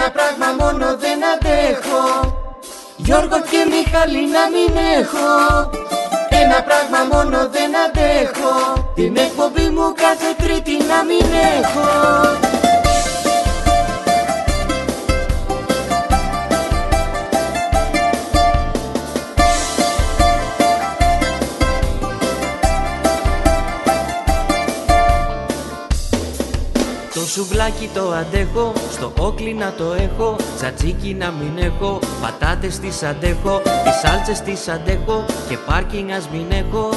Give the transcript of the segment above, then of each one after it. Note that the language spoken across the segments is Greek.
Ένα πράγμα μόνο δεν αντέχω. Γιώργο και Μιχάλη να μην έχω. Ένα πράγμα μόνο δεν αντέχω. Την εκπομπή μου κάθε τρίτη να μην έχω σουβλάκι το αντέχω, στο όκλι να το έχω Τσατσίκι να μην έχω, πατάτες τις αντέχω Τις σάλτσες τις αντέχω και πάρκινγκ ας μην έχω.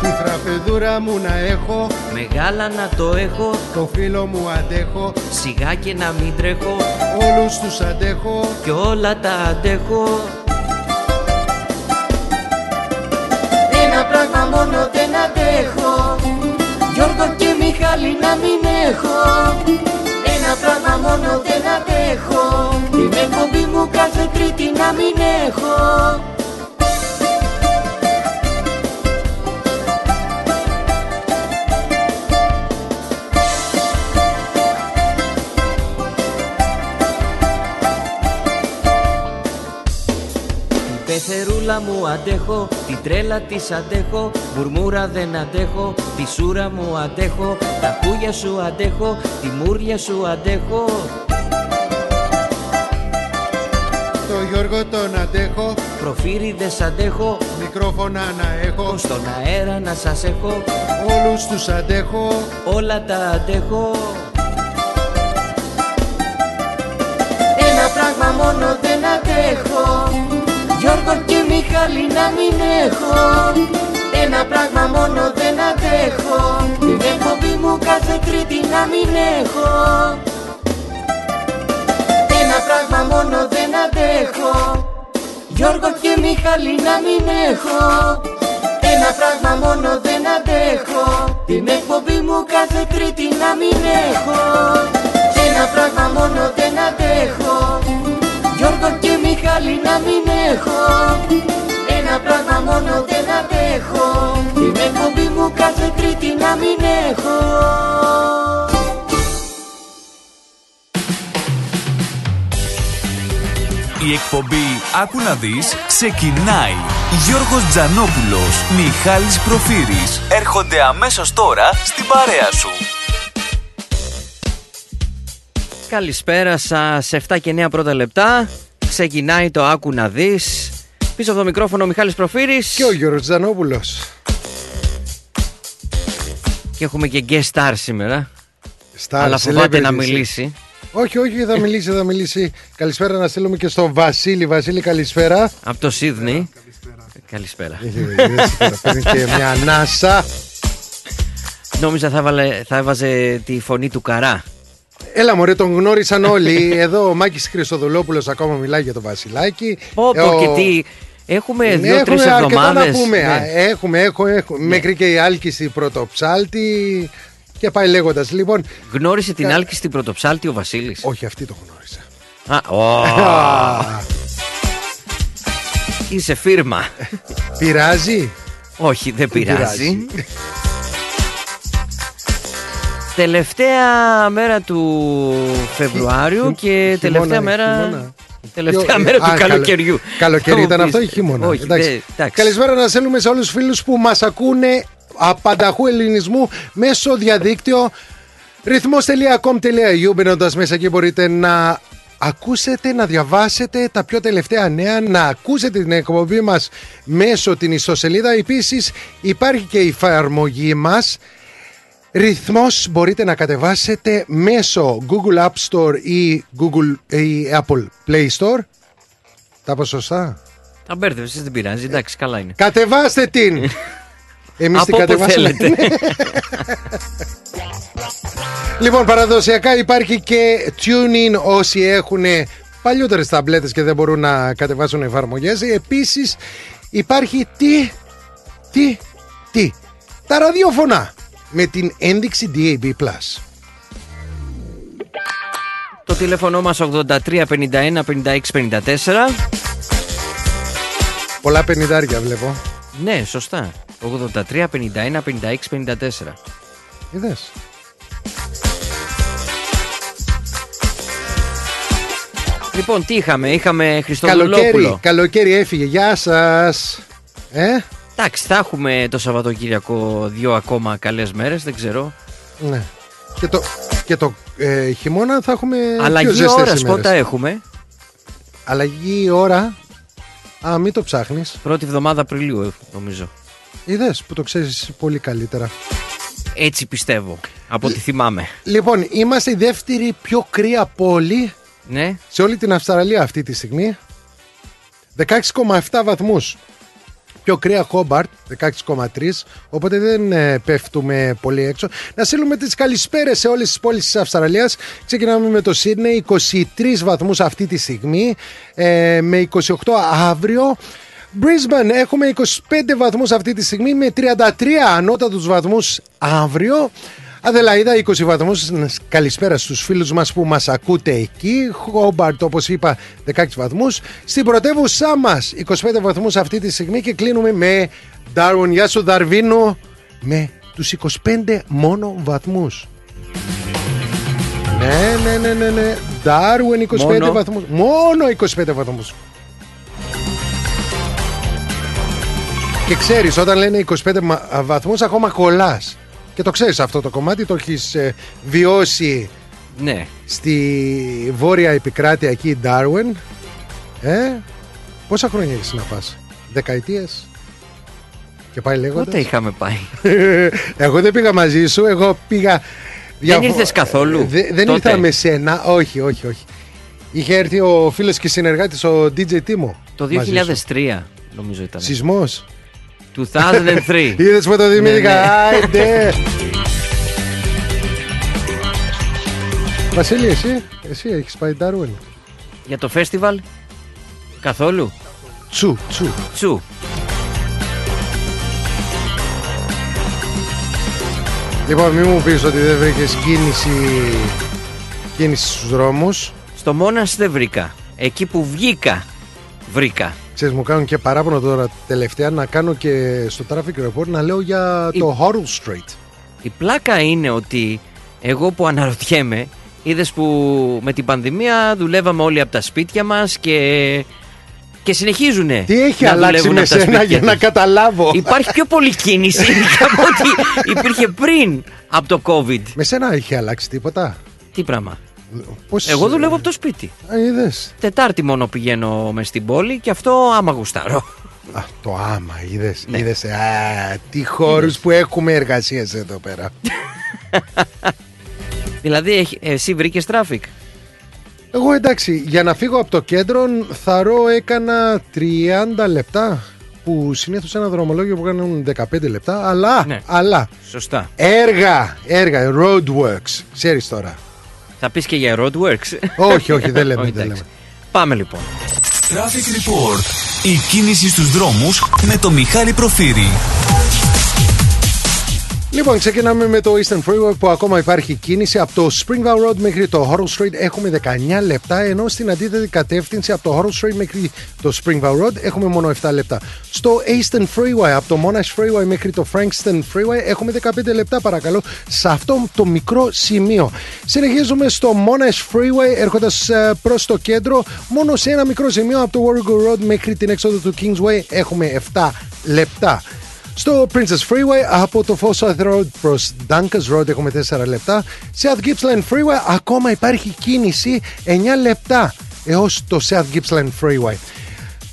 Τη τραπεδούρα μου να έχω, Μεγάλα να το έχω, το φίλο μου αντέχω σιγά και να μην τρέχω. Όλους τους αντέχω, Κι όλα τα αντέχω Γιώργο και Μιχάλη να μην έχω. Ένα πράγμα μόνο δεν αντέχω. Την εκπομπή μου κάθε τρίτη να μην έχω Την πεθερούλα μου αντέχω, την τρέλα της αντέχω Μουρμούρα δεν αντέχω, τη σούρα μου αντέχω Τα χούγια σου αντέχω, τη μούρια σου αντέχω. Το Γιώργο τον αντέχω Προφύριδες αντέχω, Μικρόφωνα να έχω, στον αέρα να σας έχω. Όλους τους αντέχω. Όλα τα αντέχω. Ένα πράγμα μόνο δεν αντέχω Γιώργο και Μιχάλη να μην έχω. Ένα πράγμα μόνο δεν αντέχω. Την εκπομπή μου κάθε τρίτη να μην έχω. Ένα πράγμα μόνο δεν αντέχω. Γιώργο και Μιχάλη να μην έχω. Ένα πράγμα μόνο δεν αντέχω. Την εκπομπή μου κάθε τρίτη να μην έχω. Ένα πράγμα μόνο δεν αντέχω Γιώργο και Μιχάλη να μην έχω Ένα πράγμα μόνο δεν αντέχω Την εκπομπή μου κάθε τρίτη να μην έχω Η εκπομπή «Άκου να δεις» ξεκινάει. Γιώργος Τζανόπουλος, Μιχάλης Προφύρης έρχονται αμέσως τώρα στην παρέα σου. Καλησπέρα σας, 7 και 9 πρώτα λεπτά Ξεκινάει το Άκου να δεις Πίσω από το μικρόφωνο ο Μιχάλης Προφύρης Και ο Γιώργος Τζανόπουλος Και έχουμε και guest star σήμερα Star Αλλά φοβάται να celebrities. μιλήσει Όχι, όχι, θα μιλήσει, θα μιλήσει Καλησπέρα να στείλουμε και στο Βασίλη Βασίλη, καλησπέρα Από το Σίδνη Καλησπέρα Παίρνει και μια ανάσα Νόμιζα θα, έβαλε, θα έβαζε τη φωνή του Καρά Έλα μωρέ, τον γνώρισαν όλοι Εδώ ο Μάκης Χριστοδουλόπουλος ακόμα μιλάει για το Βασιλάκι Πω Ε, πω ο- και τι Έχουμε Ναι, δύο-τρεις έχουμε αρκετά να εβδομάδες πούμε. ναι. Α, Έχουμε, έχουμε, έχουμε. Μέχρι και η άλκηση πρωτοψάλτη και πάει λέγοντας. Λοιπόν, Γνώρισε την Κα- άλκη στην πρωτοψάλτη ο Βασίλης; Όχι αυτή το γνώρισα. Α, ω, Α, Είσαι φίρμα Πειράζει; Όχι δεν πειράζει πειράζει. Τελευταία μέρα του Φεβρουάριου Χι- και χειμώνα, τελευταία μέρα. χειμώνα. Τελευταία Ποιο- μέρα Α, του καλο- καλοκαιριού. Καλοκαίρι Θα μου ήταν πεις, αυτό ή χειμώνα; Όχι, εντάξει. δεν- εντάξει. Καλησπέρα να στέλνουμε σε όλους τους φίλους που μας ακούνε απανταχού ελληνισμού μέσω διαδίκτυο ρυθμός.com.au μπαίνοντας μέσα εκεί μπορείτε να ακούσετε, να διαβάσετε τα πιο τελευταία νέα, να ακούσετε την εκπομπή μας μέσω την ιστοσελίδα. Επίσης υπάρχει και η εφαρμογή μας Ρυθμός μπορείτε να κατεβάσετε μέσω Google App Store ή, Google, ή Apple Play Store. Τα πω σωστά; Τα μπέρδευε, δεν πειράζει. Εντάξει, καλά είναι. Κατεβάστε την! Εμείς την Από όπου κατεβάσαμε. θέλετε. λοιπόν, παραδοσιακά υπάρχει και tuning όσοι έχουν παλιότερες ταμπλέτες και δεν μπορούν να κατεβάσουν εφαρμογές. Επίσης υπάρχει τι, τι, τι. Τα ραδιόφωνα με την ένδειξη DAB+. Το τηλέφωνο μας 83 51 56 54 Πολλά πενιντάρια βλέπω. Ναι, σωστά. 83 51 56 54 Είδες. Λοιπόν, τι είχαμε, είχαμε Χριστοδουλόπουλο. Καλοκαίρι, καλοκαίρι έφυγε, γεια σας. Ε; Εντάξει, θα έχουμε το Σαββατοκύριακο δύο ακόμα καλές μέρες, δεν ξέρω. ναι. Και το, και το ε, χειμώνα θα έχουμε. πιο Αλλαγή ζεστές ώρας ημέρες. πότε έχουμε; Αλλαγή ώρα. Α, μην το ψάχνεις. Πρώτη εβδομάδα Απριλίου, νομίζω. Είδες που το ξέρεις πολύ καλύτερα. Έτσι πιστεύω, από ό,τι θυμάμαι. Λοιπόν, είμαστε η δεύτερη πιο κρύα πόλη Ναι, σε όλη την Αυστραλία αυτή τη στιγμή. 16,7 βαθμούς. Πιο κρύα Χόμπαρτ, 16,3. Οπότε δεν ε, πέφτουμε πολύ έξω. Να στείλουμε τις καλησπέρες σε όλες τις πόλεις της Αυστραλίας. Ξεκινάμε με το Σίδνεϊ, 23 βαθμούς αυτή τη στιγμή. ε, με 28 αύριο. Brisbane έχουμε 25 βαθμούς αυτή τη στιγμή με 33 ανώτατους βαθμούς αύριο. Αδελαίδα 20 βαθμούς, καλησπέρα στους φίλους μας που μας ακούτε εκεί. Χόμπαρτ όπως είπα 16 βαθμούς. Στην πρωτεύουσά μας 25 βαθμούς αυτή τη στιγμή και κλείνουμε με Darwin, γεια σου Δαρβίνο. Με τους 25 μόνο βαθμούς. Ναι, ναι, ναι, ναι, ναι. Darwin 25 Μόνο. βαθμούς. Μόνο 25 βαθμούς. Και ξέρεις όταν λένε 25 μα- βαθμούς ακόμα κολλάς Και το ξέρεις αυτό το κομμάτι Το έχεις ε, βιώσει ναι. στη βόρεια επικράτεια εκεί η Darwin Ε, πόσα χρόνια έχεις να πας Δεκαετίες; Και πάει λέγοντας Πότε είχαμε πάει; Εγώ δεν πήγα μαζί σου Εγώ πήγα διαφο- ήρθες καθόλου; Δε- Δεν τότε; ήρθα με σένα Όχι, όχι, όχι Είχε έρθει ο φίλος και συνεργάτης Ο DJ Τίμο Το μαζί σου. 2003 νομίζω ήταν. Σεισμός 2003. Είδες που το θυμήθηκα Ναι, ναι. Άιντε Βασίλη εσύ Εσύ έχεις πάει Darwin Για το φέστιβαλ; Καθόλου; Τσου, τσου Τσου. Λοιπόν, μην μου πεις ότι δεν βρήκες κίνηση Κίνηση στους δρόμους Στο Μόνας δεν βρήκα. Εκεί που βγήκα βρήκα. Ξέρεις μου κάνουν και παράπονο τώρα τελευταία Να κάνω και στο traffic report Να λέω για Η- το Horrell Street Η πλάκα είναι ότι εγώ που αναρωτιέμαι, είδες που με την πανδημία δουλεύαμε όλοι από τα σπίτια μας και, και συνεχίζουνε. Τι έχει να αλλάξει δουλεύουν με από τα σένα σπίτια για να τους; καταλάβω; Υπάρχει πιο πολύ κίνηση από ό,τι υπήρχε πριν από το COVID. Με σένα έχει αλλάξει τίποτα; Τι πράγμα; Πώς... Εγώ δουλεύω από το σπίτι. Α, είδες Τετάρτη μόνο πηγαίνω μες στην πόλη και αυτό άμα γουστάρω. Α, το άμα, είδες, Ναι. είδες Α, τι χώρους που έχουμε εργασίες εδώ πέρα δηλαδή, έχει- εσύ βρήκες traffic. Εγώ εντάξει, για να φύγω από το κέντρο θαρρώ έκανα 30 λεπτά που συνήθως ένα δρομολόγιο που κάνουν 15 λεπτά αλλά, Ναι. αλλά Σωστά. έργα, έργα, roadworks, ξέρεις τώρα Θα πεις και για roadworks. όχι, όχι, δεν λέμε, Όχι, δεν εντάξει. λέμε. Πάμε λοιπόν. Traffic Report. Η κίνηση στους δρόμους με το Μιχάλη Προφύρη. Λοιπόν, ξεκινάμε με το Eastern Freeway που ακόμα υπάρχει κίνηση. Από το Springvale Road μέχρι το Horrell Street έχουμε 19 λεπτά, ενώ στην αντίθετη κατεύθυνση από το Horrell Street μέχρι το Springvale Road έχουμε μόνο 7 λεπτά. Στο Eastern Freeway, από το Monash Freeway μέχρι το Frankston Freeway έχουμε 15 λεπτά παρακαλώ, σε αυτό το μικρό σημείο. Συνεχίζουμε στο Monash Freeway έρχοντας ε, προς το κέντρο, μόνο σε ένα μικρό σημείο από το Warrego Road μέχρι την έξοδο του Kingsway έχουμε 7 λεπτά. Στο Princess Freeway από το Forsyth Road προς Dunkers Road έχουμε 4 λεπτά. South Gippsland Freeway ακόμα υπάρχει κίνηση 9 λεπτά έως το South Gippsland Freeway.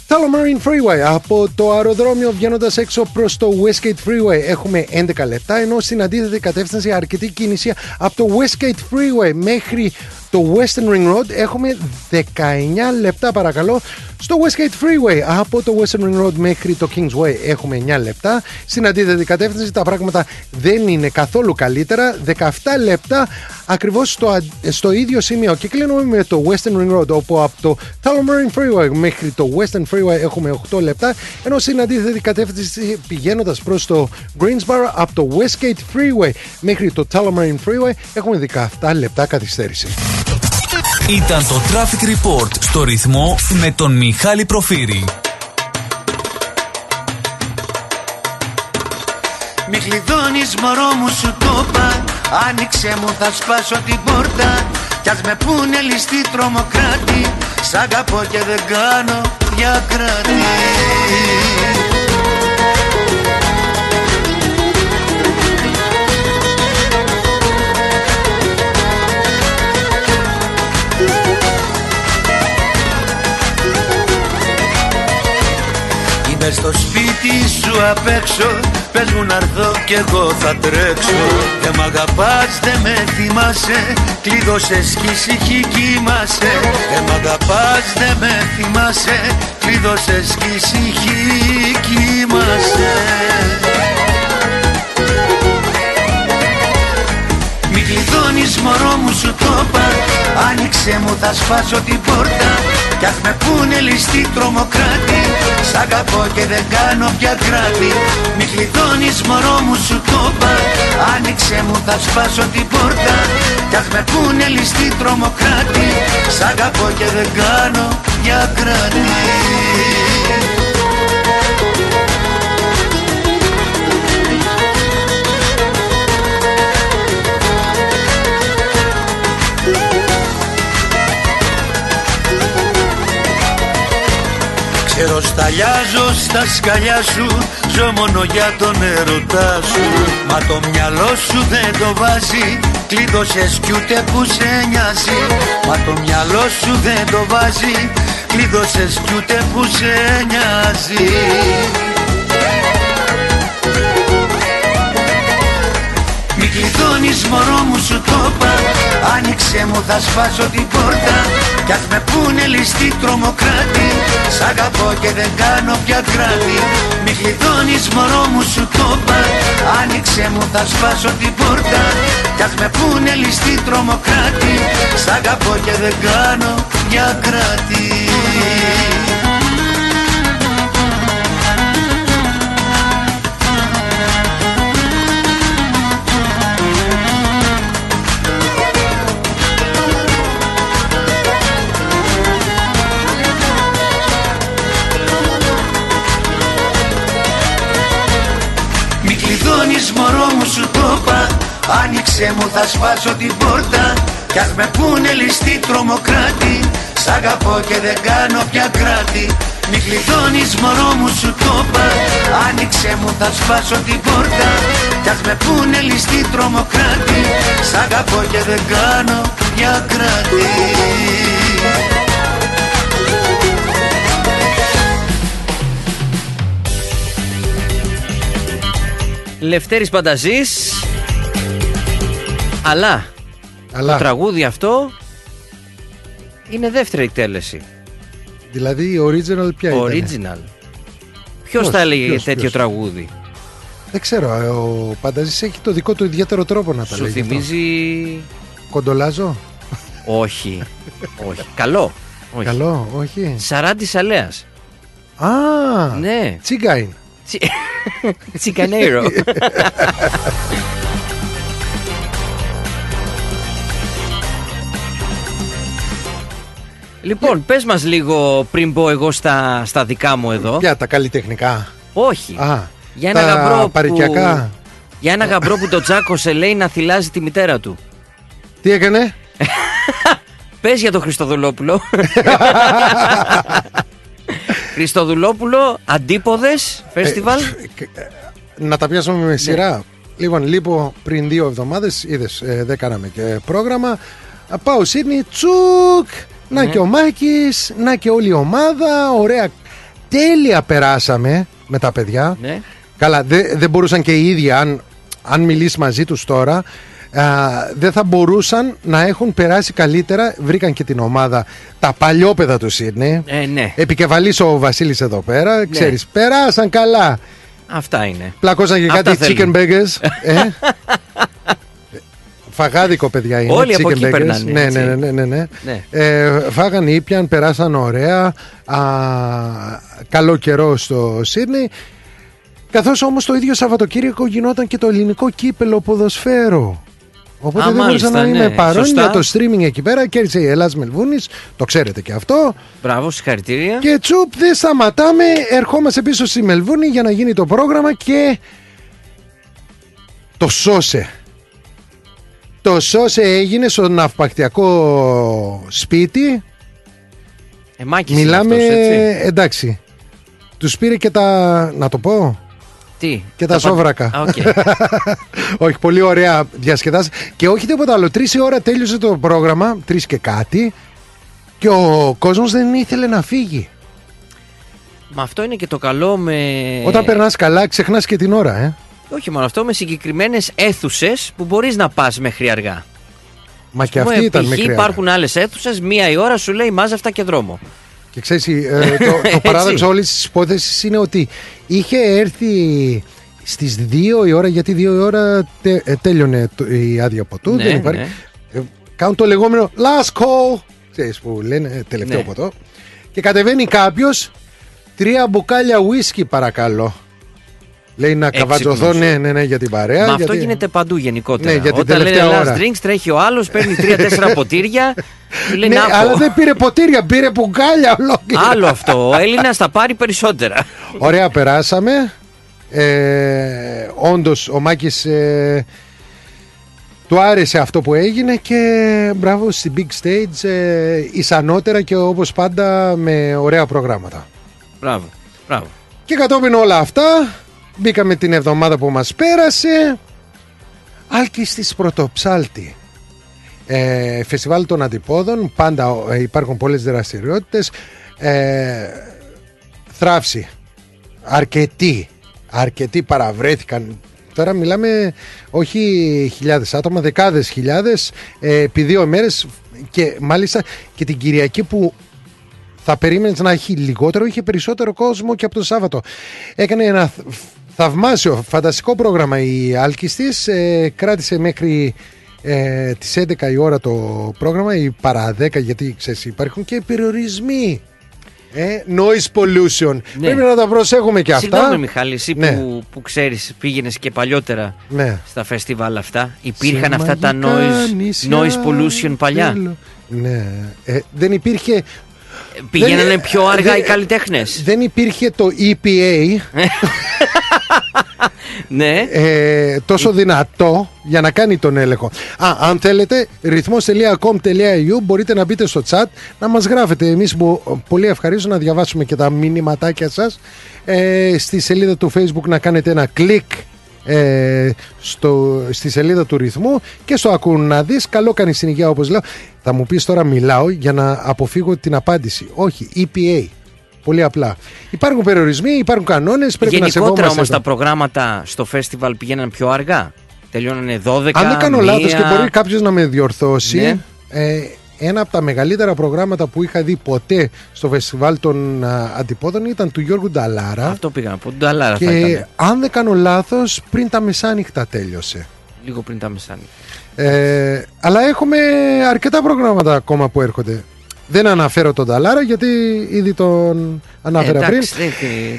Tullamarine Freeway από το αεροδρόμιο βγαίνοντας έξω προς το Westgate Freeway έχουμε 11 λεπτά, ενώ στην αντίθετη κατεύθυνση αρκετή κίνηση από το Westgate Freeway μέχρι το Western Ring Road έχουμε 19 λεπτά παρακαλώ. Στο Westgate Freeway από το Western Ring Road μέχρι το Kingsway έχουμε 9 λεπτά. Στην αντίθετη κατεύθυνση τα πράγματα δεν είναι καθόλου καλύτερα. 17 λεπτά ακριβώς στο, αν- στο ίδιο σημείο. Και κλείνουμε με το Western Ring Road όπου από το Tullamarine Freeway μέχρι το Western Freeway έχουμε 8 λεπτά. Ενώ στην αντίθετη κατεύθυνση πηγαίνοντας προς το Greensboro από το Westgate Freeway μέχρι το Tullamarine Freeway έχουμε 17 λεπτά καθυστέρηση. Ήταν το Traffic Report στο ρυθμό με τον Μιχάλη Προφύρη. Μη κλειδώνεις μωρό μου σου το είπα. Άνοιξε μου θα σπάσω την πόρτα. Κι ας με πούνε ληστή τρομοκράτη. Σ' αγαπώ και δεν κάνω διακρατή Είμαι στο σπίτι σου απ' έξω Πες μου να κι εγώ θα τρέξω. Δεν μ' αγαπάς, δεν με θυμάσαι Κλείδωσες κι ησυχή κοιμάσαι. Δεν μ' αγαπάς, δεν με θυμάσαι Κλείδωσες κι ησυχή κοιμάσαι. Μη κλειδώνεις μωρό μου σου το είπα Άνοιξε μου θα σπάσω την πόρτα κι ας με πούνε ληστή τρομοκράτη Σ' αγαπώ και δεν κάνω πια κράτη. Μη κλειδώνεις μωρό μου σου το είπα Άνοιξε μου θα σπάσω την πόρτα. Κι ας με πούνε ληστή τρομοκράτη Σ' αγαπώ και δεν κάνω πια κράτη Ξέρω σταλιάζω στα σκαλιά σου Ζω μόνο για τον ερωτά σου. Μα το μυαλό σου δεν το βάζει Κλείδωσες κι ούτε που σε νοιάζει. Μα το μυαλό σου δεν το βάζει Κλείδωσες κι ούτε που σε νοιάζει κλειδώνεις μωρό μου σου το είπα. Άνοιξε μου θα σπάσω την πόρτα. Κι ας με πούνε ληστή τρομοκράτη. Σ' αγαπώ και δεν κάνω πια κράτη. Μη κλειδώνεις μωρό μου σου το είπα. Άνοιξε μου θα σπάσω την πόρτα. Κι ας με πούνε ληστή τρομοκράτη. Σ' αγαπώ και δεν κάνω πια κράτη μωρό μου σου το είπα. Άνοιξε μου θα σπάσω την πόρτα. Κι ας με πούνε ληστή τρομοκράτη. Σ' αγαπώ και δεν κάνω πια κράτη. Μη κλειδώνεις μωρό μου σου το είπα. Άνοιξε μου θα σπάσω την πόρτα. Κι ας με πούνε ληστή τρομοκράτη. Σ' αγαπώ και δεν κάνω πια κράτη Λευτέρης Πανταζής αλλά, Αλλά. το τραγούδι αυτό είναι δεύτερη εκτέλεση. Δηλαδή η original ποια ήταν; Original. Ποιος Πώς, θα έλεγε ποιος, τέτοιο ποιος; τραγούδι; Δεν ξέρω, ε, ο Πανταζής έχει το δικό του ιδιαίτερο τρόπο να τα Σου λέει. γι' αυτό. θυμίζει... Κοντολάζο. όχι. όχι. Καλό. Όχι. Καλό, όχι. Σαράντης Αλέας. Α, Ναι. τσίγκαιν. Τσι- Τσικανέιρο. Λοιπόν, πες μας λίγο πριν πω εγώ στα, στα δικά μου εδώ. Ποια, τα καλλιτεχνικά. Όχι. Α, Για ένα τα γαμπρό που... παρικιακά. Για ένα γαμπρό που το τσάκωσε λέει να θυλάζει τη μητέρα του. Τι έκανε; Πες για τον Χριστοδουλόπουλο. Χριστοδουλόπουλο, αντίποδες, φεστιβάλ. Ε, να τα πιάσουμε Ναι. με σειρά. Λοιπόν, λείπω πριν δύο εβδομάδες, είδες, δεν κάναμε και πρόγραμμα. Α, Πάω Σίδνη, τσουκ! Να Ναι. και ο Μάκης, να και όλη η ομάδα. Ωραία. Τέλεια περάσαμε με τα παιδιά. ναι. Καλά, δεν δεν μπορούσαν και οι ίδιοι, αν, αν μιλήσεις μαζί τους τώρα, α, δεν θα μπορούσαν να έχουν περάσει καλύτερα. Βρήκαν και την ομάδα τα παλιόπαιδα του Σίδνη. Ε, ναι. Επικεφαλής ο Βασίλης εδώ πέρα. Ξέρεις, περάσαν καλά. Αυτά είναι. Πλακώσαν και Αυτά κάτι θέλουν. chicken burgers. ε. Φαγάδικο, παιδιά είναι. Όλοι από chicken εκεί burgers. περνάνε, Ναι, έτσι. ναι, ναι, ναι, ναι. Ναι. Ε, φάγαν, ήπιαν, περάσαν ωραία. Α, καλό καιρό στο Σίδνey. Καθώς όμως το ίδιο Σαββατοκύριακο γινόταν και το ελληνικό κύπελο ποδοσφαίρο. Οπότε Α, δεν μπορούσα μάλιστα, να είμαι ναι. παρόν Σωστά. για το streaming εκεί πέρα. Κέρδισε η Ελλάς Μελβούνης, το ξέρετε και αυτό. Μπράβο, συγχαρητήρια. Και τσουπ, δεν σταματάμε. Ερχόμαστε πίσω στη Μελβούνη για να γίνει το πρόγραμμα και. Το σώσε. Το σώσε έγινε στο ναυπακτιακό σπίτι Ε, Μάκης είναι Μιλάμε, αυτός, έτσι. εντάξει. Τους πήρε και τα. Να το πω. Τι; Και τα παν- σόβρακα. Α, οκ. όχι, πολύ ωραία διασκέδαση. Και όχι τίποτα άλλο. Τρεις η ώρα τέλειωσε το πρόγραμμα, τρεις και κάτι. Και ο κόσμος δεν ήθελε να φύγει. Μα αυτό είναι και το καλό με. Όταν περνάς καλά, ξεχνάς και την ώρα, ε. Όχι μόνο αυτό, με συγκεκριμένες αίθουσες που μπορείς να πας μέχρι αργά. Μα και Πούμε, αυτή ήταν π.χ. μικρή. υπάρχουν άλλες αίθουσες, μία η ώρα σου λέει μάζευ' τα και δρόμο. Και ξέρεις, ε, το, το Έτσι. παράδοξο όλης της υπόθεσης είναι ότι είχε έρθει στις 2 η ώρα, γιατί 2 η ώρα τε- ε, τέλειωνε το- η άδεια ποτού. Ναι, δεν υπάρχει. ναι. Ε, κάνουν το λεγόμενο last call. Ξέρεις που λένε ε, τελευταίο Ναι. ποτό. Και κατεβαίνει κάποιος τρία μπουκάλια whisky παρακαλώ. Λέει να Έξυπνος. καβατζωθώ, ναι, ναι, ναι, για την παρέα. Μα αυτό γιατί- γίνεται παντού γενικότερα. Ναι, για την Όταν λένε τελευταία last ώρα. drinks, τρέχει ο άλλος, παίρνει τρία-τέσσερα ποτήρια. Του λέει Ναι, να αλλά πω. δεν πήρε ποτήρια, πήρε μπουκάλια ολόκληρα. Άλλο αυτό. Ο Έλληνας θα πάρει περισσότερα. Ωραία, περάσαμε. Ε, Όντως, ο Μάκης ε, του άρεσε αυτό που έγινε και μπράβο στη big stage ε, ισανότερα και όπως πάντα με ωραία προγράμματα. Μπράβο. Μπράβο. Και κατόπιν όλα αυτά μπήκαμε την εβδομάδα που μας πέρασε. Άλκης της Πρωτοψάλτη. Ε, Φεστιβάλ των Αντιπόδων Πάντα ε, υπάρχουν πολλές δραστηριότητες. Ε, Θράψη. Αρκετοί Αρκετοί παραβρέθηκαν. Τώρα μιλάμε όχι χιλιάδες άτομα, δεκάδες χιλιάδες ε, επί δύο μέρες και μάλιστα και την Κυριακή που θα περίμενες να έχει λιγότερο, είχε περισσότερο κόσμο και από το Σάββατο. Έκανε ένα θ- θαυμάσιο, φανταστικό πρόγραμμα η Άλκης της. Ε, κράτησε μέχρι ε, τις 11 η ώρα το πρόγραμμα ή παρά 10 γιατί ξέρεις υπάρχουν και περιορισμοί. Ε, noise pollution. Ναι. Πρέπει να τα προσέχουμε και αυτά. Συγγνώμη, Μιχάλη, εσύ Ναι. που, που ξέρεις, πήγαινες και παλιότερα Ναι. στα φεστιβάλ αυτά. Υπήρχαν Σε αυτά τα μαγικά noise, νησιά noise pollution παλιά; θέλω. Ναι. Ε, δεν υπήρχε Πηγαίνανε Δεν- πιο αργά δεν- οι καλλιτέχνες; δεν υπήρχε το EPA Ναι. ε, τόσο δυνατό για να κάνει τον έλεγχο. Α, αν θέλετε, ρυθμός.com.au μπορείτε να μπείτε στο chat να μας γράφετε. Εμείς μπο- πολύ ευχαρίστω να διαβάσουμε και τα μηνυματάκια σας. Ε, στη σελίδα του facebook να κάνετε ένα κλικ ε, στο, στη σελίδα του ρυθμού και στο ακούν να δεις καλό κάνει στην υγεία όπως λέω θα μου πεις τώρα μιλάω για να αποφύγω την απάντηση όχι EPA πολύ απλά υπάρχουν περιορισμοί, υπάρχουν κανόνες πρέπει να Γενικότερα σεβόμαστε όμως τα- τα προγράμματα στο φεστιβάλ πηγαίναν πιο αργά. Τελειώνανε 12. Αν δεν κάνω μία. λάθος και μπορεί κάποιος να με διορθώσει Ναι. ε, ένα από τα μεγαλύτερα προγράμματα που είχα δει ποτέ στο φεστιβάλ των α, αντιπόδων ήταν του Γιώργου Νταλάρα Αυτό πήγα να πω. Τον Νταλάρα θα και ήταν. αν δεν κάνω λάθος πριν τα μεσάνυχτα τέλειωσε. Λίγο πριν τα μεσάνυχτα. Ε, αλλά έχουμε αρκετά προγράμματα ακόμα που έρχονται. Δεν αναφέρω τον Νταλάρα γιατί ήδη τον ανάφερα πριν. εντάξει, δεν,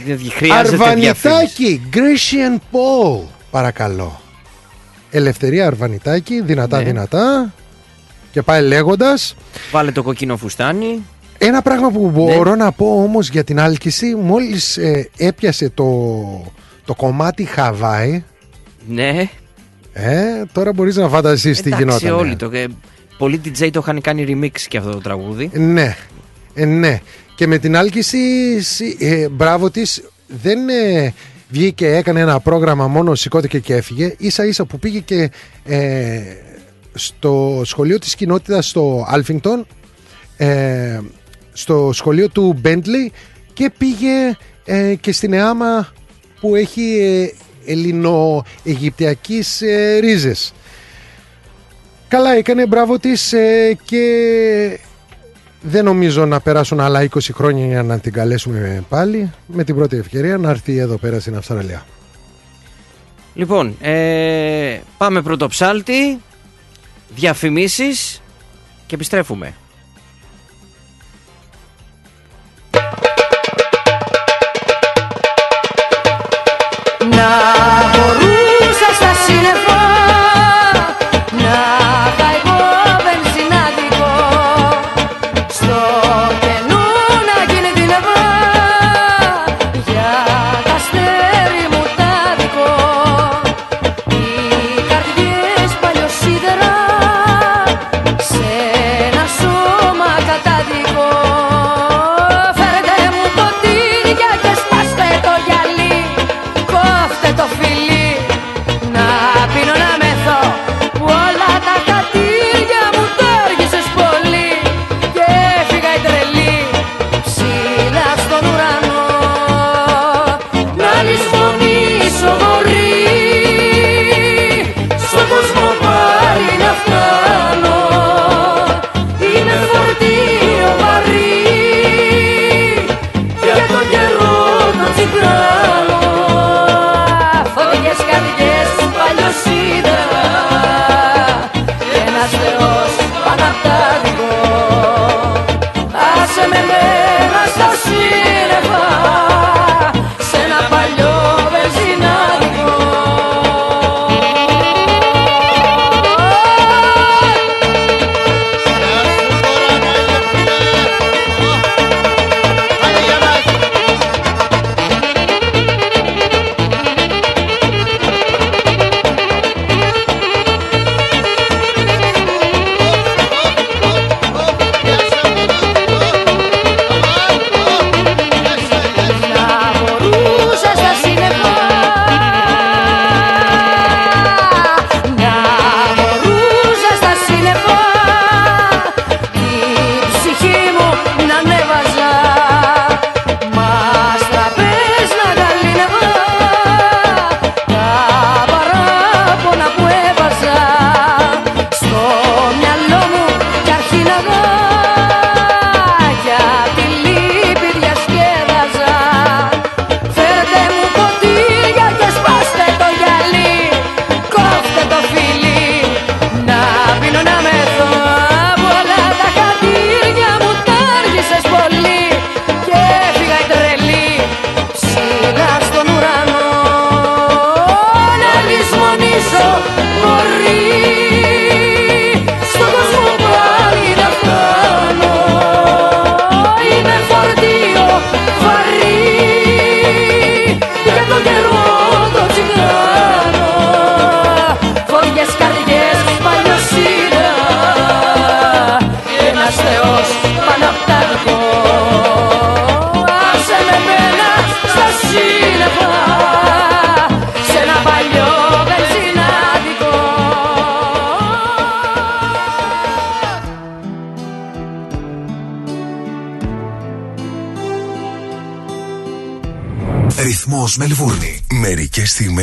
δεν, δεν χρειάζεται διαφήμιση. Αρβανιτάκι, Grecian Paul, παρακαλώ. Ελευθερία Αρβανιτάκι, δυνατά Ναι. δυνατά. Και πάει λέγοντας Βάλε το κοκκινό φουστάνι. Ένα πράγμα που μπορώ Ναι. να πω όμως για την άλκηση Μόλις ε, έπιασε το, το κομμάτι Χαβάη Ναι. ε, Τώρα μπορείς να φανταστείς τι Εντάξει, γινόταν όλοι το. Ε, Πολλοί DJ το είχαν κάνει remix και αυτό το τραγούδι. Ναι, ε, ναι. Και με την Άλκηστη, σι- ε, μπράβο της, δεν ε, βγήκε, έκανε ένα πρόγραμμα μόνο, σηκώθηκε και έφυγε. Ίσα ίσα που πήγε και ε, στο σχολείο της κοινότητας στο Alphington, ε, στο σχολείο του Bentleigh και πήγε ε, και στην ΕΑΜΑ που έχει ε, ελληνο-αιγυπτιακής ε, ρίζες. Καλά έκανε, μπράβο της ε, και δεν νομίζω να περάσουν άλλα 20 χρόνια για να την καλέσουμε πάλι με την πρώτη ευκαιρία να έρθει εδώ πέρα στην Αυστραλία. Λοιπόν, ε, πάμε πρωτοψάλτη, διαφημίσεις και επιστρέφουμε.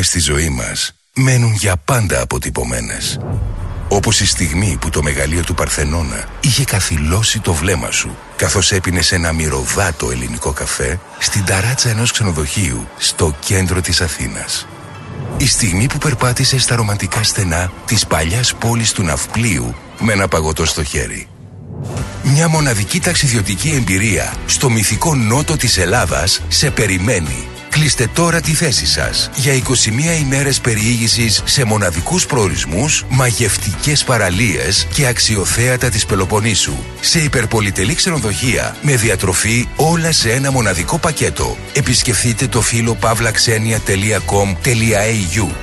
Στιγμές στη ζωή μας μένουν για πάντα αποτυπωμένες. Όπως η στιγμή που το μεγαλείο του Παρθενώνα είχε καθυλώσει το βλέμμα σου καθώς έπινες ένα μυρωδάτο ελληνικό καφέ στην ταράτσα ενός ξενοδοχείου στο κέντρο της Αθήνας. Η στιγμή που περπάτησε στα ρομαντικά στενά της παλιάς πόλης του Ναυπλίου με ένα παγωτό στο χέρι. Μια μοναδική ταξιδιωτική εμπειρία στο μυθικό νότο της Ελλάδας σε περιμένει. Κλείστε τώρα τη θέση σας για 21 ημέρες περιήγησης σε μοναδικούς προορισμούς, μαγευτικές παραλίες και αξιοθέατα της Πελοποννήσου. Σε υπερπολιτελή ξενοδοχεία με διατροφή όλα σε ένα μοναδικό πακέτο. Επισκεφτείτε το φύλλο pavlaxenia.com.au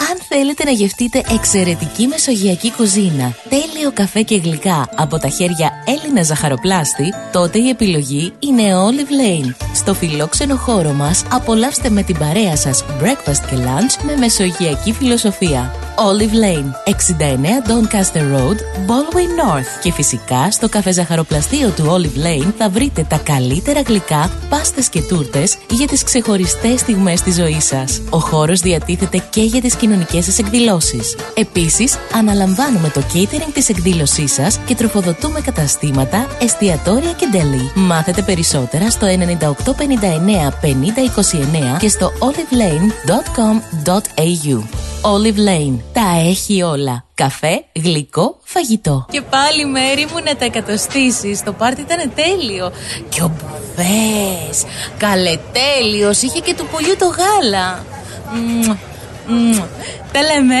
Αν θέλετε να γευτείτε εξαιρετική μεσογειακή κουζίνα, τέλειο καφέ και γλυκά από τα χέρια Έλληνα ζαχαροπλάστη, τότε η επιλογή είναι Olive Lane. Στο φιλόξενο χώρο μας απολαύστε με την παρέα σας breakfast και lunch με μεσογειακή φιλοσοφία. Olive Lane, 69 Doncaster Road, Baldwin North. Και φυσικά στο καφέ ζαχαροπλαστείο του Olive Lane θα βρείτε τα καλύτερα γλυκά, πάστες και τούρτες για τις ξεχωριστές στιγμές της ζωής σας. Ο χώρος διατίθεται και για τις κοινωνικές σας εκδηλώσεις. Επίσης, αναλαμβάνουμε το catering της εκδήλωσής σας και τροφοδοτούμε καταστήματα, εστιατόρια και deli. Μάθετε περισσότερα στο 9859 5029 και στο olivelane.com.au. Olive Lane. Τα έχει όλα. Καφέ, γλυκό, φαγητό. Και πάλι μέρη μου να τα εκατοστήσεις. Το πάρτι ήταν τέλειο. Και ο μπουφές. Καλετέλειος. Είχε και του πουλιού το γάλα. Μμμ, μμμ. Τα λέμε.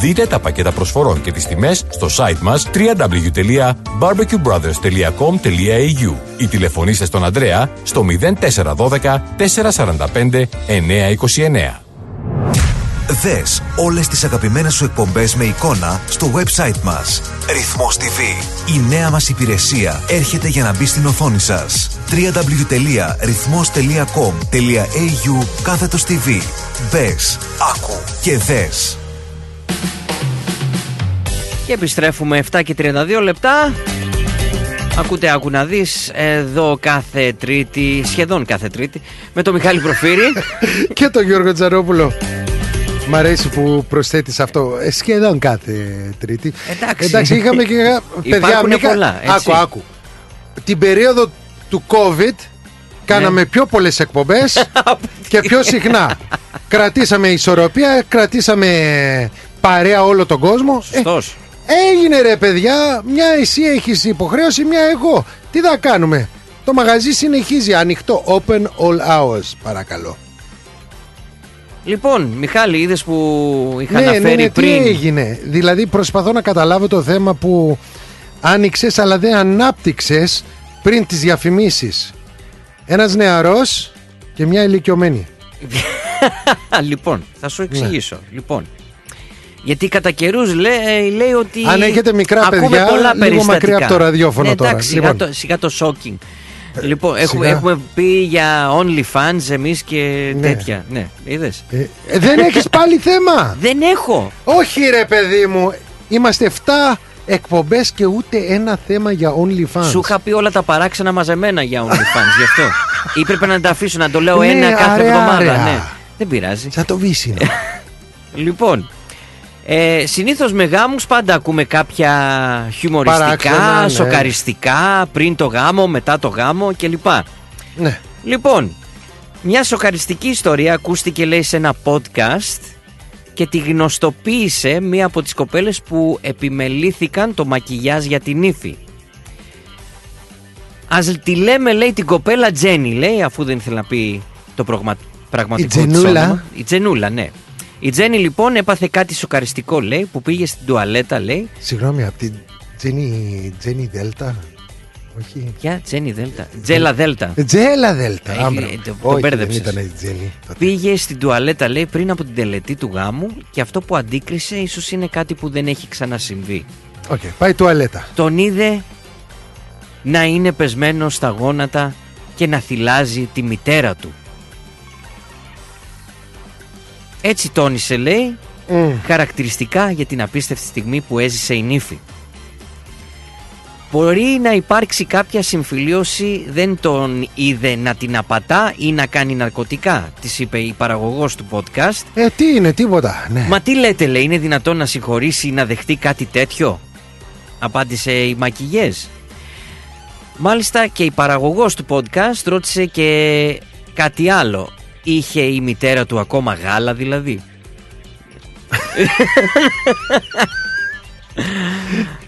Δείτε τα πακέτα προσφορών και τις τιμές στο site μας www.barbecuebrothers.com.au ή τηλεφωνήστε στον Ανδρέα στο 0412 445 929. Δες όλες τις αγαπημένες σου εκπομπές με εικόνα στο website μας. Ρυθμός TV. Η νέα μας υπηρεσία έρχεται για να μπει στην οθόνη σας. www.rythmos.com.au κάθετος TV. Μπες, άκου και δες. Και επιστρέφουμε 7 και 32 λεπτά. Ακούτε, άκου να δεις, εδώ κάθε τρίτη, σχεδόν κάθε τρίτη, με τον Μιχάλη Προφύρη. και τον Γιώργο Τζαρόπουλο. Μ' αρέσει που προσθέτεις αυτό ε, σχεδόν κάθε Τρίτη. Εντάξει. Εντάξει, είχαμε και. παιδιά, Υπάρχουνε Μίκα- πολλά, έτσι. Άκου, άκου. Την περίοδο του COVID κάναμε Ναι. πιο πολλές εκπομπές και πιο συχνά. κρατήσαμε ισορροπία, κρατήσαμε παρέα όλο τον κόσμο. Ε, Σωστός. Έγινε ρε παιδιά, μια εσύ έχεις υποχρέωση, μια εγώ. Τι θα κάνουμε; Το μαγαζί συνεχίζει ανοιχτό. Open all hours, παρακαλώ. Λοιπόν, Μιχάλη, είδες που είχα ναι, αναφέρει ναι, ναι, πριν. τι έγινε; Δηλαδή προσπαθώ να καταλάβω το θέμα που άνοιξες αλλά δεν ανάπτυξες πριν τις διαφημίσεις. Ένας νεαρός και μια ηλικιωμένη. λοιπόν, θα Ναι. σου εξηγήσω. Λοιπόν, γιατί κατά καιρούς λέει, λέει ότι. Αν έχετε μικρά ακούμε παιδιά, πολλά λίγο περιστατικά. μακριά από το ραδιόφωνο ναι, τώρα. Εντάξει, σιγά, Λοιπόν. το, σιγά το shocking. Λοιπόν, έχουμε, σιγά. έχουμε πει για OnlyFans εμείς και Ναι. τέτοια. Ναι, είδες. Ε, ε, δεν έχεις πάλι θέμα. Δεν έχω. Όχι ρε παιδί μου. Είμαστε 7 εκπομπές και ούτε ένα θέμα για OnlyFans. Σου είχα πει όλα τα παράξενα μαζεμένα για OnlyFans, γι' αυτό. Ή πρέπει να τα αφήσω να το λέω Ναι, ένα κάθε άρεα, εβδομάδα. άρεα. Ναι. Δεν πειράζει. Σαν το βύσινο. Λοιπόν, ε, συνήθως με γάμους πάντα ακούμε κάποια χιουμοριστικά, Παράξενα, ναι. σοκαριστικά, πριν το γάμο, μετά το γάμο κλπ. ναι. Λοιπόν, μια σοκαριστική ιστορία ακούστηκε λέει σε ένα podcast και τη γνωστοποίησε μία από τις κοπέλες που επιμελήθηκαν το μακιγιάζ για την ύφη. Ας τη λέμε λέει την κοπέλα Τζένι λέει αφού δεν ήθελε να πει το προγμα... πραγματικό της Τζενούλα. όνομα. Η Τζενούλα ναι. Η Τζένι λοιπόν έπαθε κάτι σοκαριστικό λέει που πήγε στην τουαλέτα λέει. Συγγνώμη, από την Τζένι, Τζένι Δέλτα. Όχι. Ποια; Τζένι Δέλτα. Τζέλα Δέλτα. Ε, Τζέλα Δέλτα. Έχει, άμπρα. ε, το- το Όχι, δεν μπέρδεψες. ήταν η Τζένι. τότε. Πήγε στην τουαλέτα λέει πριν από την τελετή του γάμου και αυτό που αντίκρισε ίσως είναι κάτι που δεν έχει ξανασυμβεί. Οκ, πάει τουαλέτα. Τον είδε να είναι πεσμένος στα γόνατα και να θηλάζει τη μητέρα του. Έτσι τόνισε λέει Μμ. χαρακτηριστικά για την απίστευτη στιγμή που έζησε η νύφη. Μπορεί να υπάρξει κάποια συμφιλίωση, δεν τον είδε να την απατά ή να κάνει ναρκωτικά, της είπε η παραγωγός του podcast. Ε, τι είναι, τίποτα. Ναι. Μα τι λέτε λέει, είναι δυνατόν να συγχωρήσει ή να δεχτεί κάτι τέτοιο. Απάντησε η Μακιγιές. Μάλιστα και η παραγωγός του podcast ρώτησε και κάτι άλλο. Είχε η μητέρα του ακόμα γάλα δηλαδή;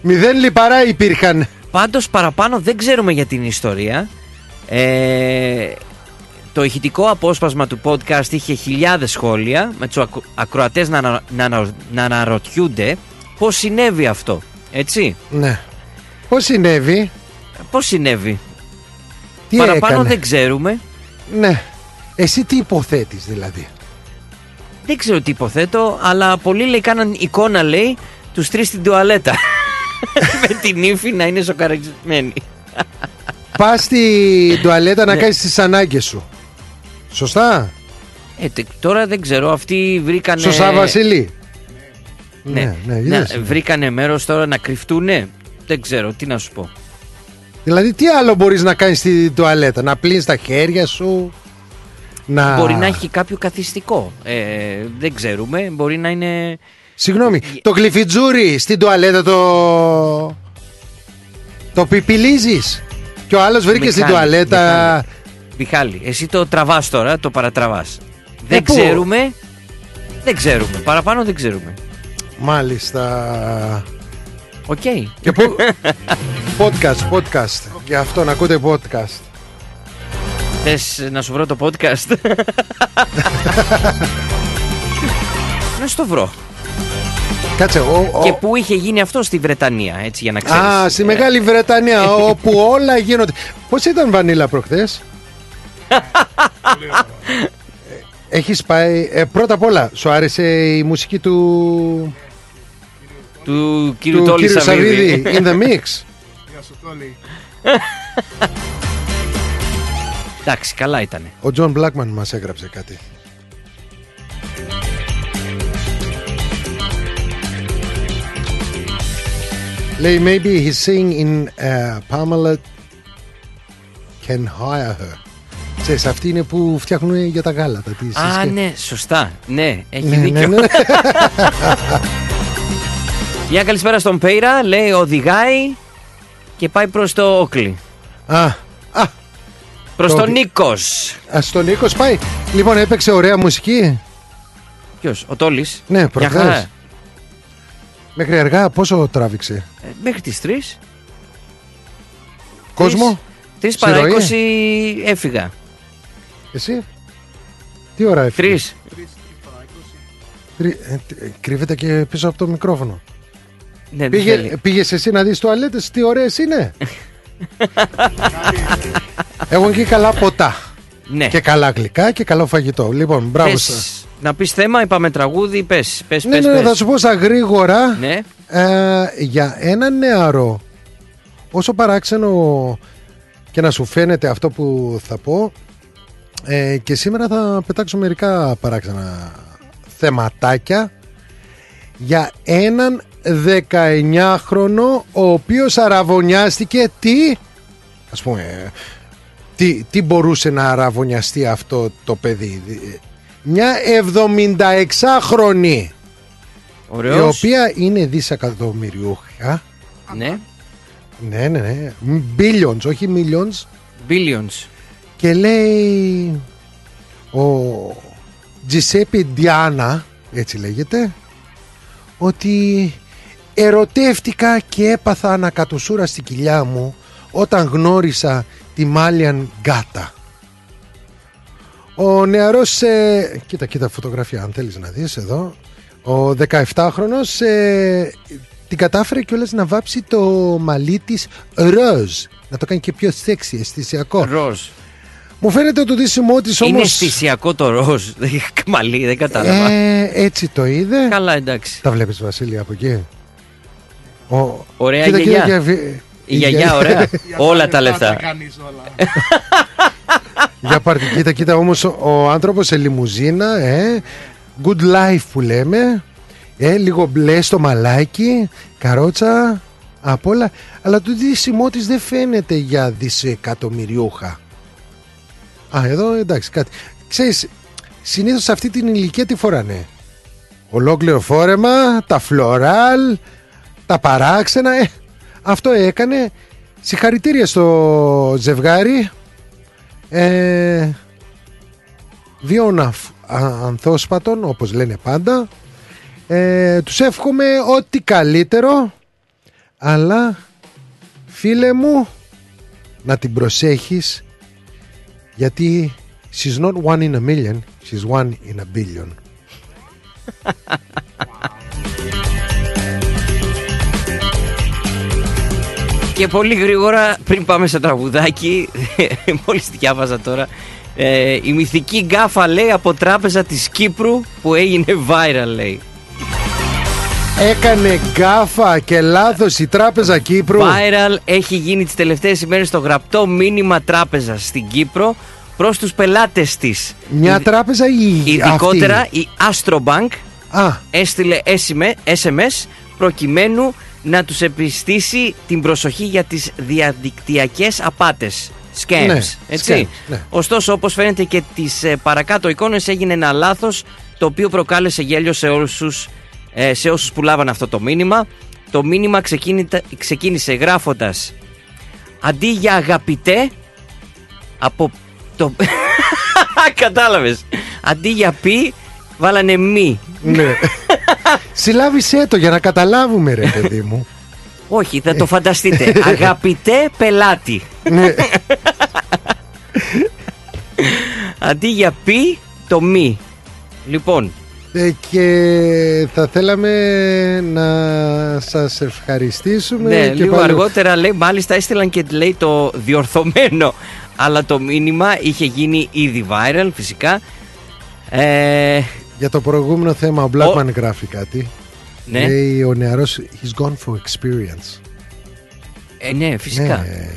Μηδέν λιπαρά υπήρχαν. Πάντως παραπάνω δεν ξέρουμε για την ιστορία. Ε, το ηχητικό απόσπασμα του podcast είχε χιλιάδες σχόλια με τους ακρο- ακροατές να, ανα- να, ανα- να αναρωτιούνται πώς συνέβη αυτό. Έτσι; Ναι. Πώς συνέβη, Πώς συνέβη; τι Παραπάνω έκανε; δεν ξέρουμε. Ναι. Εσύ τι υποθέτεις δηλαδή; Δεν ξέρω τι υποθέτω, αλλά πολλοί λέει κάναν εικόνα λέει τους τρεις στην τουαλέτα. με την ύφη να είναι σοκαρισμένη. Πας στην τουαλέτα να Ναι. κάνεις τις ανάγκες σου. Σωστά; Ε, τε- τώρα δεν ξέρω, αυτοί βρήκανε... Σωστά Βασίλη. Ναι, ναι, να, είδες. βρήκανε μέρος τώρα να κρυφτούνε. Δεν ξέρω, τι να σου πω. Δηλαδή τι άλλο μπορείς να κάνεις στην τουαλέτα. Να πλύνεις τα χέρια σου; Να... Μπορεί να έχει κάποιο καθιστικό. Ε, δεν ξέρουμε, μπορεί να είναι... Συγγνώμη, το γλυφιτζούρι στην τουαλέτα το... Το πιπιλίζεις. Και ο άλλος βρήκε στην Μιχάλη, τουαλέτα... Μιχάλη, εσύ το τραβάς τώρα, το παρατραβάς. Δεν Ε, πού; ξέρουμε. Δεν ξέρουμε. Παραπάνω δεν ξέρουμε. Μάλιστα. Οκ. Και πού... podcast, podcast. Για αυτό να ακούτε podcast. Θες να σου βρω το podcast; να σου το βρω. Κάτσε, ο, ο- Και πού είχε γίνει αυτό στη Βρετανία, έτσι για να ξέρεις. Α, στη Ε, Μεγάλη Βρετανία, όπου όλα γίνονται. Πώς ήταν Βανίλα προχθές; Έχεις πάει, ε, πρώτα απ' όλα, σου άρεσε η μουσική του, Του κύριου του Τόλη κύριου Σαββίδη. Σαββίδη, in the mix; Εντάξει, καλά ήταν. Ο John Blackman μας έγραψε κάτι. Λέει, maybe he's saying in uh, Pamela can hire her. Ξέρεις, αυτοί είναι που φτιάχνουν για τα γάλατα. τις Α, συσκευ- ναι, σωστά. Ναι, έχει Ναι, δίκιο. ναι, ναι. Μια καλησπέρα στον Πέιρα, λέει οδηγάει και πάει προς το Όκλι. Α, α, Προς Το τον Όκλι. Νίκος. ας τον Νίκος πάει. Λοιπόν, έπαιξε ωραία μουσική. Ποιος, ο Τόλης; Ναι, Μια προχθές. χαρά. Μέχρι αργά πόσο τράβηξε; Ε, Μέχρι τις 3. Κόσμο, 3 παρά Στη ροή; 20 έφυγα. εσύ; Τι ώρα έφυγες; 3. Κρυ- ε, τι- ε, Κρύβεται και πίσω από το μικρόφωνο. Ναι, δεν Πήγε, θέλει. πήγες εσύ να δεις τουαλέτες, τι ωραίες είναι; Έχουν και καλά ποτά. Ναι. Και καλά γλυκά και καλό φαγητό. Λοιπόν, μπράβο Πες, σας. να πεις θέμα, είπαμε τραγούδι, πες, πες, Ναι, πες, ναι, πες. θα σου πω στα γρήγορα Ναι. ε, για έναν νεαρό όσο παράξενο και να σου φαίνεται αυτό που θα πω ε, και σήμερα θα πετάξω μερικά παράξενα θεματάκια για έναν 19χρονο ο οποίος αραβωνιάστηκε τι ας πούμε τι, τι μπορούσε να αραβωνιαστεί αυτό το παιδί; Μια 76χρονη η Ωραίος. οποία είναι δισεκατομμυριούχα. Ναι. Ναι, ναι, ναι. Billions, όχι millions. Billions. Και λέει ο Τζισέπι Διάνα, έτσι λέγεται, ότι ερωτεύτηκα και έπαθα ανακατοσούρα στη κοιλιά μου όταν γνώρισα τη Μάλιαν Γκάτα. Ο νεαρός, ε, κοίτα, κοίτα φωτογραφία αν θέλεις να δεις εδώ, ο 17χρονος ε, την κατάφερε κιόλας να βάψει το μαλλί της ροζ. Να το κάνει και πιο σεξι, αισθησιακό. Ροζ. Μου φαίνεται το δίσιμό της Είναι όμως... αισθησιακό το ροζ. Δεν έχει Μαλλί, δεν κατάλαβα. Ε, έτσι το είδε. Καλά, εντάξει. Τα βλέπεις Βασίλη από εκεί; Ο... Ωραία Κοίτα, γιαγιά. κοίτα, κοίτα, Η γιαγιά, ωραία. Όλα τα λεφτά. Για πάρτι, κοίτα, κοίτα όμως ο, ο άνθρωπος σε λιμουζίνα, ε, good life που λέμε, ε, λίγο μπλε στο μαλάκι, καρότσα, απ' όλα, αλλά το δίσιμό της δεν φαίνεται για δισεκατομμυριούχα. Α, εδώ εντάξει κάτι. Ξέρεις, συνήθως σε αυτή την ηλικία τι φοράνε; Ολόκληρο φόρεμα, τα φλωράλ, τα παράξενα, ε, αυτό έκανε. Συγχαρητήρια στο ζευγάρι. Ε, βίων αφ- α- ανθόσπατων όπως λένε πάντα. Ε, τους εύχομαι ό,τι καλύτερο. Αλλά φίλε μου να την προσέχεις γιατί she's not one in a million she's one in a billion Και πολύ γρήγορα πριν πάμε σε τραγουδάκι, μόλις διάβαζα τώρα, ε, η μυθική γκάφα λέει από τράπεζα της Κύπρου που έγινε viral λέει. έκανε γκάφα και λάθος η τράπεζα Κύπρου Viral έχει γίνει τις τελευταίες ημέρες το γραπτό μήνυμα τράπεζας στην Κύπρο προς τους πελάτες της. μια τράπεζα ή Ειδικότερα αυτή; η Astrobank Α, έστειλε SMS προκειμένου να τους επιστήσει την προσοχή για τις διαδικτυακές απάτες. Scams, Ναι, έτσι. scams, ναι. Ωστόσο, όπως φαίνεται και τις ε, παρακάτω εικόνες έγινε ένα λάθος το οποίο προκάλεσε γέλιο σε όσους, ε, σε όσους που λάβαν αυτό το μήνυμα. Το μήνυμα ξεκίνητα- ξεκίνησε γράφοντας αντί για αγαπητέ από το... Κατάλαβες. Αντί για πι, βάλανε μη. Ναι. Συλλάβησέ το για να καταλάβουμε, ρε παιδί μου. Όχι, θα το φανταστείτε. Αγαπητέ πελάτη. ναι. Αντί για πι, το μη. Λοιπόν, Ε, και θα θέλαμε να σας ευχαριστήσουμε ναι, και λίγο πάλι- αργότερα λέει, μάλιστα έστειλαν και λέει το διορθωμένο. Αλλά το μήνυμα είχε γίνει ήδη viral, φυσικά. Ε, Για το προηγούμενο θέμα ο Blackman γράφει κάτι ναι, Λέει ο νεαρός He's gone for experience ε, ναι, φυσικά. Ναι,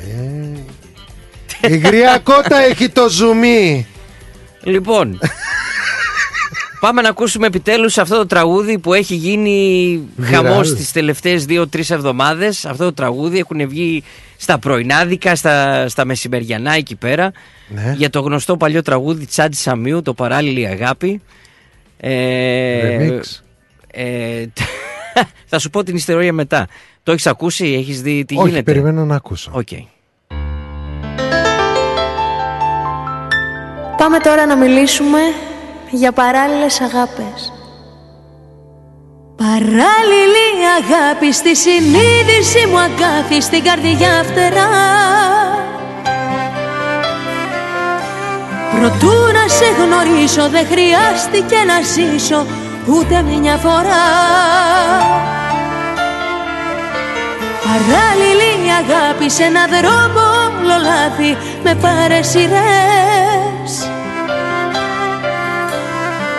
ε. Η γριά κότα έχει το ζουμί Λοιπόν, πάμε να ακούσουμε επιτέλους αυτό το τραγούδι που έχει γίνει Βιράλ. χαμός τις τελευταίες δύο-τρεις εβδομάδες. Αυτό το τραγούδι έχουν βγει στα πρωινάδικα, στα, στα μεσημεριανά εκεί πέρα. Ναι. Για το γνωστό παλιό τραγούδι Τσάντι Σαμίου, το παράλληλη αγάπη. Ε, Remix. ε, θα σου πω την ιστορία μετά. Το έχεις ακούσει, έχεις δει τι Όχι γίνεται; περιμένω να ακούσω Οκ. Πάμε τώρα να μιλήσουμε για παράλληλες αγάπες. Παράλληλη αγάπη στη συνείδηση μου αγκάθι στην καρδιά φτερά Προτού να σε γνωρίσω δεν χρειάστηκε να ζήσω ούτε μια φορά. Παράλληλη αγάπη σε ένα δρόμο όλο λάθη με παρεσιρές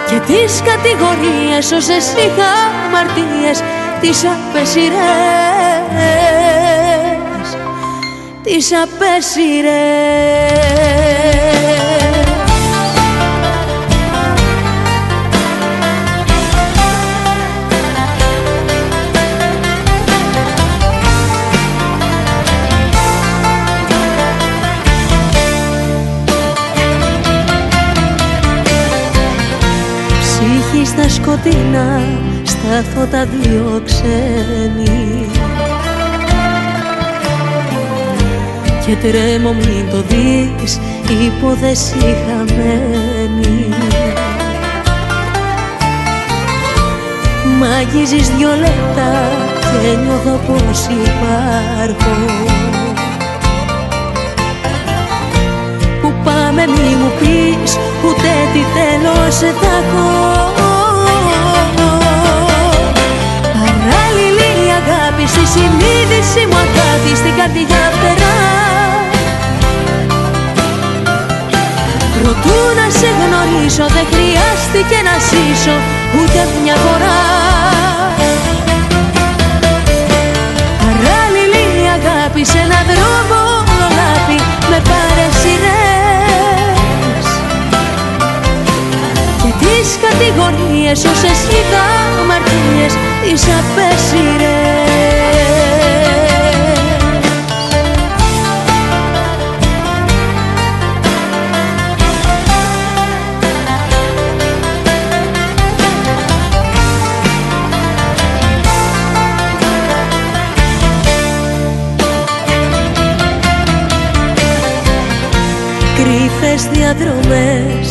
και τις κατηγορίες όσες είχα μαρτίες τις απεσιρές τις απέσιρες στα σκοτεινά, στα φώτα δύο ξένοι Και τρέμω μην το δεις, υπόθεση χαμένη. Μ' αγγίζεις δυο λεπτά και νιώθω πως υπάρχω. Που πάμε μη μου πεις ούτε τι τέλος θα έχω στη συνείδηση μου αγάπη στην καρδιά φτερά Προτού να σε γνωρίσω δεν χρειάστηκε να ζήσω ούτε μια φορά. Παράλληλη αγάπη σε έναν δρόμο όλο λάθη με παρεσιρές τις κατηγορίες όσες είχα αμαρτίες τις απέσιρες Κρύφες διαδρομές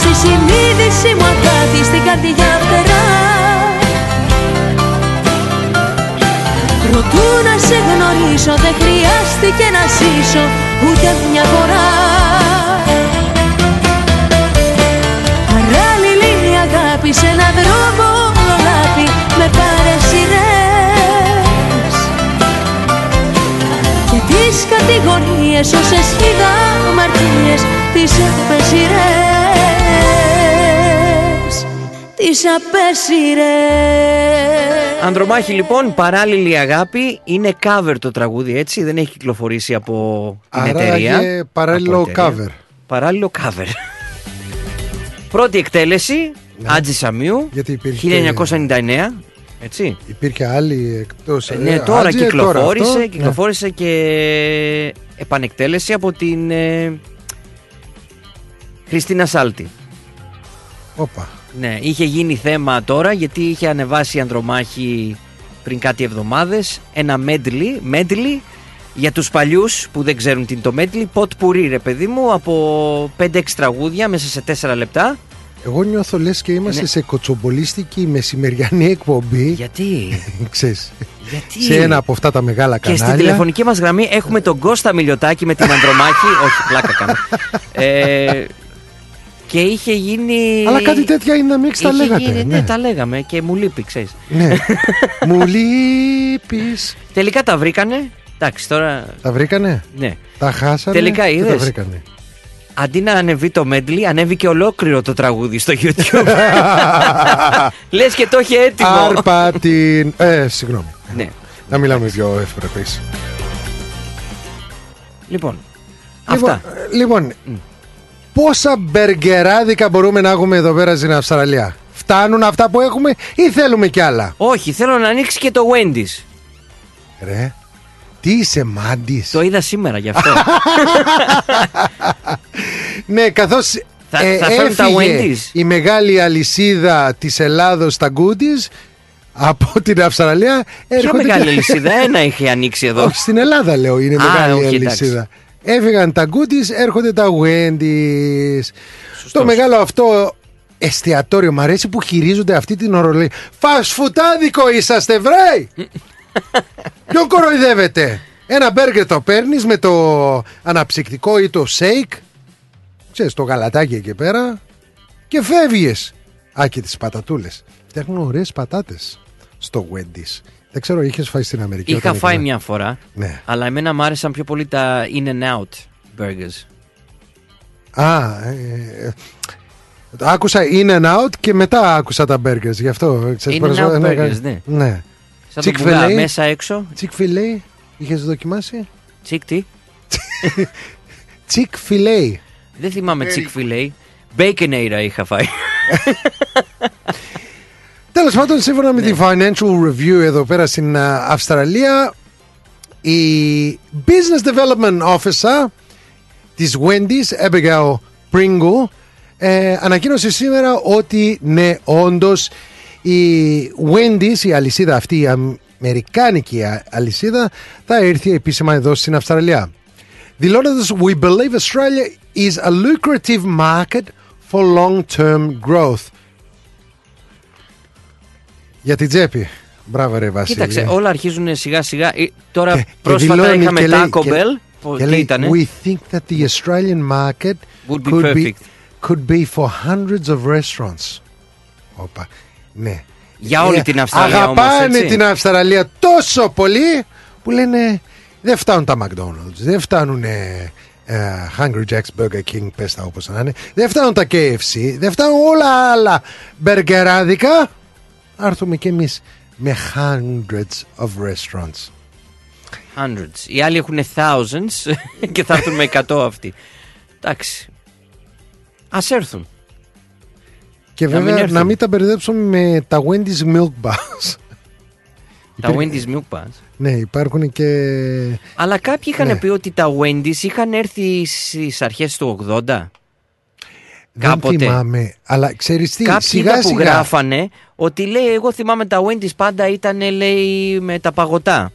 στη συνείδηση μου αγάπη στην καρδιά φτερά. Προτού να σε γνωρίσω δεν χρειάστηκε να ζήσω ούτε μια φορά. Παράλληλη αγάπη σε έναν δρόμο όλο λάθη με παρεσιρές και τις κατηγορίες όσες είδα αμαρτίες τις απέσιρες τις απέσιρες Ανδρομάχη λοιπόν, παράλληλη αγάπη, είναι cover το τραγούδι έτσι, δεν έχει κυκλοφορήσει από την Άρα εταιρεία. και παράλληλο Από εταιρεία. cover Παράλληλο cover. Πρώτη εκτέλεση, Ναι. Άτζη Σαμίου, Γιατί υπήρχε, 1999. Έτσι. υπήρχε άλλη εκτός Ε, ε, ναι, τώρα Άτζη, κυκλοφόρησε, αυτό. Ναι. κυκλοφόρησε και επανεκτέλεση από την ε, Χριστίνα Σάλτη. Ναι. Όπα. Ναι, είχε γίνει θέμα τώρα γιατί είχε ανεβάσει η Ανδρομάχη πριν κάτι εβδομάδες ένα medley, medley για τους παλιούς που δεν ξέρουν τι είναι το medley, ποτ πουρί ρε παιδί μου από 5-6 τραγούδια μέσα σε 4 λεπτά. Εγώ νιώθω λες και είμαστε Ναι. σε κοτσομπολίστικη μεσημεριανή εκπομπή. Γιατί, Ξέρεις, γιατί... σε ένα από αυτά τα μεγάλα Και κανάλια. στην τηλεφωνική μας γραμμή έχουμε τον Κώστα Μιλιοτάκη με την Ανδρομάχη. Όχι, πλάκα κάνω. Ε, και είχε γίνει. Αλλά κάτι τέτοια είναι να μην τα είχε λέγατε. γίνει- ναι. ναι, τα λέγαμε και μου λείπει, ξέρεις. ναι. Μου λείπεις. Τελικά τα βρήκανε. Εντάξει, τώρα. Τα βρήκανε; Ναι. Τα χάσανε. Τελικά και Τα είδες; βρήκανε; Αντί να ανεβεί το medley, ανέβηκε ολόκληρο το τραγούδι στο YouTube. Λες και το είχε έτοιμο. Άρπα την. Ε, συγγνώμη. Ναι. Να μιλάμε πιο ευπρεπείς. Λοιπόν, Λοιπόν, αυτά. ε, λοιπόν πόσα μπεργκεράδικα μπορούμε να έχουμε εδώ πέρα στην Αυστραλία. Φτάνουν αυτά που έχουμε ή θέλουμε κι άλλα; Όχι, θέλω να ανοίξει και το Wendy's. Ρε, τι είσαι μάντης; Το είδα σήμερα γι' αυτό. Ναι, καθώς Θα- ε, θα φέρουν τα έφυγε Wendy's. η μεγάλη αλυσίδα της Ελλάδος στα Goodies από την Αυστραλία Ποια έρχονται μεγάλη και- αλυσίδα, ένα είχε ανοίξει εδώ. Όχι, στην Ελλάδα λέω είναι Α, μεγάλη όχι, αλυσίδα. Έφυγαν τα Goodies, έρχονται τα Wendy's. Το μεγάλο αυτό εστιατόριο μου αρέσει που χειρίζονται αυτή την ορολή. Φασφουτάδικο είσαστε βρέι! Ποιον κοροϊδεύετε; Ένα μπέργκερ το παίρνεις με το αναψυκτικό ή το shake. Ξέρεις το γαλατάκι εκεί πέρα. Και φεύγεις. Α, και τις πατατούλες. Φτιάχνουν ωραίες πατάτες στο Wendy's. Δεν ξέρω, είχες φάει στην Αμερική. Είχα όταν φάει ήμουν. μια φορά, Ναι. αλλά εμένα μου άρεσαν πιο πολύ τα In and Out burgers. Α, ε, ε, άκουσα in and out και μετά άκουσα τα burgers. Γι' αυτό. ξέρεις, In and φορές- out ναι, burgers, ναι. Ναι. Σαν το Chick-fil-A. μπουγά, μέσα έξω. Chick-fil-A, είχες δοκιμάσει; Chick τι; Chick-fil-A. Δεν θυμάμαι Chick-fil-A. Baconator είχα φάει. Τέλος πάντων, σύμφωνα Ναι. με τη Financial Review εδώ πέρα στην α, Αυστραλία, η Business Development Officer της Wendy's, Abigail Pringle, ε, ανακοίνωσε σήμερα ότι ναι, όντως η Wendy's, η αλυσίδα αυτή, η αμερικάνικη α- αλυσίδα, θα έρθει επίσημα εδώ στην Αυστραλία. Δηλώνοντας «We believe Australia is a lucrative market for long-term growth». Για την τσέπη. Μπράβο ρε Βασίλη. Κοίταξε, όλα αρχίζουν σιγά σιγά. Ε, Τώρα Και- και πρόσφατα δηλώνει είχαμε και λέει- Taco και- Bell. Που- και Τι λέει, ήτανε; We think that the Australian market Would be could, be, perfect. could be for hundreds of restaurants. Όπα, ναι. Για όλη Ε, την Αυστραλία Αγαπάνε όμως, έτσι. την Αυστραλία τόσο πολύ που λένε δεν φτάνουν τα McDonald's, δεν φτάνουν ε, ε, Hungry Jack's Burger King, πες τα όπως να είναι, δεν φτάνουν τα KFC, δεν φτάνουν όλα άλλα μπεργκεράδικα. Να έρθουμε κι εμείς με hundreds of restaurants. Hundreds. Οι άλλοι έχουν thousands και θα έρθουν με 100 αυτοί. Εντάξει. Α έρθουν. Και Να μην βέβαια έρθουν. να μην τα μπερδέψουμε με τα Wendy's Milk Bars. Τα Wendy's Milk Bars. ναι, υπάρχουν και. Αλλά κάποιοι είχαν Ναι. πει ότι τα Wendy's είχαν έρθει στις αρχές του 80. Δεν Κάποτε. θυμάμαι. Αλλά ξέρεις τι, Κάποιοι σιγά είδα που σιγά. γράφανε ότι λέει, εγώ θυμάμαι τα Wendy's πάντα ήταν λέει με τα παγωτά.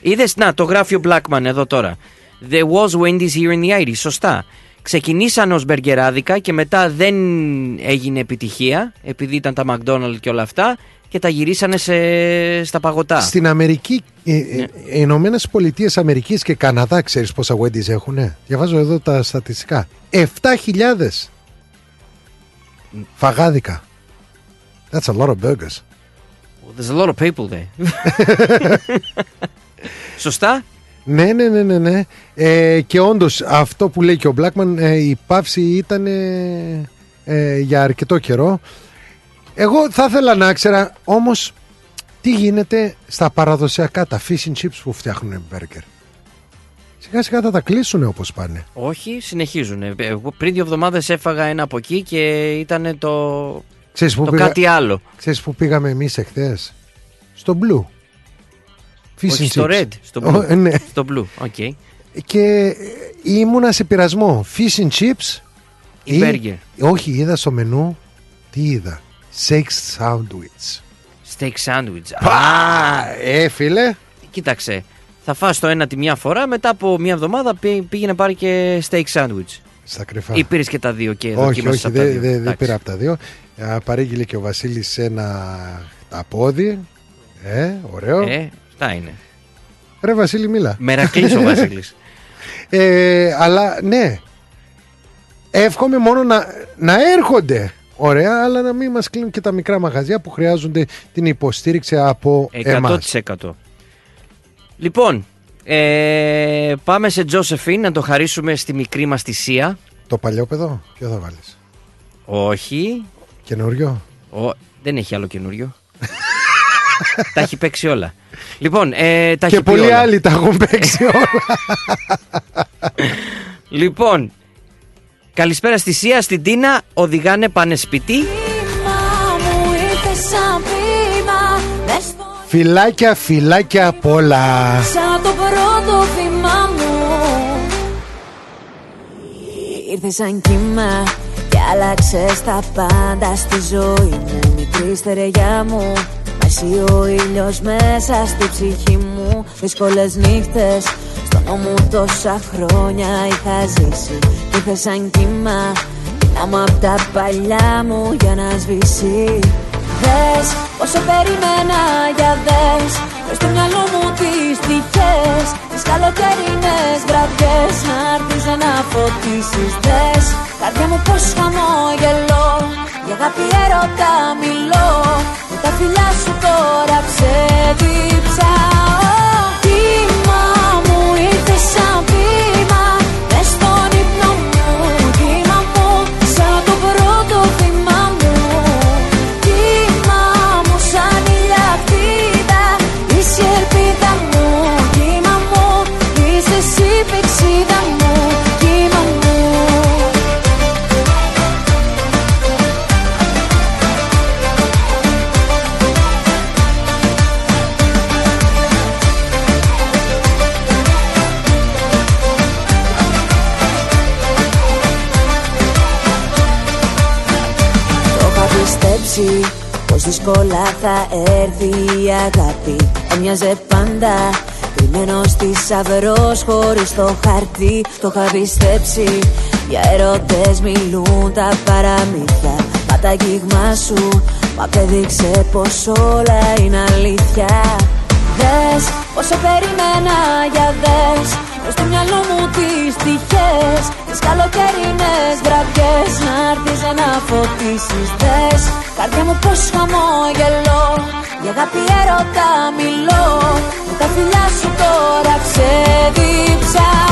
Είδες, να, το γράφει ο Blackman εδώ τώρα. There was Wendy's here in the 80s. Σωστά. Ξεκινήσαν ως μπεργκεράδικα και μετά δεν έγινε επιτυχία επειδή ήταν τα McDonald's και όλα αυτά και τα γυρίσανε σε, στα παγωτά. Στην Αμερική, ε, ε, Ναι. οι Ηνωμένες Πολιτείες Αμερικής και Καναδά, ξέρεις πόσα Wendy's έχουν. Διαβάζω εδώ τα στατιστικά. 7.000 φαγάδικα. That's a lot of burgers. There's a lot of people there. Σωστά; Ναι, ναι, ναι, ναι. ναι. Ε, και όντως αυτό που λέει και ο Blackman, ε, η παύση ήταν ε, ε, για αρκετό καιρό. Εγώ θα ήθελα να ξέρα όμως τι γίνεται στα παραδοσιακά, τα fish and chips που φτιάχνουν burger; Σιγά σιγά θα τα κλείσουν όπως πάνε. Όχι, συνεχίζουν. Ε, Εγώ πριν δύο εβδομάδες έφαγα ένα από εκεί και ήταν το, Ξέρεις που, το πήγα... κάτι άλλο. Ξέρεις που πήγαμε εμείς εχθές; Στο Blue. Fish Όχι and στο chips. red, στο, ω, blue. ναι. Στο blue, οκ. Και ε, ήμουνα σε πειρασμό. Fish and chips. Ή burger. Όχι, είδα στο μενού. Τι είδα; Steak sandwich. Steak sandwich. Πα! Α, Ε, φίλε. κοίταξε. Θα φας το ένα τη μια φορά, μετά από μια εβδομάδα πή- πήγαινε πάρει και steak sandwich. Στα κρυφά. Ή πήρε και τα δύο και όχι, δοκίμασες όχι, από τα δεν δύο. δε, δεν Εντάξει. πήρα από τα δύο. Α, Παρήγγειλε και ο Βασίλης ένα ταπόδι. Ε, ωραίο. Ε, αυτά είναι. Ρε Βασίλη, μίλα. Μερακλής ο Βασίλης. Ε, αλλά ναι. Εύχομαι μόνο να, να έρχονται. Ωραία, αλλά να μην μας κλείνουν και τα μικρά μαγαζιά που χρειάζονται την υποστήριξη από εμάς. 100%. Λοιπόν, ε, πάμε σε Τζόσεφιν να το χαρίσουμε στη μικρή μας θυσία. Το παλιό παιδό, ποιο θα βάλεις; Όχι, Καινούριο; ο, δεν έχει άλλο καινούριο. τα έχει παίξει όλα. Λοιπόν, ε, τα Και έχει πει πολλοί όλα. άλλοι τα έχουν παίξει όλα. Λοιπόν, καλησπέρα στη Σία, στην Τίνα, οδηγάνε πάνε σπίτι. Φιλάκια, φιλάκια απ' όλα. σαν το πρώτο βήμα μου. Ήρθε σαν κύμα και άλλαξε τα πάντα στη ζωή μου. Μικρή στερεγιά μου Μα εσύ ο ήλιος μέσα στη ψυχή μου. Δύσκολες νύχτες στον νόμο τόσα χρόνια είχα ζήσει. Κι ήρθε σαν κύμα Άμα απ' τα παλιά μου για να σβήσει Δες πόσο περιμένα για δες. Μες στο μυαλό μου τις τυχές Τις καλοκαιρινές βραδιές. Να έρθεις να φωτίσεις Δες. Καρδιά μου πως χαμόγελο Για αγάπη έρωτα μιλώ. Με τα φιλιά σου τώρα ξεδίψα δύσκολα θα έρθει η αγάπη. Έμοιαζε πάντα κρυμμένος θησαυρός χωρίς το χαρτί. Το είχα πιστέψει. Για έρωτες μιλούν τα παραμύθια. Μα τα αγγίγμα σου μ' απέδειξε πως όλα είναι αλήθεια. Δες πόσο περιμένα για δες Μες στο μυαλό μου τις τυχές Τις καλοκαιρινές βραδιές. Να έρθεις να φωτίσεις Δες. Καρδιά μου πως χαμόγελο Για αγάπη έρωτα μιλώ. Με τα φιλιά σου τώρα ξεδίψα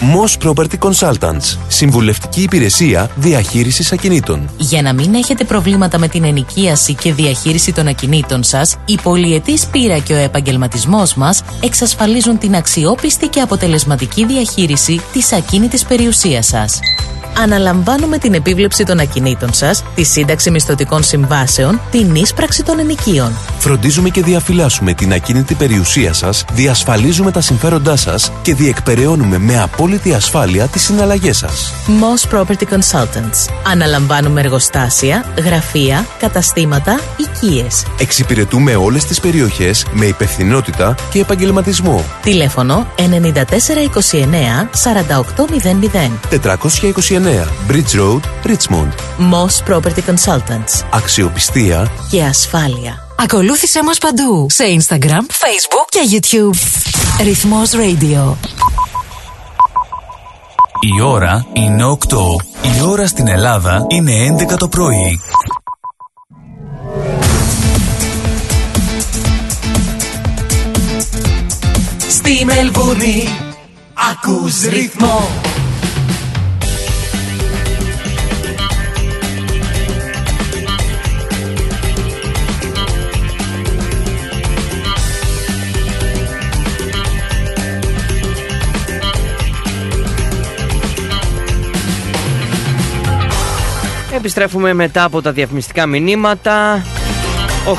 Moss Property Consultants. Συμβουλευτική υπηρεσία διαχείρισης ακινήτων. Για να μην έχετε προβλήματα με την ενοικίαση και διαχείριση των ακινήτων σας, η πολυετής πείρα και ο επαγγελματισμός μας εξασφαλίζουν την αξιόπιστη και αποτελεσματική διαχείριση της ακίνητης περιουσίας σας. Αναλαμβάνουμε την επίβλεψη των ακινήτων σας, τη σύνταξη μισθωτικών συμβάσεων, την ίσπραξη των ενοικίων. Φροντίζουμε και διαφυλάσσουμε την ακίνητη περιουσία σας, διασφαλίζουμε τα συμφέροντά σας και διεκπεραιώνουμε με απόλυτη ασφάλεια τις συναλλαγές σας. Moss Property Consultants. Αναλαμβάνουμε εργοστάσια, γραφεία, καταστήματα, οικίες. Εξυπηρετούμε όλες τις περιοχές με υπευθυνότητα και επαγγελματισμό. Τηλέφωνο 9429 4800. 429 Bridge Road, Richmond. Moss Property Consultants. Αξιοπιστία Και ασφάλεια. Ακολούθησέ μας παντού. Σε Instagram, Facebook και YouTube. Ρυθμός Radio. Η ώρα είναι 8. Η ώρα στην Ελλάδα είναι 11 το πρωί. Στη Μελβούρνη ακούς ρυθμό Επιστρέφουμε μετά από τα διαφημιστικά μηνύματα.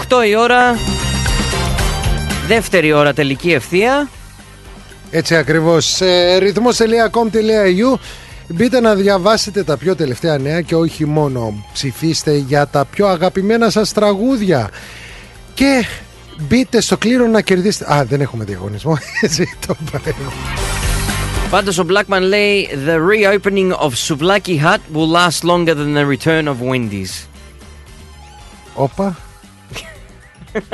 8 η ώρα. Δεύτερη ώρα τελική ευθεία. Έτσι ακριβώς. Ε, ρυθμός.com.au Μπείτε να διαβάσετε τα πιο τελευταία νέα και όχι μόνο. Ψηφίστε για τα πιο αγαπημένα σας τραγούδια. Και μπείτε στο κλήρο να κερδίσετε... Α, δεν έχουμε διαγωνισμό. Έτσι το πάρω. Πάντως ο Blackman λέει The reopening of Souvlaki Hut will last longer than the return of Wendy's. Όπα.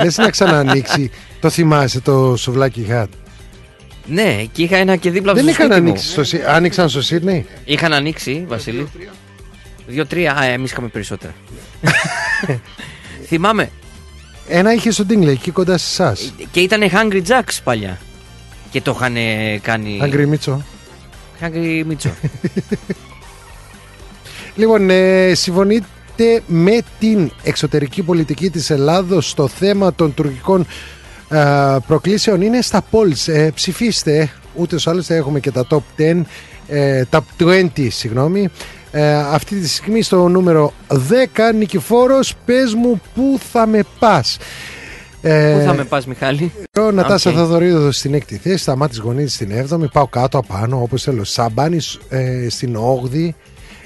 Λες να ξαναανοίξει. Το θυμάσαι το σουβλάκι χάτ. Ναι, και είχα ένα και δίπλα από Δεν το είχαν σπίτι μου. ανοίξει στο, Σι- άνοιξαν στο Σίδνεϊ; Είχαν ανοίξει, Βασίλη. Δύο-τρία. Α, εμείς είχαμε περισσότερα. Θυμάμαι. Ένα είχε στο Ντίγκλε εκεί κοντά σε εσάς. Και ήταν Hungry Jacks παλιά. Και το είχαν κάνει. Άγκρι Μίτσο. Hungry Μίτσο. Λοιπόν, ε, συμφωνείτε με την εξωτερική πολιτική της Ελλάδος στο θέμα των τουρκικών ε, προκλήσεων; Είναι στα polls. Ε, ψηφίστε. Ούτε άλλωστε έχουμε και τα top 10, ε, top 20, συγγνώμη. Ε, αυτή τη στιγμή στο νούμερο 10, Νικηφόρος, πες μου πού θα με πας; Ε, Πού θα με πας Μιχάλη; ο Νατάσα Οκ. Θοδωρίδου στην έκτη θέση, Σταμάτης Γονίδης στην 7η, πάω κάτω απάνω όπως θέλω. Σαμπάνης ε, στην 8η.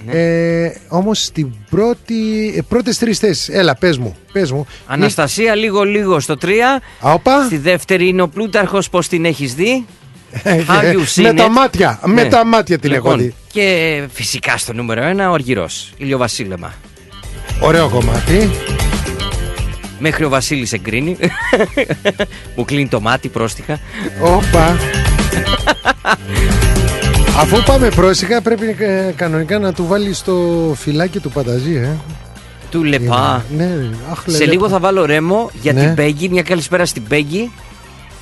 Ναι. Ε, όμως στην πρώτη, ε, πρώτες τρεις θέσεις. Έλα, πες μου, πες μου. Αναστασία λίγο λίγο στο 3. Α, Όπα. Στη δεύτερη είναι ο Πλούταρχος πώς την έχεις δει; Have you seen με it? τα μάτια, με Ναι. τα μάτια την έχω Λοιπόν, δει. Και φυσικά στο νούμερο 1 ο Αργυρός, ηλιοβασίλεμα. Ωραίο κομμάτι. Μέχρι ο Βασίλης εγκρίνει. Μου κλείνει το μάτι πρόστιχα. Όπα. Αφού πάμε πρόσεχα πρέπει ε, κανονικά να του βάλεις το φιλάκι του πανταζή, ε. Του λεπά. Ναι, αχ, Σε λε, λίγο λε. θα βάλω ρέμο για Ναι. την Πέγκυ. Μια καλησπέρα στην Πέγκυ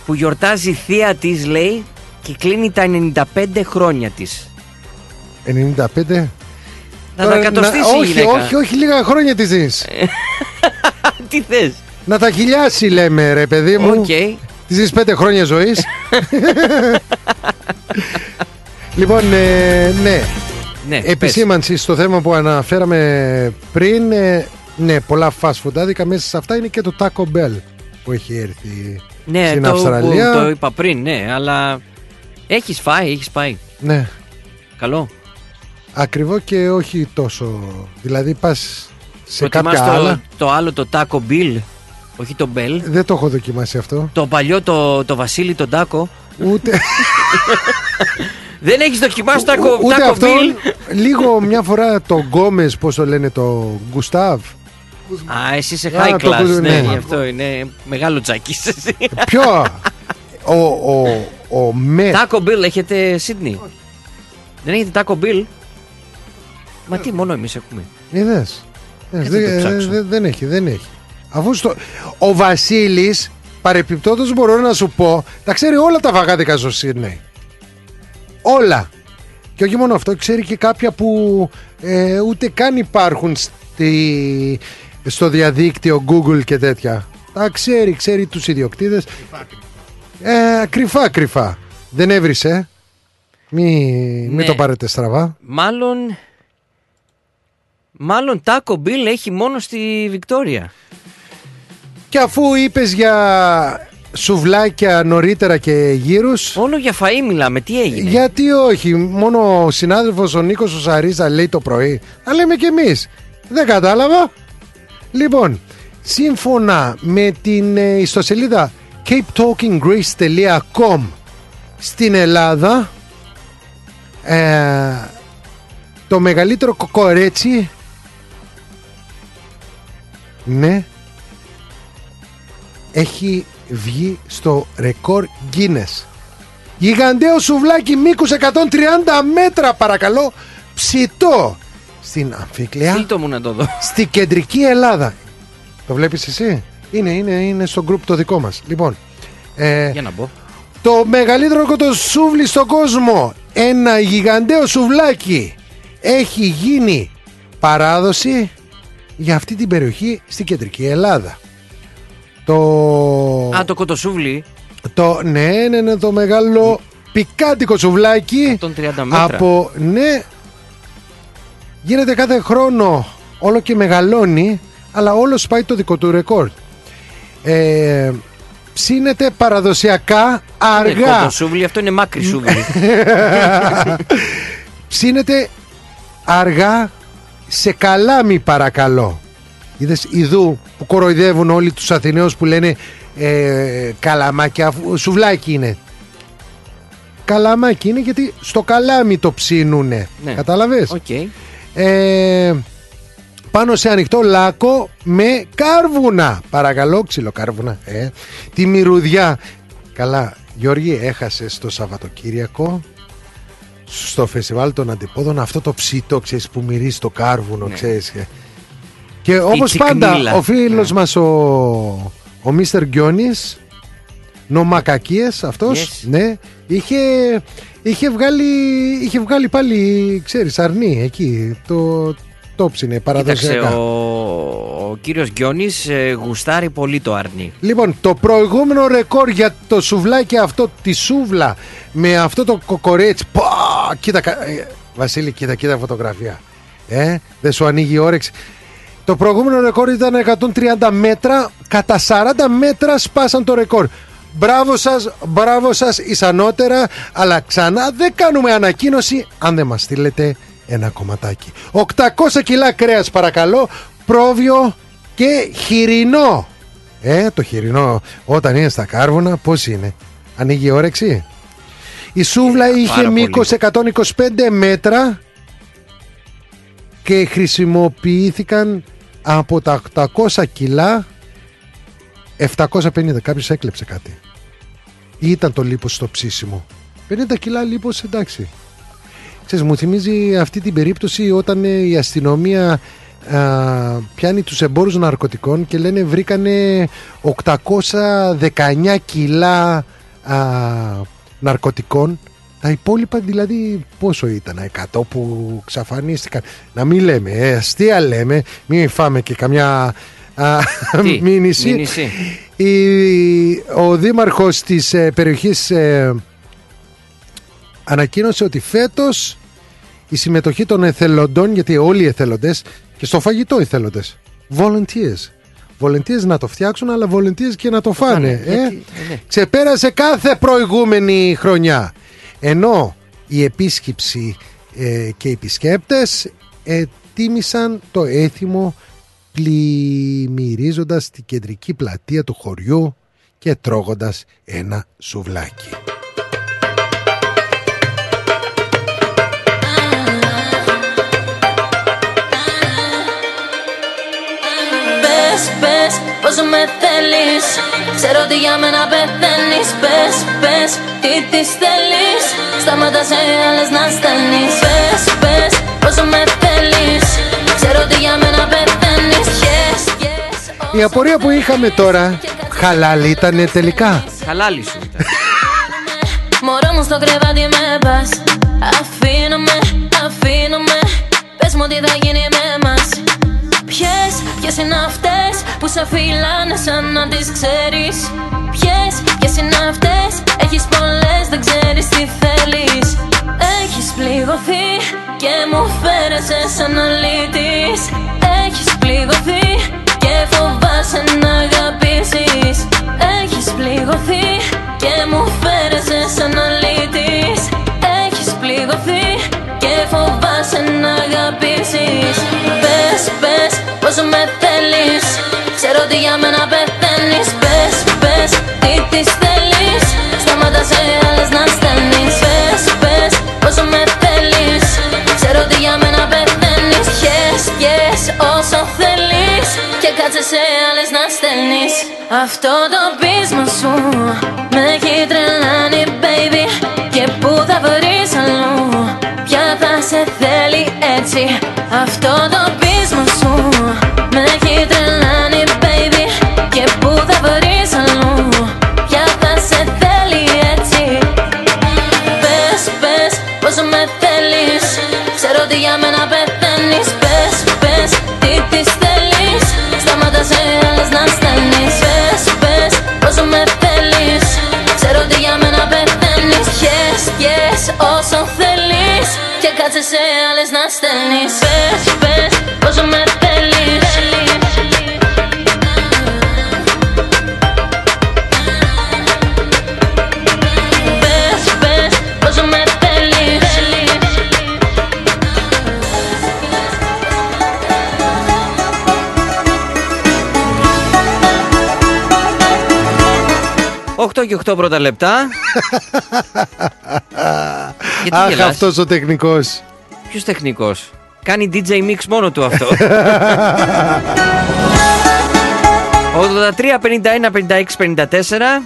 που γιορτάζει η θεία της, λέει, και κλείνει τα 95 χρόνια της. 95. Να Τώρα, τα κατοστήσει η όχι, γυναίκα. όχι, όχι, λίγα χρόνια της δίνεις. Τι θες; Να τα χιλιάσει λέμε ρε παιδί μου Οκ. Της δίνεις πέντε χρόνια ζωής Λοιπόν ε, ναι Ναι, Επισήμανση στο θέμα που αναφέραμε πριν ε, Ναι πολλά fast food άδικα Μέσα σε αυτά είναι και το Taco Bell Που έχει έρθει Ναι, στην το, Αυστραλία που το είπα πριν, ναι, αλλά έχεις φάει, έχεις πάει. Ναι Καλό. Ακριβό και όχι τόσο Δηλαδή πας σε Προτιμάς κάποια το, άλλα; το άλλο, το Taco Bill, όχι το Bell. Δεν το έχω δοκιμάσει αυτό Το παλιό, το, το Βασίλη, τον Τάκο. Ούτε, Δεν έχεις δοκιμάσει το Taco, ούτε Taco αυτό Bill. Λίγο μια φορά το Γκόμες Πώς το λένε το Γκουστάβ Α, εσύ είσαι Α, high το class, που- ναι, ναι. γι' αυτό είναι μεγάλο τζάκις εσύ. Ποιο; ο, ο, ο με. Taco Bill έχετε Σίδνη. Δεν έχετε Taco Bill. Μα τι, μόνο εμείς έχουμε. Είδες. Κάτσε Δεν, να το ε, ψάξω; δεν- δεν έχει, δεν έχει. Αφού στο... Ο Βασίλης, παρεπιπτόντως μπορώ να σου πω, τα ξέρει όλα τα βαγάδικα στο Σίδνεϊ. Όλα. Και όχι μόνο αυτό, ξέρει και κάποια που ε, ούτε καν υπάρχουν στη, στο διαδίκτυο Google και τέτοια. Τα ξέρει, ξέρει τους ιδιοκτήτες. Ε, κρυφά, κρυφά. Δεν έβρισε. Μη, Ναι. μη το πάρετε στραβά. Μάλλον. Μάλλον Taco Bill έχει μόνο στη Βικτόρια. Και αφού είπες για σουβλάκια νωρίτερα και γύρους Όλο για φαΐ μιλάμε, τι έγινε; Γιατί όχι, μόνο ο συνάδελφος ο Νίκος ο Σαρίζα λέει το πρωί Θα λέμε και εμείς Δεν κατάλαβα Λοιπόν, σύμφωνα με την ε, ιστοσελίδα capetalkinggreece.com στην Ελλάδα ε, το μεγαλύτερο κοκορέτσι ναι έχει βγει στο ρεκόρ Guinness. Γιγανταίο σουβλάκι μήκους 130 μέτρα παρακαλώ ψητό στην Αμφίκλια Στείλ το μου να το δω. στη κεντρική Ελλάδα. Το βλέπεις εσύ; Είναι, είναι, είναι στο group το δικό μας. Λοιπόν, ε, Για να μπω. το μεγαλύτερο κοτοσούβλι στον κόσμο. Ένα γιγανταίο σουβλάκι. Έχει γίνει παράδοση για αυτή την περιοχή στην κεντρική Ελλάδα. Το... Α, το κοτοσούβλι. Το, ναι, ναι, ναι, το μεγάλο πικάντικο σουβλάκι 130 μέτρα. από, ναι, γίνεται κάθε χρόνο όλο και μεγαλώνει, αλλά όλος σπάει το δικό του ρεκόρ. Ε, ψήνεται παραδοσιακά Ε, αργά. κοτοσούβλι, αυτό είναι μάκρι σούβλι. ψήνεται αργά σε καλάμι παρακαλώ. Είδες ειδού που κοροϊδεύουν όλοι τους Αθηναίους που λένε ε, καλαμάκια, αφού- σουβλάκι είναι. Καλαμάκι είναι γιατί στο καλάμι το ψήνουνε. Ναι. Κατάλαβες. Οκ. Ε, πάνω σε ανοιχτό λάκκο με κάρβουνα. Παρακαλώ, ξυλοκάρβουνα. Ε. Τη μυρουδιά. Καλά, Γιώργη, έχασες το Σαββατοκύριακο στο φεστιβάλ των αντιπόδων αυτό το ψητό, ξέρεις, που μυρίζει το κάρβουνο, Ναι. ξέρεις. και- Και όπως πάντα, τσικνίλα. ο φίλος Ναι. μας ο, ο Μίστερ Γκιόνης, νομακακίες αυτός, Yes. ναι, είχε, είχε, βγάλει, είχε βγάλει πάλι, ξέρεις, αρνί εκεί, το, το ψήνε Κοίταξε, παραδοσιακά. ο, ο κύριος Γκιόνης ε, γουστάρει πολύ το αρνί. Λοιπόν, το προηγούμενο ρεκόρ για το σουβλάκι αυτό, τη σούβλα, με αυτό το κοκορέτσι. Πα, κοίτα, κα- ε, Βασίλη, κοίτα, κοίτα φωτογραφία. Ε, δεν σου ανοίγει η όρεξη. Το προηγούμενο ρεκόρ ήταν 130 μέτρα. Κατά 40 μέτρα σπάσαν το ρεκόρ. Μπράβο σας, μπράβο σας ισανότερα, αλλά ξανά δεν κάνουμε ανακοίνωση αν δεν μας στείλετε ένα κομματάκι. 800 κιλά κρέας παρακαλώ, πρόβιο και χοιρινό. Ε, το χοιρινό όταν είναι στα κάρβουνα πώς είναι; Ανοίγει η όρεξη; Η σούβλα Ε, είχε πάρα μήκος 125 μέτρα και χρησιμοποιήθηκαν από τα 800 κιλά 750. Κάποιος έκλεψε κάτι. Ή ήταν το λίπος στο ψήσιμο. 50 κιλά λίπος εντάξει. Ξέρεις, μου θυμίζει αυτή την περίπτωση όταν ε, η αστυνομία α, πιάνει τους εμπόρους ναρκωτικών και λένε βρήκανε 819 κιλά α, ναρκωτικών τα υπόλοιπα δηλαδή πόσο ήταν 100 που ξαφανίστηκαν. Να μην λέμε, ε, αστεία λέμε μην φάμε και καμιά α, Τι, μήνυση. μήνυση. η, ο δήμαρχος της ε, περιοχής ε, ανακοίνωσε ότι φέτος η συμμετοχή των εθελοντών, γιατί όλοι οι εθελοντές και στο φαγητό εθελοντές, volunteers. Volunteers να το φτιάξουν, αλλά volunteers και να το φάνε. φάνε, ε. γιατί, ε, ναι. Ξεπέρασε κάθε προηγούμενη χρονιά. Ενώ η επίσκεψη ε, και οι επισκέπτες ε, τίμησαν το έθιμο πλημμυρίζοντας την κεντρική πλατεία του χωριού και τρώγοντας ένα σουβλάκι. Πόσο με θέλεις; Ξέρω ότι για μένα πεθαίνεις. Πες, πες, τι τις θέλεις; Σταματά σε άλλες να στέλνεις Πες, πες, πόσο με θέλεις; Ξέρω ότι για μένα πεθαίνεις. Yes, yes, Η απορία που είχαμε τώρα, χαλάλη ήτανε τελικά; Χαλάλι σου ήταν. Μωρό μου στο κρεβάτι με πας. Αφήνω με, αφήνω με Πες μου τι θα γίνει με μας Ποιες, ποιες είναι αυτές Που σε φυλάνε σαν να τις ξέρεις; Ποιες, ποιες είναι αυτές Έχεις πολλές, δεν ξέρεις τι θέλεις; Έχεις πληγωθεί Και μου φέρεσαι σαν αλήτης. Έχεις πληγωθεί Και φοβάσαι να αγαπήσεις. Έχεις πληγωθεί Και μου φέρεσαι σαν αλήτης. Έχεις πληγωθεί Και φοβάσαι να αγαπήσεις. Πες, πες, πόσο με θέλεις. Ξέρω ότι για μένα πεθαίνεις. Πες, πες, τι τις θέλεις. Σταματά σε άλλες να στέλνεις Πες, πες, πόσο με θέλεις. Ξέρω ότι για μένα πεθαίνεις. Yes, yes, όσο θέλεις. Και κάτσε σε άλλες να στέλνεις Αυτό το πείσμα σου Με έχει τρελάνει baby. Και που θα βρεις αλλού; Ποια θα σε θέλει έτσι; Αυτό το πείσμα σου Με έχει τρελάνει baby Και που θα βρεις αλλού Ποια θα σε θέλει έτσι Πες, πες, πόσο με θέλεις Ξέρω ότι για μένα πεθαίνεις Πες, πες, τι τις θέλεις Σταματά σε άλλες να στέλνεις 8 και 8 πρώτα λεπτά. Γιατί Αχ, αυτός ο τεχνικός. Ποιος τεχνικός; Κάνει DJ mix μόνο του αυτό. 83, 51, 56, 54.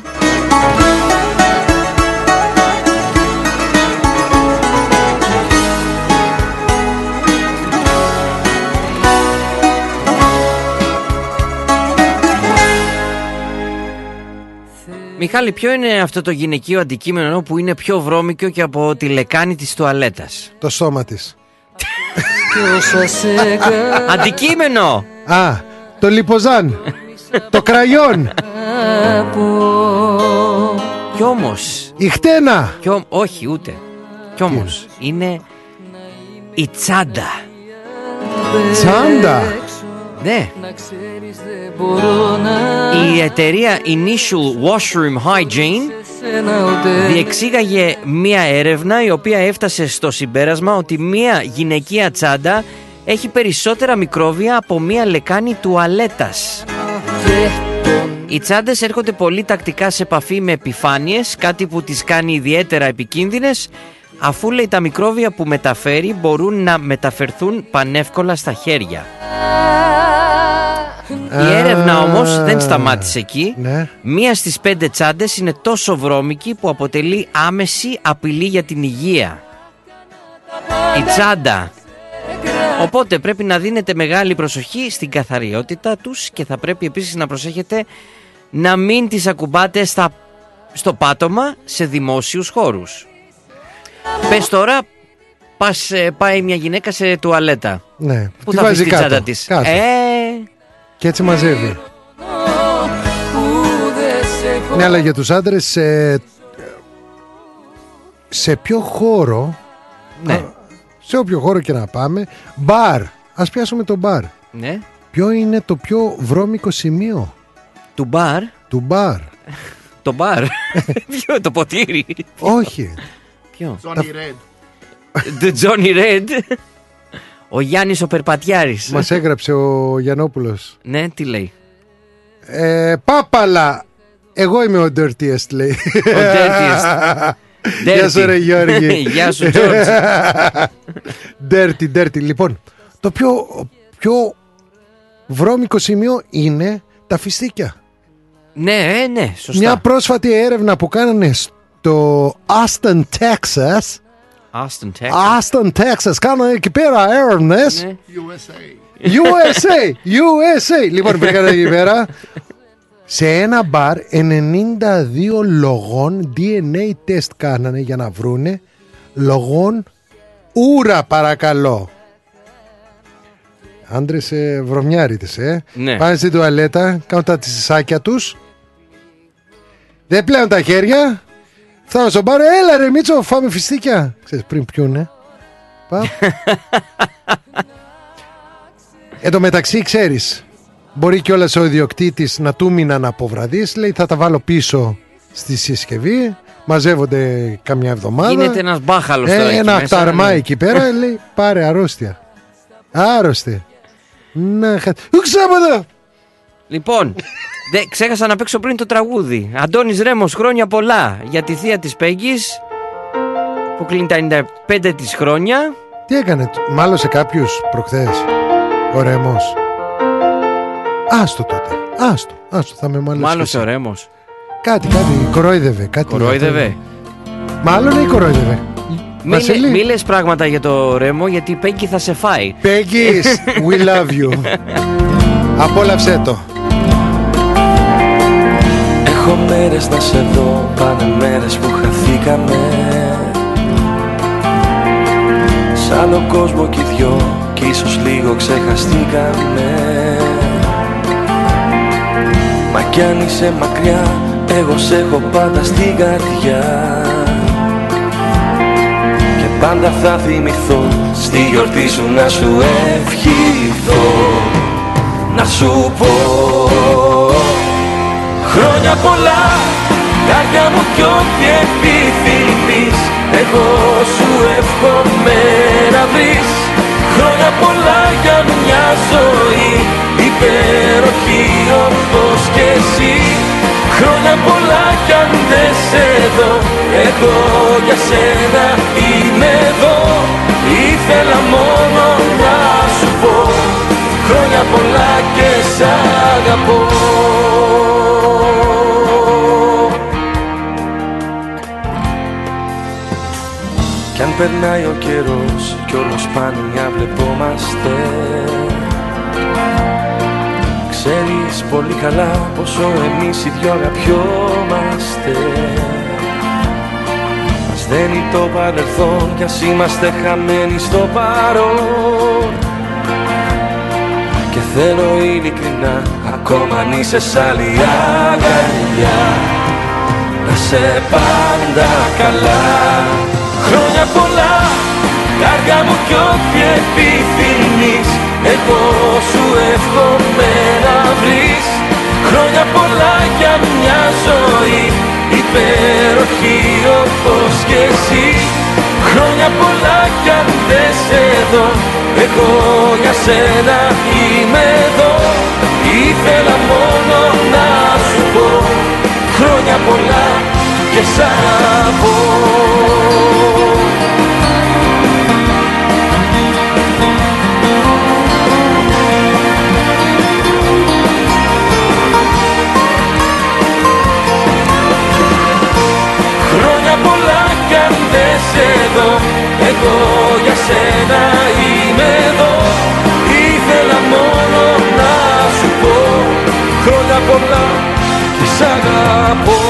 Μιχάλη, ποιο είναι αυτό το γυναικείο αντικείμενο που είναι πιο βρώμικο και από τη λεκάνη της τουαλέτας; Το σώμα της. Αντικείμενο! Α, το λιποζάν. το κραγιόν. Κι όμως, Η χτένα. κι ό- όχι ούτε. Κι όμως, είναι η τσάντα. Τσάντα. Ναι. Η εταιρεία Initial Washroom Hygiene διεξήγαγε μία έρευνα η οποία έφτασε στο συμπέρασμα ότι μία γυναικεία τσάντα έχει περισσότερα μικρόβια από μία λεκάνη τουαλέτας. Οι τσάντες έρχονται πολύ τακτικά σε επαφή με επιφάνειες, κάτι που τις κάνει ιδιαίτερα επικίνδυνες, αφού λέει τα μικρόβια που μεταφέρει μπορούν να μεταφερθούν πανεύκολα στα χέρια. Η έρευνα όμως δεν σταμάτησε εκεί. Ναι. Μία στις πέντε τσάντες είναι τόσο βρώμικη που αποτελεί άμεση απειλή για την υγεία. Η τσάντα. Οπότε πρέπει να δίνετε μεγάλη προσοχή στην καθαριότητα τους και θα πρέπει επίσης να προσέχετε να μην τις ακουμπάτε στα, στο πάτωμα σε δημόσιους χώρους. Πες τώρα, πας, ε, πάει μια γυναίκα σε τουαλέτα. Ναι. Πού Τη θα βάζει αφήσει την κάτω. τσάντα της; Κάτω. Ε, Και έτσι μαζεύει. Ναι, αλλά για τους άντρες σε, σε ποιο χώρο, ναι, σε όποιο χώρο και να πάμε, μπαρ. Ας πιάσουμε το μπαρ. ναι. Ποιο είναι το πιο βρώμικο σημείο; Του μπαρ, του μπαρ. το μπαρ. Ποιο, το ποτήρι. Όχι. Ποιο; The Johnny Red. Ο Γιάννης ο Περπατιάρης. Μας έγραψε ο Γιαννόπουλος. Ναι, τι λέει. Ε, πάπαλα. Εγώ είμαι ο dirtiest, λέει. Ο dirtiest. Γεια σου, ρε Γιώργη. Γεια σου, George. dirty, dirty. Λοιπόν, το πιο, πιο βρώμικο σημείο είναι τα φιστίκια. Ναι, ε, ναι, σωστά. Μια πρόσφατη έρευνα που κάνανε στο Austin, Texas. Austin, Texas. Austin, Texas. Κάνανε εκεί πέρα έρευνες. Ναι. USA, USA. Λοιπόν, βρήκατε εκεί πέρα. Σε ένα μπαρ 92 λογών DNA test κάνανε για να βρούνε λογών ούρα παρακαλώ. Άντρες ε, βρωμιάριτες, ε. Ναι. Πάνε στην τουαλέτα, κάνουν τα τσισάκια τους. Δεν πλέον τα χέρια. Φτάνω στον μπαρ, έλα ρε Μίτσο, φάμε φιστίκια. Ξέρεις, πριν πιούνε. Παπ. Εν τω μεταξύ, ξέρεις, μπορεί κιόλας ο ιδιοκτήτης να του μείναν από βραδείς, Λέει, θα τα βάλω πίσω στη συσκευή. Μαζεύονται καμιά εβδομάδα. Γίνεται ένας μπάχαλος Ε, τώρα εκεί Ένα μέσα, αχταρμά ναι. εκεί πέρα. λέει, πάρε αρρώστια. Άρρωστη. Να χα... Ξάπατα! Λοιπόν, δε, ξέχασα να παίξω πριν το τραγούδι. Αντώνης Ρέμος, χρόνια πολλά για τη θεία της Πέγγης που κλείνει τα 95 της χρόνια. Τι έκανε, μάλλον σε κάποιου προχθές. Ο Ρέμος; Άστο τότε. Άστο. Άστο. Θα με μάλλον. Μάλλον ο Ρέμος. Κάτι, κάτι. Κορόιδευε. Κάτι Κορόιδευε. Μάλλον ή κορόιδευε. Μη, Βασίλη. μη λες πράγματα για το Ρέμο γιατί η Πέγγι θα σε φάει. Peggy, we love you. Απόλαυσέ το. Έχω μέρες να σε δω, πάνε μέρες που χαθήκαμε. Σ' άλλο κόσμο κι οι δυο κι ίσως λίγο ξεχαστήκαμε. Μα κι αν είσαι μακριά, εγώ σε έχω πάντα στην καρδιά. Και πάντα θα θυμηθώ, στη γιορτή σου να σου ευχηθώ. Να σου πω Χρόνια πολλά, καρδιά μου κι ό,τι επιθυμείς Εγώ σου εύχομαι να βρεις. Χρόνια πολλά για μια ζωή υπέροχη όπως και εσύ. Χρόνια πολλά κι αν δεν σε δω Εγώ για σένα είμαι εδώ. Ήθελα μόνο να σου πω Χρόνια πολλά και σ' αγαπώ περνάει ο καιρός κι όλος σπάνια βλεπόμαστε. Ξέρεις πολύ καλά πόσο εμείς οι δυο αγαπιόμαστε. Μας δένει το παρελθόν κι ας είμαστε χαμένοι στο παρόν. Και θέλω ειλικρινά ακόμα αν είσαι σ' άλλη αγκαλιά Να σε πάντα καλά. Χρόνια πολλά, καρδιά μου κι ό,τι επιθυμείς Εγώ σου εύχομαι να βρεις. Χρόνια πολλά για μια ζωή υπέροχη όπως και εσύ Χρόνια πολλά κι αν δεν σε δω Εγώ για σένα είμαι εδώ. Ήθελα μόνο να σου πω Χρόνια πολλά και σ' αγαπώ αν δεν σε δω Εγώ για σένα είμαι εδώ Ήθελα μόνο να σου πω Χρόνια πολλά και σ' αγαπώ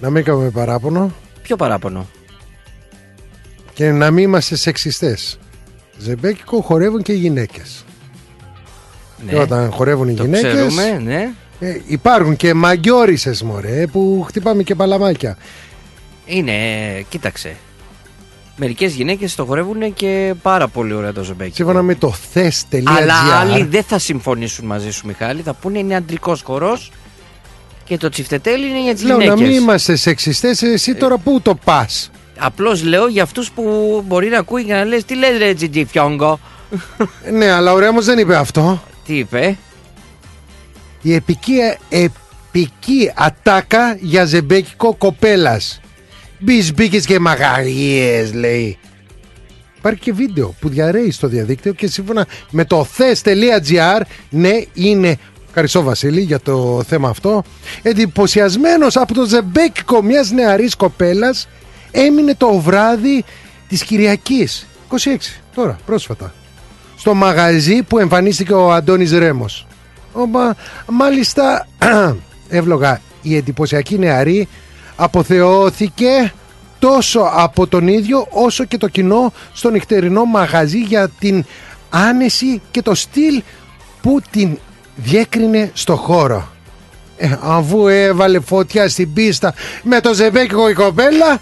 Να μην κάνουμε παράπονο Ποιο παράπονο; Και να μην είμαστε σεξιστές. Ζεμπέκικο χορεύουν και οι γυναίκες. Ναι. Και όταν χορεύουν οι Το γυναίκες ξέρουμε, ναι. ε, υπάρχουν και μαγκιόρισες μωρέ που χτυπάμε και παλαμάκια. Είναι, κοίταξε. Μερικές γυναίκες το χορεύουν και πάρα πολύ ωραία το ζεμπέκι. Σύμφωνα με το θες.gr Αλλά άλλοι δεν θα συμφωνήσουν μαζί σου, Μιχάλη. Θα πούνε είναι αντρικός χορός και το τσιφτετέλι είναι για τις Λέω να γυναίκες. μην είμαστε σεξιστές εσύ τώρα πού το πας; Απλώς λέω για αυτούς που μπορεί να ακούει και να λες: Τι λες, ρε Τζιτζι Φιόγκο; ναι αλλά ο Ρέμος δεν είπε αυτό. Τι είπε, Η επική, επική ατάκα για ζεμπέκικο κοπέλας. Μπισμπίκες και μαγαρίες λέει. Υπάρχει και βίντεο που διαρρέει στο διαδίκτυο και σύμφωνα με το thes.gr ναι είναι Ευχαριστώ Βασίλη για το θέμα αυτό. Εντυπωσιασμένος από το ζεμπέκικο μιας νεαρής κοπέλας έμεινε το βράδυ της Κυριακής 26 τώρα πρόσφατα στο μαγαζί που εμφανίστηκε ο Αντώνης Ρέμος. Ομα, μάλιστα εύλογα η εντυπωσιακή νεαρή αποθεώθηκε τόσο από τον ίδιο όσο και το κοινό στο νυχτερινό μαγαζί για την άνεση και το στυλ που την διέκρινε στο χώρο. Ε, αφού έβαλε φωτιά στην πίστα με το ζεμπέκικο η κοπέλα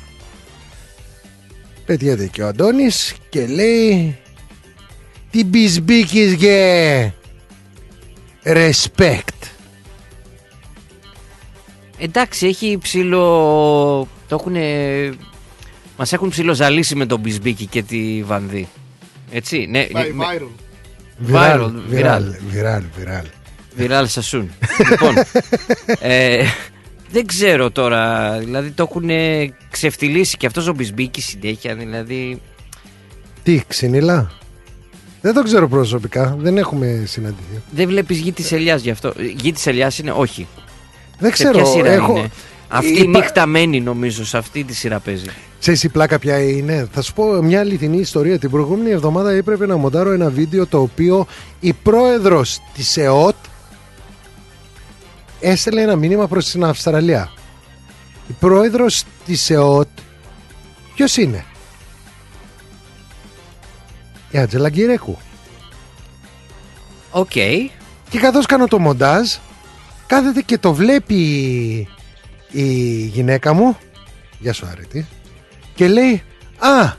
πετιέται και ο Αντώνης και λέει τι μπισμπίκης και respect Εντάξει, έχει ψηλό. Το έχουν. Μας έχουν ψηλοζαλίσει με τον Μπισμπίκη και τη Βανδί. Έτσι, ναι. Πάει με- viral. Viral, βιράλ, viral. βιράλ, βιράλ. Viral Σασούν. λοιπόν, ε, δεν ξέρω τώρα. Δηλαδή το έχουν ξεφτυλίσει και αυτός ο Μπισμπίκη συνέχεια. Δηλαδή. Τι, ξυνήλα; Δεν το ξέρω προσωπικά, δεν έχουμε συναντηθεί. Δεν βλέπεις γη της ελιάς γι' αυτό; Γη της ελιάς είναι, όχι. Δεν Σε ποια ξέρω, σειρά έχω... είναι; Αυτή η Είπα- νύχτα μένει νομίζω, σε αυτή τη σειρά παίζει. Ξέρεις η πλάκα ποια είναι; Θα σου πω μια αληθινή ιστορία. Την προηγούμενη εβδομάδα έπρεπε να μοντάρω ένα βίντεο το οποίο η πρόεδρος της ΕΟΤ έστελνε ένα μήνυμα προς την Αυστραλία. Η πρόεδρος της ΕΟΤ ποιος είναι; Η Άτζελα Γκυρέκου. Οκ. Και καθώς κάνω το μοντάζ κάθεται και το βλέπει η γυναίκα μου Γεια σου Άρετη Και λέει Α,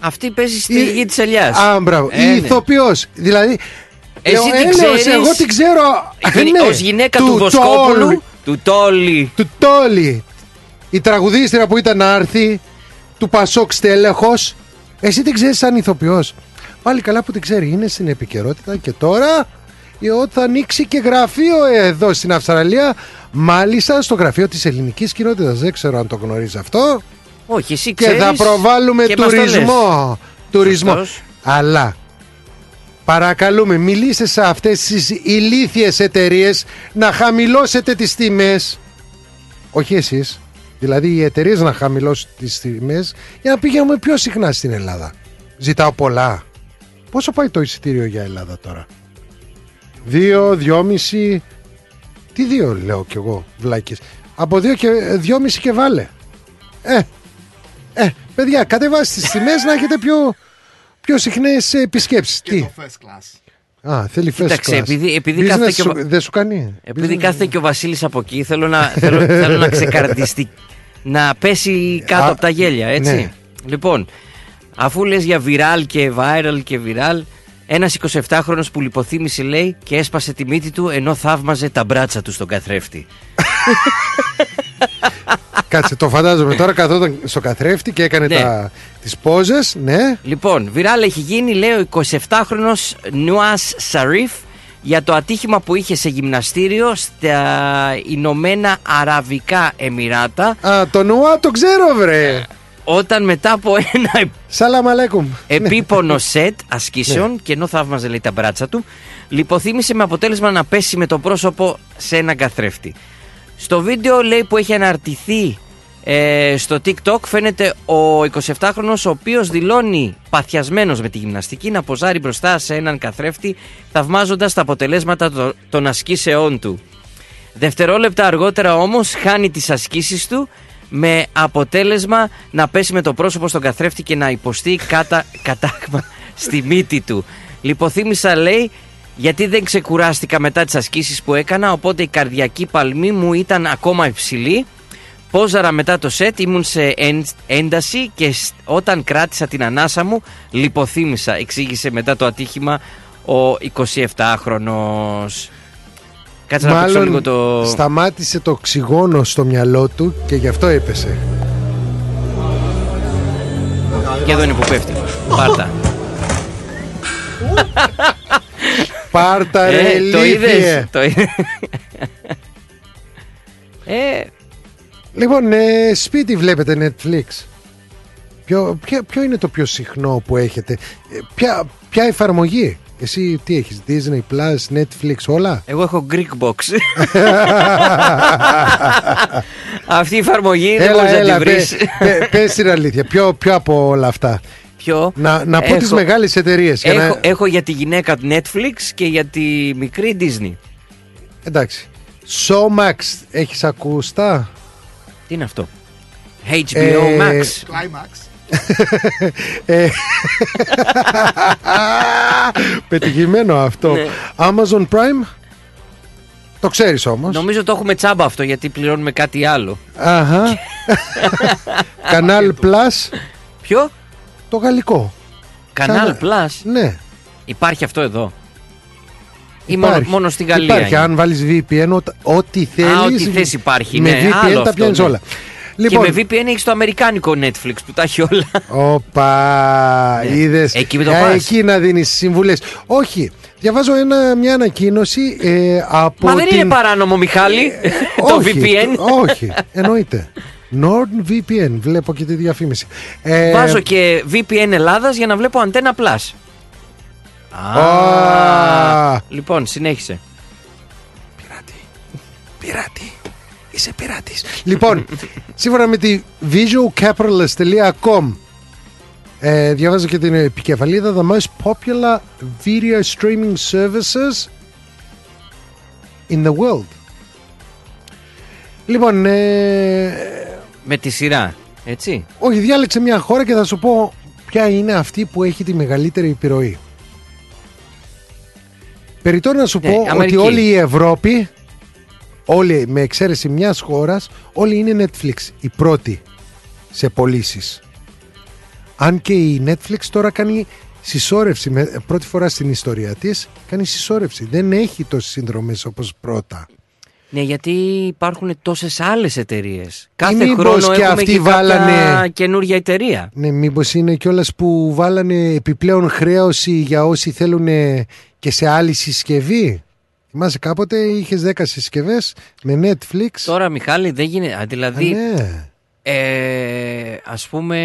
Αυτή παίζει στη Η- γη της ελιάς. α μπράβο, Ε, η ναι. ηθοποιός Δηλαδή Εσύ λέω, την έλεος, ξέρεις; Εγώ την ξέρω Γυ- ναι, Ως γυναίκα του, Βοσκόπουλου, του Τόλη. Του Τόλη. Η τραγουδίστρια που ήταν να έρθει Του Πασόκ στέλεχος. Εσύ την ξέρεις σαν ηθοποιός. Πάλι καλά που την ξέρει. Είναι στην επικαιρότητα και τώρα η ΟΤ θα ανοίξει και γραφείο εδώ στην Αυστραλία Μάλιστα στο γραφείο της ελληνικής κοινότητας. Δεν ξέρω αν το γνωρίζεις αυτό. Όχι, εσύ Και ξέρεις θα προβάλλουμε και μας το λες. τουρισμό. Τουρισμό. Σωστός. Αλλά Παρακαλούμε μιλήστε σε αυτές τις ηλίθιες εταιρείες να χαμηλώσετε τις τιμές. Όχι εσείς δηλαδή οι εταιρείες να χαμηλώσουν τις τιμές για να πηγαίνουμε πιο συχνά στην Ελλάδα. Ζητάω πολλά. Πόσο πάει το εισιτήριο για Ελλάδα τώρα; Δύο, δυόμιση. Τι δύο λέω κι εγώ βλάκες; Από δύο και δυόμιση και βάλε. Ε, ε, παιδιά κατεβάστε τις τιμές να έχετε πιο, πιο συχνές επισκέψεις Και τι; το first class. Α, θέλει first Κοίταξε, class. επειδή- επειδή Business κάθεται και ο σου- Βα- Δεν σου κάνει; Επειδή Business- κάθεται και ο Βασίλης από εκεί, θέλω να, θέλω, θέλω να ξεκαρδιστεί. Να πέσει κάτω Α, από τα γέλια, έτσι. ναι. Λοιπόν, αφού λες για viral και viral και viral, ένας 27χρονος που λιποθύμησε λέει και έσπασε τη μύτη του ενώ θαύμαζε τα μπράτσα του στον καθρέφτη. Κάτσε, το φαντάζομαι τώρα καθόταν στο καθρέφτη και έκανε Ναι. τα, τις πόζες, ναι. Λοιπόν, viral έχει γίνει, λέει ο 27χρονος Νουάς Σαρίφ για το ατύχημα που είχε σε γυμναστήριο στα Ηνωμένα Αραβικά Εμμυράτα Α, το νουά το ξέρω βρε. όταν μετά από ένα Σαλάμ αλέκουμ. επίπονο σετ ασκήσεων και ενώ θαύμαζε λέει τα μπράτσα του, λιποθύμησε με αποτέλεσμα να πέσει με το πρόσωπο σε έναν καθρέφτη. Στο βίντεο λέει που έχει αναρτηθεί ε, στο TikTok φαίνεται ο 27χρονος ο οποίος δηλώνει παθιασμένος με τη γυμναστική να ποζάρει μπροστά σε έναν καθρέφτη θαυμάζοντας τα αποτελέσματα το- των ασκήσεών του. Δευτερόλεπτα αργότερα όμως χάνει τις ασκήσεις του με αποτέλεσμα να πέσει με το πρόσωπο στον καθρέφτη και να υποστεί κατα... κατάγμα στη μύτη του. Λιποθύμησα λέει γιατί δεν ξεκουράστηκα μετά τις ασκήσεις που έκανα οπότε η καρδιακή παλμή μου ήταν ακόμα υψηλή. Πόζαρα μετά το σετ ήμουν σε εν- ένταση και σ- όταν κράτησα την ανάσα μου λιποθύμησα εξήγησε μετά το ατύχημα ο 27χρονος. Κάτσε να παίξω λίγο το... σταμάτησε το οξυγόνο στο μυαλό του και γι' αυτό έπεσε. Και εδώ είναι που πέφτει. Πάρτα. Πάρτα ρε Ε, το ηλίθιε. είδες. Το είδες. Ε, Λοιπόν, ε, σπίτι βλέπετε Netflix. Ποιο, ποιο, ποιο είναι το πιο συχνό που έχετε; Ε, ποια, ποια εφαρμογή; Εσύ τι έχεις, Disney Plus, Netflix, όλα; εγώ έχω Greek Box. Αυτή η εφαρμογή δεν έλα, μπορείς να έλα, τη βρεις. πε- πε- πες την αλήθεια. Ποιο, ποιο από όλα αυτά; Ποιο; Να, να πω Έχω- τις μεγάλες εταιρείες. για Έχω, να... έχω για τη γυναίκα Netflix και για τη μικρή Disney. Εντάξει. Showmax, έχεις ακουστά. Τι είναι αυτό; HBO Ε, Max. Climax. Ε, Πετυχημένο αυτό. Ναι. Amazon Prime; Το ξέρεις όμως. Νομίζω το έχουμε τσάμπα αυτό γιατί πληρώνουμε κάτι άλλο. Αχα. Κανάλ Plus; Ποιο; Το γαλλικό. Κανάλ Κανα- Plus. Ναι. Υπάρχει αυτό εδώ. Ή μόνο, Υπάρχει. μόνο στην Γαλλία. Υπάρχει. είναι. Αν βάλεις VPN, ό- ό,τι θέλεις. ό,τι θες υπάρχει, Με ναι. VPN Άλλο τα αυτό, πιάνεις ναι. όλα. Λοιπόν, Και με VPN έχεις το αμερικάνικο Netflix που τα έχει όλα. Όπα, Ναι. είδες. Εκεί το Ε, πας. Εκεί να δίνεις συμβουλές. Όχι. Διαβάζω ένα, μια ανακοίνωση ε, από Μα δεν την... είναι παράνομο, Μιχάλη, το όχι, VPN. το- όχι, εννοείται. NordVPN, βλέπω και τη διαφήμιση. Ε, Βάζω και VPN Ελλάδας για να βλέπω Antenna Plus. Α, Α. λοιπόν, συνέχισε. Πειράτη. Είσαι πειράτης. λοιπόν, σύμφωνα με τη visualcapitalist.com ε, διαβάζω και την επικεφαλίδα The most popular video streaming services in the world. Λοιπόν, ε, Με τη σειρά, έτσι; όχι, διάλεξε μια χώρα και θα σου πω ποια είναι αυτή που έχει τη μεγαλύτερη επιρροή. Περιτώ να σου Ναι, πω ότι Αμερική. όλη η Ευρώπη, όλοι με εξαίρεση μιας χώρας, όλοι είναι Netflix, η πρώτη σε πωλήσεις. Αν και η Netflix τώρα κάνει συσσόρευση, με, πρώτη φορά στην ιστορία της, κάνει συσσόρευση. Δεν έχει τόσες συνδρομές όπως πρώτα. Ναι, γιατί υπάρχουν τόσες άλλες εταιρείες. Κάθε μήπως χρόνο και έχουμε αυτοί και κάποια βάλανε- καινούργια εταιρεία. Ναι, μήπως είναι κιόλας που βάλανε επιπλέον χρέωση για όσοι θέλουν και σε άλλη συσκευή; Θυμάσαι κάποτε είχες 10 συσκευές με Netflix. Τώρα, Μιχάλη, δεν γίνεται. α, Α, Δηλαδή, ναι. ε, ας πούμε,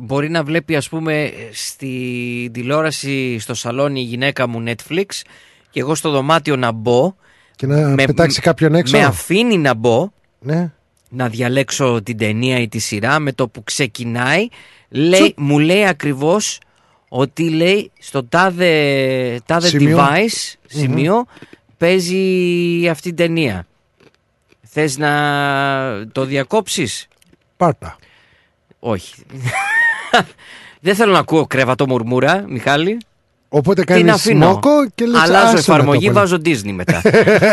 μπορεί να βλέπει, ας πούμε, στη τηλεόραση στο σαλόνι η γυναίκα μου Netflix και εγώ στο δωμάτιο να μπω. Και να πετάξει κάποιον έξω. Με αφήνει να μπω, Ναι. να διαλέξω την ταινία ή τη σειρά με το που ξεκινάει. Λέει, μου λέει ακριβώς ότι λέει στο τάδε, τάδε Σημείο. device, σημείο, παίζει αυτή την ταινία. Θες να το διακόψεις; Πάρτα. Όχι. Δεν θέλω να ακούω κρέβατο μουρμούρα, Μιχάλη. Οπότε Την κάνεις αφήνω. σμόκο και λες Αλλάζω «Άσε με το εφαρμογή, πολύ». βάζω Disney μετά.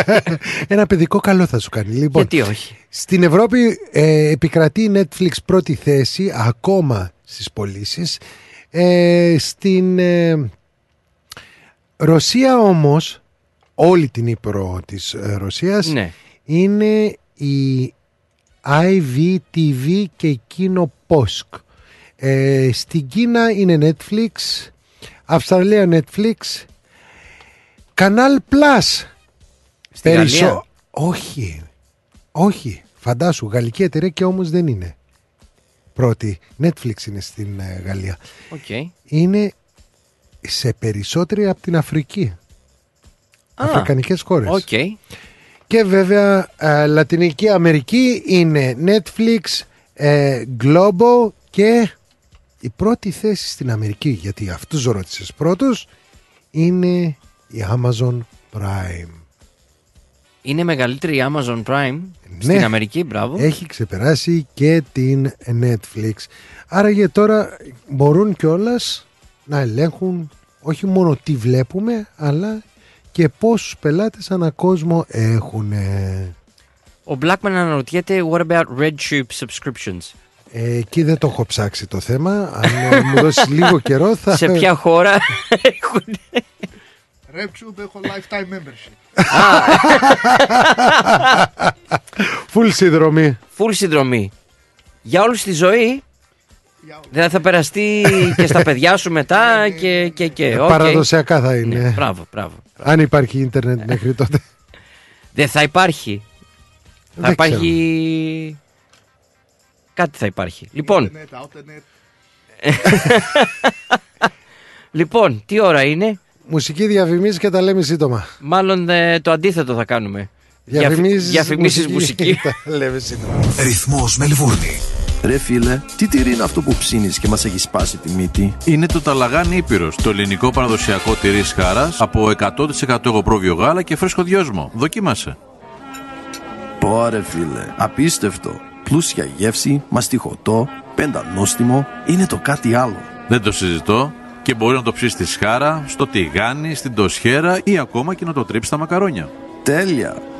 Ένα παιδικό καλό θα σου κάνει. Λοιπόν, Γιατί όχι; Στην Ευρώπη ε, επικρατεί η Netflix πρώτη θέση ακόμα στις πωλήσεις. Ε, στην ε, Ρωσία όμως, όλη την Ήπειρο της ε, Ρωσίας, Ναι. είναι η IVTV και Kino Posk. Ε, στην Κίνα είναι Netflix, Αυστραλία Netflix, Canal Plus. Στη Γαλλία; Όχι, όχι. Φαντάσου, γαλλική εταιρεία και όμως δεν είναι. Πρώτη, Netflix είναι στην ε, Γαλλία. Οκ. Είναι σε περισσότερη από την Αφρική. Α, Αφρικανικές χώρες. Οκ. Και βέβαια ε, Λατινική Αμερική είναι Netflix, ε, Globo και η πρώτη θέση στην Αμερική, γιατί αυτούς ρώτησες πρώτος, είναι η Amazon Prime. Είναι μεγαλύτερη η Amazon Prime στην Ναι. Αμερική, μπράβο. Έχει ξεπεράσει και την Netflix. Άρα για τώρα μπορούν κιόλας να ελέγχουν όχι μόνο τι βλέπουμε, αλλά και πόσους πελάτες ανά κόσμο έχουν. Ο Blackman αναρωτιέται what about RedTube subscriptions; Ε, εκεί δεν το έχω ψάξει το θέμα. Αν ε, μου δώσεις λίγο καιρό θα... Σε ποια χώρα έχουν. RepTube έχω lifetime membership. Full συνδρομή. Full συνδρομή. Για όλη τη ζωή. Δεν θα περάσει και στα παιδιά σου μετά και. και, και. Οκ. Παραδοσιακά θα είναι. Ναι, μπράβο, μπράβο. Αν υπάρχει ίντερνετ μέχρι τότε. Δεν θα υπάρχει. Θα Δεν υπάρχει. Κάτι θα υπάρχει. Λοιπόν, Ιντερνετ, άουτενετ. λοιπόν, τι ώρα είναι; Μουσική διαφημίσει και τα λέμε σύντομα. Μάλλον ε, το αντίθετο θα κάνουμε. Διαφημίσεις, Διαφημίσεις μουσική. τα λέμε σύντομα. Ρυθμός Μελβούρνη. Ρε φίλε, τι τυρί είναι αυτό που ψήνεις και μας έχει σπάσει τη μύτη; Είναι το Ταλαγάνι Ήπειρος, το ελληνικό παραδοσιακό τυρί χάρας από 100% εγωπρόβιο γάλα και φρέσκο δυόσμο. Δοκίμασε. Πω ρε φίλε, απίστευτο. Πλούσια γεύση, μαστιχωτό, πεντανόστιμο, είναι το κάτι άλλο. Δεν το συζητώ και μπορεί να το ψήσει στη σχάρα, στο τηγάνι, στην τοσχέρα ή ακόμα και να το τρίψεις στα μακαρόνια. Τέλεια.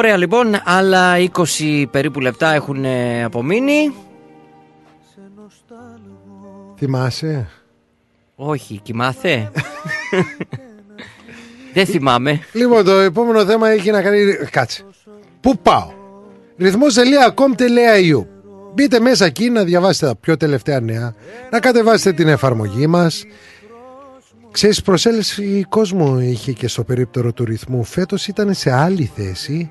Ωραία λοιπόν, άλλα 20 περίπου λεπτά έχουν ε, απομείνει. Θυμάσαι; Όχι, κοιμάθε. Δεν θυμάμαι. Λοιπόν, το επόμενο θέμα έχει να κάνει. Κάτσε. Πού πάω; ρυθμός.com.au Μπείτε μέσα εκεί να διαβάσετε τα πιο τελευταία νέα, να κατεβάσετε την εφαρμογή μας. Ξέρεις, προσέλευση κόσμου είχε και στο περίπτερο του ρυθμού. Φέτος ήταν σε άλλη θέση,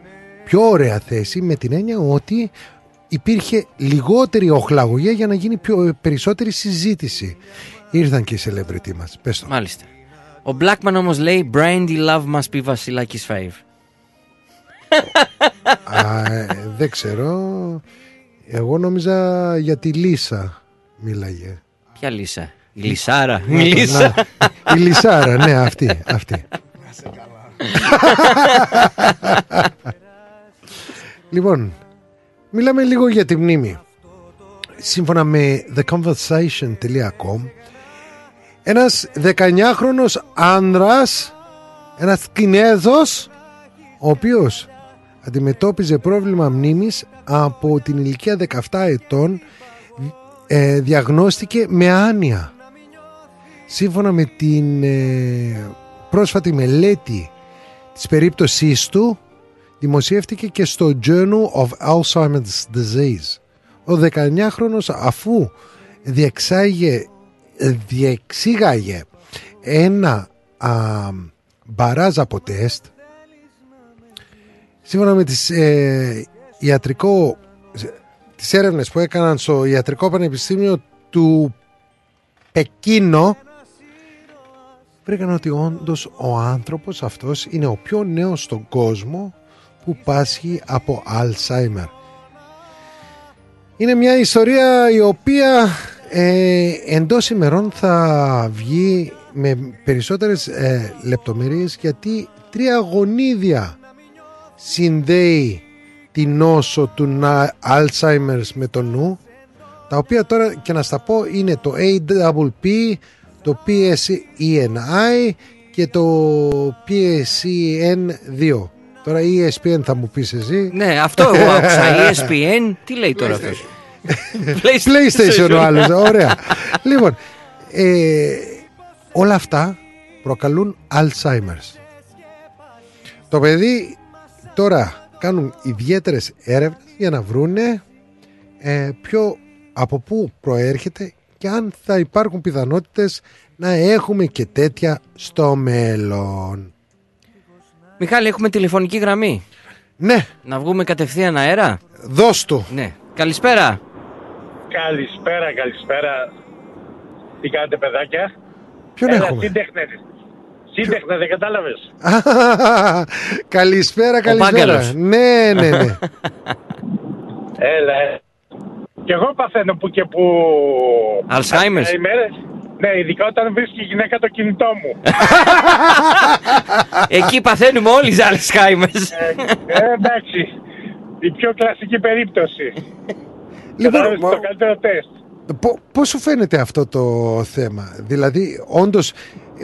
πιο ωραία θέση, με την έννοια ότι υπήρχε λιγότερη οχλαγωγία για να γίνει πιο, περισσότερη συζήτηση. Ήρθαν και οι celebrity μας. Πες το. Μάλιστα. Ο Blackman όμως λέει Brandy love must be Βασιλάκης fave. Α, ε, δεν ξέρω. Εγώ νόμιζα για τη Λίσα μίλαγε. Ποια Λίσα; Η Λισάρα. Η Να, Λίσα. η Λισάρα, ναι, αυτή. αυτή. λοιπόν, μιλάμε λίγο για τη μνήμη. Σύμφωνα με theconversation.com ένας 19χρονος άνδρας, ένας Κινέζος, ο οποίος αντιμετώπιζε πρόβλημα μνήμης από την ηλικία 17 ετών ε, διαγνώστηκε με άνοια. Σύμφωνα με την ε, πρόσφατη μελέτη της περίπτωσής του δημοσιεύτηκε και στο Journal of Alzheimer's Disease. Ο 19χρονος αφού διεξάγε, διεξήγαγε ένα α, μπαράζ από τεστ σύμφωνα με τις ε, ιατρικό τις έρευνες που έκαναν στο Ιατρικό Πανεπιστήμιο του Πεκίνο βρήκαν ότι όντως ο άνθρωπος αυτός είναι ο πιο νέος στον κόσμο που πάσχει από Alzheimer. Είναι μια ιστορία η οποία ε, εντός ημερών θα βγει με περισσότερες ε, λεπτομέρειες γιατί τρία γονίδια συνδέει την νόσο του να- Alzheimer's με το νου τα οποία τώρα και να στα πω είναι το AWP, το PSENI και το PSEN2 τώρα ESPN θα μου πεις εσύ Ναι, αυτό εγώ άκουσα. ESPN, τι λέει τώρα αυτός; PlayStation ο άλλος, ωραία λοιπόν ε, όλα αυτά προκαλούν Alzheimer's το παιδί τώρα κάνουν ιδιαίτερες έρευνες για να βρούνε ε, ποιο, από πού προέρχεται και αν θα υπάρχουν πιθανότητες να έχουμε και τέτοια στο μέλλον. Μιχάλη, έχουμε τηλεφωνική γραμμή. Ναι. Να βγούμε κατευθείαν αέρα. Δώσ' του. Ναι. Καλησπέρα. Καλησπέρα, καλησπέρα. Τι κάνετε παιδάκια; Ποιον Έλα, έχουμε; σύντεχνες. Σύντεχνα, δεν κατάλαβες; καλησπέρα, καλησπέρα. Πάγκαλος. Ναι, ναι, ναι. Έλα. ε. Κι εγώ παθαίνω που και που. Αλσχάιμερς. Ε, ημέρες. Ναι, ειδικά όταν βρίσκει η γυναίκα το κινητό μου. Εκεί παθαίνουμε όλοι οι Αλσχάιμερς. ε, εντάξει. Η πιο κλασική περίπτωση. Λοιπόν, Κατάλαβες, μα- το καλύτερο τεστ. Πο- Πώς σου φαίνεται αυτό το θέμα, δηλαδή όντως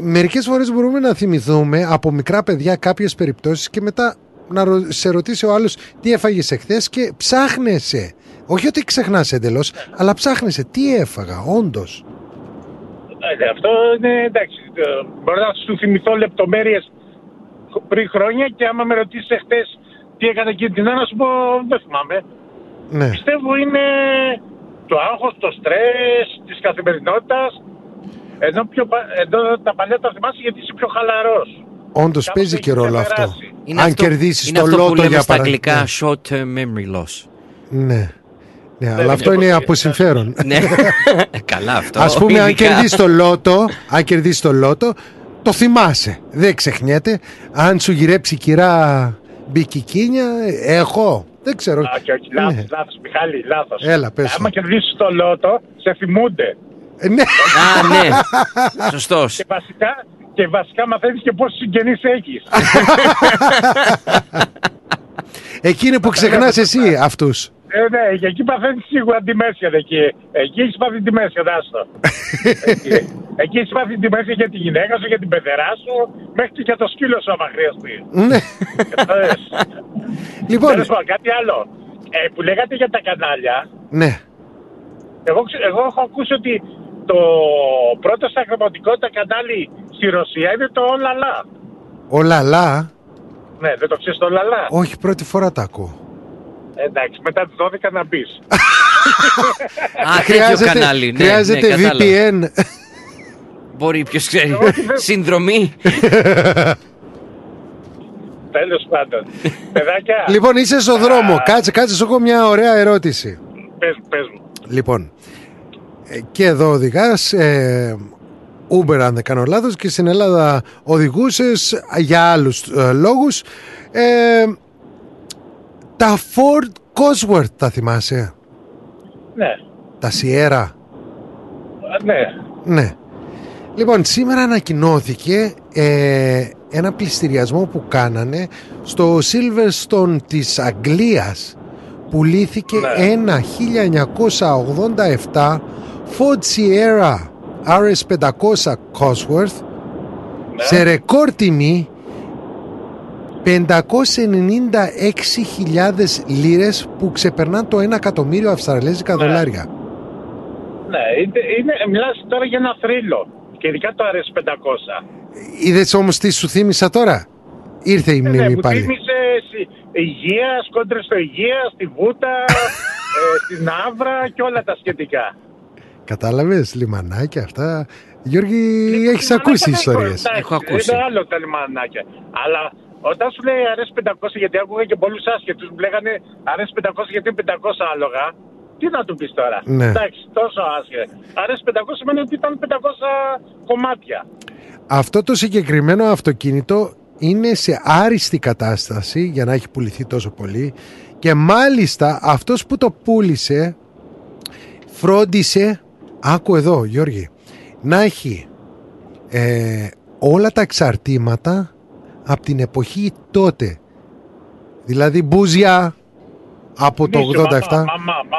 μερικές φορές μπορούμε να θυμηθούμε από μικρά παιδιά κάποιες περιπτώσεις και μετά να ρω- σε ρωτήσει ο άλλος τι έφαγες εχθές και ψάχνεσαι. Όχι ότι ξεχνάς εντελώς, αλλά ψάχνεσαι τι έφαγα, όντως. Ε, Αυτό είναι εντάξει. ε, Μπορώ να σου θυμηθώ λεπτομέρειες πριν χρόνια και άμα με ρωτήσεις εχθές τι έκανα εκείνη την ώρα, να σου πω δεν θυμάμαι. Ναι. Πιστεύω είναι το άγχος, το στρες της καθημερινότητας ενώ, πιο, πα- ενώ τα παλιά τα θυμάσαι γιατί είσαι πιο χαλαρός. Όντως Κάπως παίζει έχει και ρόλο αυτό. ξεπεράσει. Είναι Αν αυτό- κερδίσεις είναι το αυτό που λότο λέμε για στα παράδειγμα. αγγλικά short term memory loss. Ναι. Ναι, αλλά είναι αυτό και είναι από- από συμφέρον. ναι, καλά αυτό. Ας πούμε, αν ειδικά. κερδίσεις το λότο, αν κερδίσεις το λότο, το θυμάσαι. Δεν ξεχνιέται. Αν σου γυρέψει η κυρά μπικικίνια, έχω. Δεν ξέρω. Α, και όχι, λάθος, Ναι. λάθος, Μιχάλη, λάθος. Έλα, πες Άμα το. κερδίσεις το λότο, σε θυμούνται. Ε, ναι. Α, ναι. Σωστός. Και βασικά, και βασικά μαθαίνεις και πόσους συγγενείς έχεις. Εκείνη που ξεχνάς εσύ αυτούς. Ε, ναι, και εκεί παθαίνεις σίγουρα τη μέση εκεί. Εκεί έχεις πάθει τη μέση, δάστο. εκεί. εκεί έχεις πάθει τη μέση για τη γυναίκα σου, για την πεθερά σου, μέχρι και για το σκύλο σου άμα χρειαστεί. Ναι. Κατάλαβες; Λοιπόν, Τέλος πάντων, κάτι άλλο. Ε, που λέγατε για τα κανάλια, ναι. εγώ, ξε- εγώ έχω ακούσει ότι το πρώτο στα αγροτικότητα κανάλι στη Ρωσία είναι το Ολαλά. Ο Λαλά, Ναι, δεν το ξέρεις το Ολαλά. όχι πρώτη φορά τα ακούω. Εντάξει, μετά τις 12 να μπεις. Α, τέτοιο κανάλι. Ναι, χρειάζεται ναι, κατάλαβα. VPN. Μπορεί, ποιος ξέρει. Συνδρομή. Τέλος πάντων. Παιδάκια, λοιπόν, είσαι στο δρόμο. Κάτσε, κάτσε, σου έχω μια ωραία ερώτηση. πες, πες μου. Λοιπόν, ε, και εδώ οδηγάς ε, Uber αν δεν κάνω λάθος και στην Ελλάδα οδηγούσες για άλλους ε, λόγους ε, τα Ford Cosworth τα θυμάσαι; Ναι, τα Sierra; Ναι. ναι. Λοιπόν σήμερα ανακοινώθηκε ε, ένα πληστηριασμό που κάνανε στο Silverstone της Αγγλίας. Πουλήθηκε ένα 1987 Ford Sierra RS500 Cosworth σε ρεκόρ τιμή 596.000 λίρες που ξεπερνά το 1 εκατομμύριο αυστραλέζικα δολάρια. Ναι, είναι, είναι, μιλάς τώρα για ένα θρύλο. Και ειδικά το RS500. Είδες όμως τι σου θύμισα τώρα; Ήρθε η Ναι, μνήμη μου πάλι. θύμισε σι- υγεία, κόντρε στο υγεία, στη Βούτα, ε, στην Άβρα και όλα τα σχετικά. Κατάλαβες λιμανάκια αυτά. Γιώργη, έχεις ακούσει ιστορίες; Εντάξει, Είναι άλλο τα λιμανάκια. Αλλά όταν σου λέει RS500, γιατί άκουγα και πολλούς άσχετους που λέγανε RS500 γιατί είναι 500 άλογα. Τι να του πεις τώρα; Ναι. Εντάξει, τόσο άσχετο. RS500 σημαίνει ότι ήταν 500 κομμάτια. Αυτό το συγκεκριμένο αυτοκίνητο είναι σε άριστη κατάσταση για να έχει πουληθεί τόσο πολύ και μάλιστα αυτός που το πούλησε φρόντισε, άκου εδώ Γιώργη, να έχει ε, όλα τα εξαρτήματα από την εποχή τότε. Δηλαδή μπούζια από το Μίσο, 87. μαμά,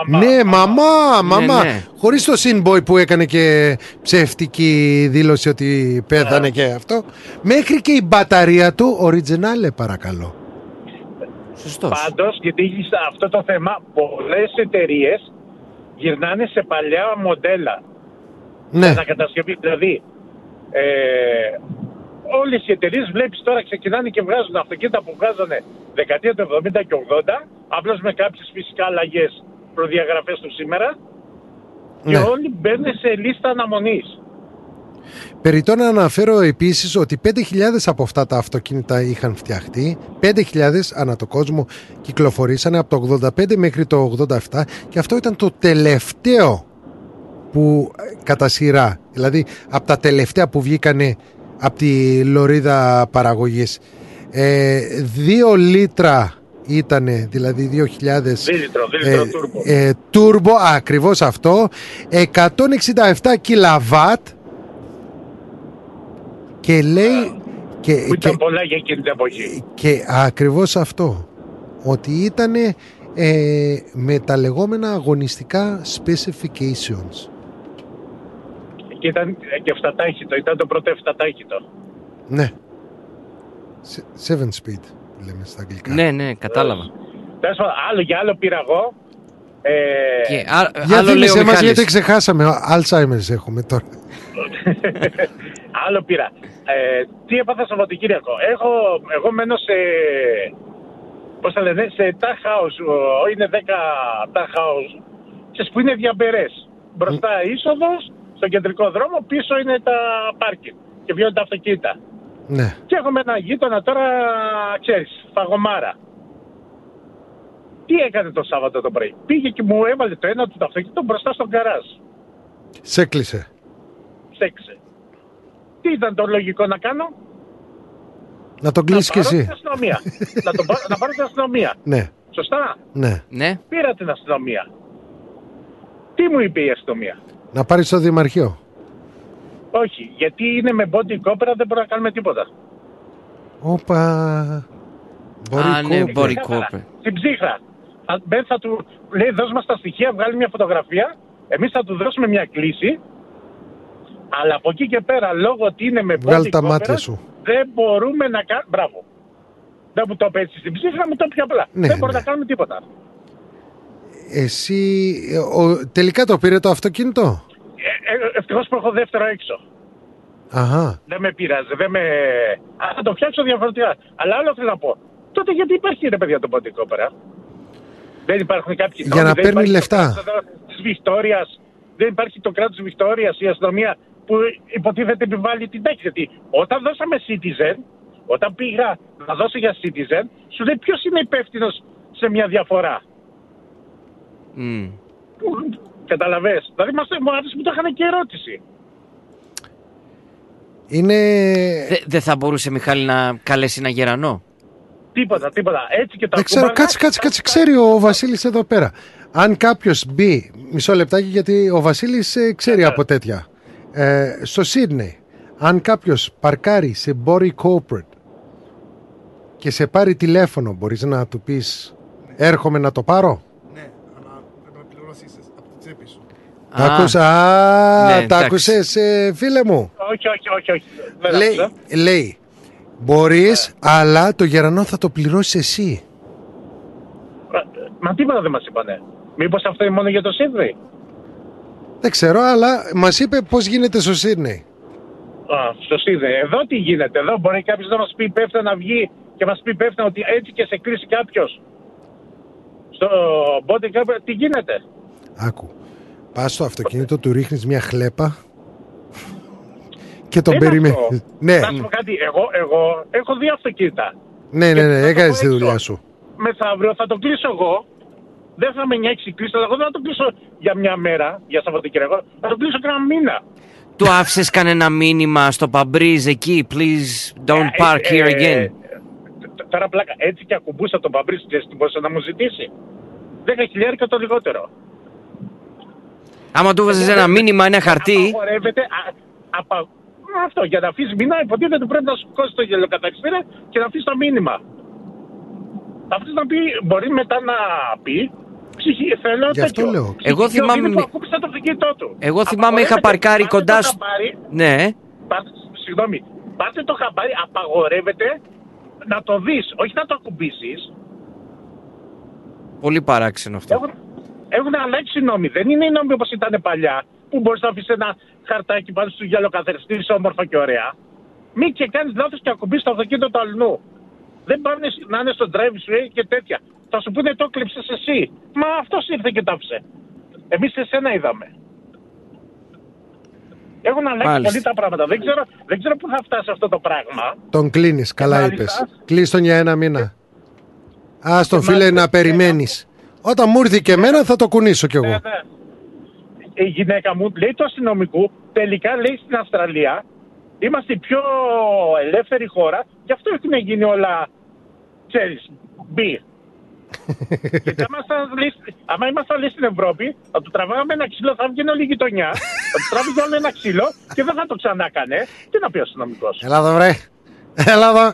μαμά, ναι, μαμά, μαμά. ναι. Χωρίς το Sinboy που έκανε και ψεύτικη δήλωση ότι πέθανε και αυτό. Μέχρι και η μπαταρία του, original παρακαλώ. Σωστός. Πάντως, γιατί έχει αυτό το θέμα, πολλές εταιρείες γυρνάνε σε παλιά μοντέλα. Ναι. Ανακατασκευή. Δηλαδή, ε, όλες οι εταιρείες βλέπεις τώρα ξεκινάνε και βγάζουν αυτοκίνητα που βγάζανε δεκαετία του 70 και 80, απλώς με κάποιες φυσικά αλλαγές προδιαγραφές του σήμερα. Και Ναι. όλοι μπαίνουν σε λίστα αναμονής. Περιττό να αναφέρω επίσης ότι 5.000 από αυτά τα αυτοκίνητα είχαν φτιαχτεί. 5.000 ανά το κόσμο κυκλοφορήσανε από το 85 μέχρι το 87 και αυτό ήταν το τελευταίο που ε, κατά σειρά, δηλαδή από τα τελευταία που βγήκανε από τη λωρίδα παραγωγής. Ε, δύο λίτρα ήτανε, δηλαδή 2.000 Δίλητρο, δίλητρο τούρμπο. ε, τούρμπο, ακριβώς αυτό, 167 κιλαβάτ και λέει και, Που και, ήταν πολλά για εκείνη την εποχή. και ακριβώς αυτό ότι ήταν ε, με τα λεγόμενα αγωνιστικά specifications Και ήταν και εφτατάχυτο, ήταν το πρώτο εφτατάχυτο. ναι Σε- seven speed λέμε στα αγγλικά Ναι, ναι, κατάλαβα. Τέλος πάντων, άλλο για άλλο πήρα εγώ. Ε, Και α- Για άλλο λέει ο θύμισε μας Μιχάλης. γιατί ξεχάσαμε Alzheimer's έχουμε τώρα άλλο πήρα. Ε, τι έπαθα Σαββατοκύριακο. Έχω, εγώ μένω σε. Πώς θα λένε, σε tag house. ο- Είναι 10 tag house. Ξέρεις που είναι διαμπερές. Μπροστά είσοδος, στο κεντρικό δρόμο, πίσω είναι τα πάρκινγκ. Και βγαίνουν τα αυτοκίνητα. ναι Και έχουμε ένα γείτονα τώρα, ξέρεις, φαγωμάρα. Τι έκανε το Σάββατο το πρωί; Πήγε και μου έβαλε το ένα του το αυτοκίνητο μπροστά στον καράζ. σε έκλεισε Στέξε. Τι ήταν το λογικό να κάνω; να τον κλείσει κι πάρω την εσύ αστυνομία. να, τον πάρω, να πάρω την αστυνομία. ναι Σωστά; ναι Ναι. Πήρα την αστυνομία. Τι μου είπε η αστυνομία; Να πάρεις το δημαρχείο Όχι, γιατί είναι με body copera δεν μπορούμε να κάνουμε τίποτα. Όπα Μπορεί Α, ναι, κόπη. μπορεί Ξεκάθαρα. κόπε. Στην ψύχρα. Θα, δεν θα του λέει δώσ' μας τα στοιχεία, βγάλει μια φωτογραφία. Εμείς θα του δώσουμε μια κλίση. Αλλά από εκεί και πέρα, λόγω ότι είναι με Βγάλ' body τα copera, μάτια σου. Δεν μπορούμε να κάνουμε... Μπράβο. Δεν μου το είπε έτσι στην ψύχρα, μου το πιο απλά. Ναι, δεν μπορούμε ναι. να κάνουμε τίποτα. Εσύ ε, ο, τελικά το πήρε το αυτοκίνητο; Ε, ε, Ευτυχώς που έχω δεύτερο έξω. Αχα Δεν με πειράζει. Δεν με... Α, θα το φτιάξω διαφορετικά. Αλλά άλλο θέλω να πω. Τότε γιατί υπάρχει ρε παιδιά το body copera. Δεν υπάρχουν κάποιοι Για να δεν παίρνει υπάρχει λεφτά. Το κράτος εδώ της Βικτόριας. Δεν υπάρχει το κράτος της Βικτόριας, η αστυνομία που υποτίθεται επιβάλλει την τάξη. Γιατί όταν δώσαμε citizen, όταν πήγα να δώσω για citizen, σου λέει ποιος είναι υπεύθυνος σε μια διαφορά; Μμ. Καταλαβες. Δηλαδή μας, μου άρεσε που το είχαν και ερώτηση. Είναι Δε- Δεν θα μπορούσε Μιχάλη να καλέσει ένα γερανό; Τίποτα, τίποτα. Έτσι και τα Δεν ξέρω, κουμπαρά- κάτσε, κάτσε, κάτσε. Ξέρει ο Βασίλης εδώ πέρα. Αν κάποιος μπει, μισό λεπτάκι γιατί ο Βασίλης ε, ξέρει από τέτοια. Ε, στο Σίδνεϊ, αν κάποιος παρκάρει σε Body Corporate και σε πάρει τηλέφωνο, μπορείς να του πεις έρχομαι να το πάρω. Ναι, αλλά πρέπει να πληρώσεις από την τσέπη σου. Τα άκουσα, α, ναι, τα εντάξει. άκουσες ε, φίλε μου. Όχι, όχι, όχι. όχι. Δεν Λέει, άκουσα. λέει μπορείς, αλλά το γερανό θα το πληρώσεις εσύ. Μα τίποτα δεν μας είπανε. Μήπως αυτό είναι μόνο για το Σίδνεϊ; Δεν ξέρω, αλλά μας είπε πώς γίνεται στο Σίδνεϊ. Α, στο Σίδνεϊ. Εδώ τι γίνεται. Εδώ μπορεί κάποιος να μας πει υπεύθυνα να βγει και μας πει υπεύθυνα ότι έτσι και σε κλείσει κάποιος. Στο body camera τι γίνεται; Άκου. Πας στο αυτοκίνητο, του ρίχνεις μια χλέπα και τον Δεν περιμένεις. αυτό. Ναι, Να σου πω κάτι. Εγώ, εγώ έχω δύο αυτοκίνητα. ναι, ναι, ναι, θα το έκανες πω τη έξω. δουλειά σου. Μεθαύριο θα το κλείσω εγώ. Δεν θα με νιάξει κλείσω, αλλά εγώ δεν θα το κλείσω για μια μέρα, για Σαββατοκύριακο. Θα το κλείσω και ένα μήνα. Του άφησες κανένα μήνυμα στο παμπρίζ εκεί, please don't park Ε, here ε, again; τ- Τώρα πλάκα, έτσι και ακουμπούσα τον Παμπρίς και τι μπορούσε να μου ζητήσει; 10 χιλιάρικα το λιγότερο. Άμα του βάζεις ένα μήνυμα, ένα χαρτί, Απαγορεύεται. Α, απα... Αυτό, για να αφήσεις μήνα, υποτίθεται πρέπει να σου κόσει το γελοκαταξίρε και να αφήσεις το μήνυμα. Αυτό να πει, μπορεί μετά να πει. Ψυχή, θέλω Γι' αυτό τέτοιο. λέω. Ψυχική Εγώ θυμάμαι οδύνη μη- που ακούμπησε το αυτοκίνητό του. Εγώ θυμάμαι είχα Απαγορεύεται. παρκάρει Πάρτε κοντά το σου. χαμπάρι, ναι, πάρτε- Συγγνώμη, πάρτε το χαμπάρι, απαγορεύεται να το δεις, όχι να το ακουμπήσεις. πολύ παράξενο αυτό. Έχουν, έχουν αλλάξει οι νόμοι. Δεν είναι οι νόμοι όπως ήταν παλιά, που μπορείς να αφήσεις ένα χαρτάκι πάνω στο γυαλοκαθαριστή όμορφα και ωραία. Μη και κάνεις λάθος και ακουμπήσει το αυτοκίνητο του αλλού. Δεν πάνε να είναι στο drive σου και τέτοια. Θα σου πούνε το κλέψε εσύ. Μα αυτός ήρθε και το άφησε. Εμείς εσένα είδαμε. Έχουν αλλάξει Μάλιστα. πολύ τα πράγματα. Δεν ξέρω, δεν ξέρω πού θα φτάσει αυτό το πράγμα. Τον κλείνεις, καλά μάλιστα- είπες. Κλείς τον για ένα μήνα. Ας τον φίλε να περιμένεις. Όταν μου ήρθε και εμένα θα το κουνήσω κι εγώ. Ναι, ναι. Η γυναίκα μου λέει του αστυνομικού, τελικά λέει στην Αυστραλία, Είμαστε η πιο ελεύθερη χώρα, γι' αυτό έχουν γίνει όλα, ξέρεις, μπει. Γιατί άμα, ήμασταν λες- άμα ήμασταν λέει στην Ευρώπη, θα του τραβάγαμε ένα ξύλο, θα βγαίνει όλη η γειτονιά, θα του τράβηγε όλο ένα ξύλο και δεν θα το ξανά έκανε. Τι να πει ο αστυνομικός; Έλα εδώ, βρε. Έλα εδώ.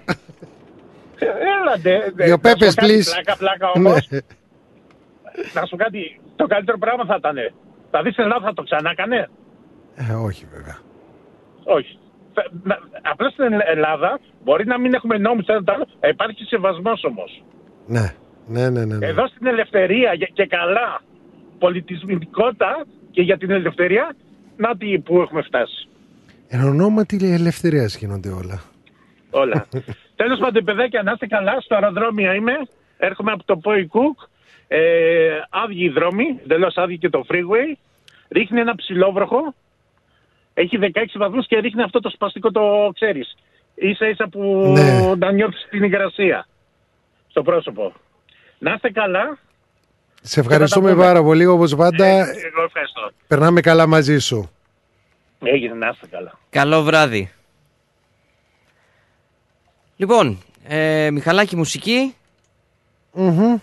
Έλα, ντε. ντε, Δύο να σου πέπες, πω κάτι, please. Πλάκα, πλάκα όμως. Ναι. Να σου πω κάτι, το καλύτερο πράγμα θα ήταν. Θα δεις στην Ελλάδα θα το ξανά έκανε. Ε, όχι, βέβαια. Όχι. Θα- να- Απλά στην Ελλάδα μπορεί να μην έχουμε νόμους ένα το άλλο, ε, υπάρχει σεβασμός όμως. Ναι, ναι, ναι. ναι, ναι. Εδώ στην ελευθερία για- και καλά πολιτισμικότητα και για την ελευθερία, να τι που έχουμε φτάσει. Εν ονόματι ελευθερίας γίνονται όλα. Όλα. Τέλος πάντων, παιδάκια, να είστε καλά. Στο αεροδρόμιο είμαι. Έρχομαι από το Πόη Κουκ. Ε, άδειοι οι δρόμοι, εντελώς άδειοι και το freeway. Ρίχνει ένα ψηλόβροχο. Έχει 16 βαθμούς και ρίχνει αυτό το σπαστικό το ξέρεις. σα ίσα που Ναι. να νιώθεις την υγρασία στο πρόσωπο. Να είστε καλά. Σε ευχαριστούμε πούμε. πάρα πολύ, όπως πάντα. Ε, εγώ ευχαριστώ. Περνάμε καλά μαζί σου. Έγινε, να είστε καλά. Καλό βράδυ. Λοιπόν, ε, Μιχαλάκη μουσική Μμμ.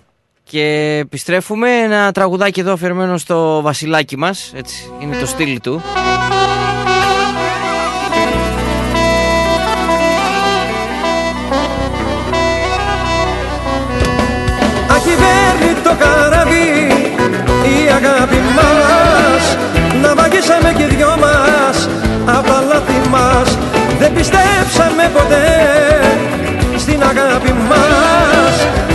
Και επιστρέφουμε. Ένα τραγουδάκι εδώ αφιερωμένο στο βασιλάκι μας, έτσι είναι το στυλ του. Ακυβέρνητο καράβι η αγάπη μας. Να βαγίσαμε και δυο μας απ' τα λάθη μας. Δεν πιστέψαμε ποτέ στην αγάπη μας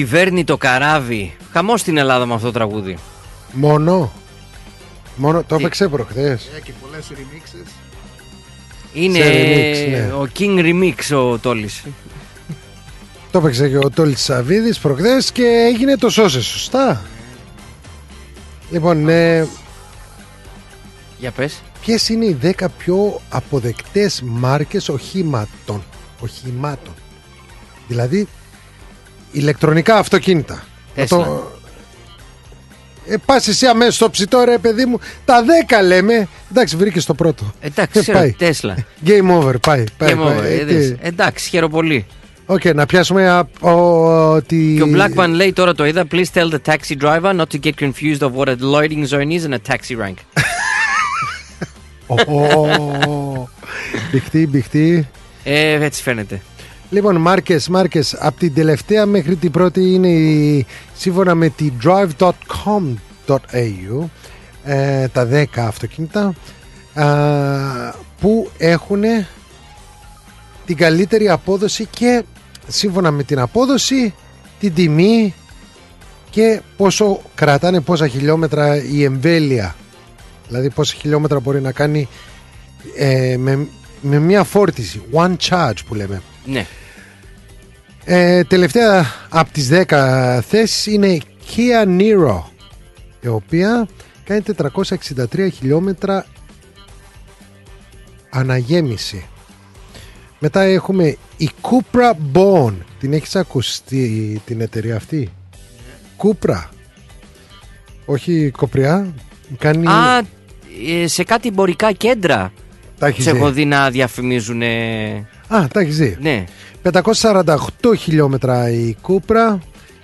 Ακυβέρνητο καράβι. Χαμός στην Ελλάδα με αυτό το τραγούδι. Μόνο. Μόνο το έπαιξε προχθές. Έχει και πολλές remixes. Είναι Σε remix, ναι. ο King Remix ο Τόλης. Το έπαιξε και ο Τόλης Σαββίδης προχθές και έγινε το σώσε. Σωστά; Λοιπόν, ε, Για πες. ποιες είναι οι 10 πιο αποδεκτές μάρκες οχήματων; Οχημάτων. Δηλαδή, ηλεκτρονικά αυτοκίνητα. Τέσλα. Να το- Ε, πας εσύ αμέσως στο ψητό ρε παιδί μου Τα 10 λέμε Εντάξει βρήκες το πρώτο Εντάξει, Ε, ξέρω, πάει. Tesla. Game over πάει, πάει, Game πάει. over, Ε, είδες. τι- Εντάξει, χαίρομαι πολύ. Οκ, να πιάσουμε α- ο- ότι... Και ο Blackman λέει τώρα το είδα. Please tell the taxi driver not to get confused of what a loading zone is and a taxi rank. Ω, Μπιχτή, μπιχτή. Ε, έτσι φαίνεται. Λοιπόν, μάρκες, μάρκες. Από την τελευταία μέχρι την πρώτη είναι η, σύμφωνα με τη drive.com.au ε, τα 10 αυτοκίνητα α, που έχουν την καλύτερη απόδοση και σύμφωνα με την απόδοση, την τιμή και πόσο κρατάνε πόσα χιλιόμετρα η εμβέλεια. Δηλαδή πόσα χιλιόμετρα μπορεί να κάνει ε, με, με μια φόρτιση. One charge που λέμε. Ναι. Ε, τελευταία από τις 10 θέσεις είναι η Kia Niro η οποία κάνει 463 χιλιόμετρα αναγέμιση. Μετά έχουμε η Cupra Born. Την έχεις ακουστεί την εταιρεία αυτή; Cupra. Όχι κοπριά. Κάνει... Α, ε, σε κάτι εμπορικά κέντρα. Τα έχεις Σε δει. έχω δει να διαφημίζουν. Α, τα έχεις δει. Ναι. 548 χιλιόμετρα η Cupra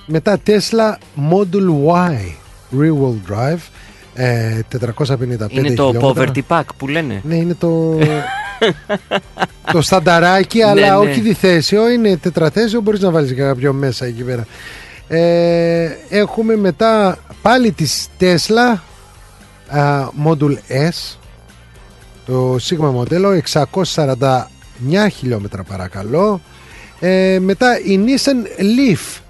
μετά Tesla Model Y Rear Wheel Drive ε, 455 Είναι το χιλιόμετρα. poverty pack που λένε. Ναι, είναι το το στανταράκι Ναι, αλλά ναι. όχι διθέσιο είναι τετραθέσιο μπορείς να βάλεις και κάποιο μέσα εκεί πέρα ε, έχουμε μετά πάλι της Tesla α, Model S το Sigma μοντέλο 649 χιλιόμετρα παρακαλώ ε, μετά η Nissan Leaf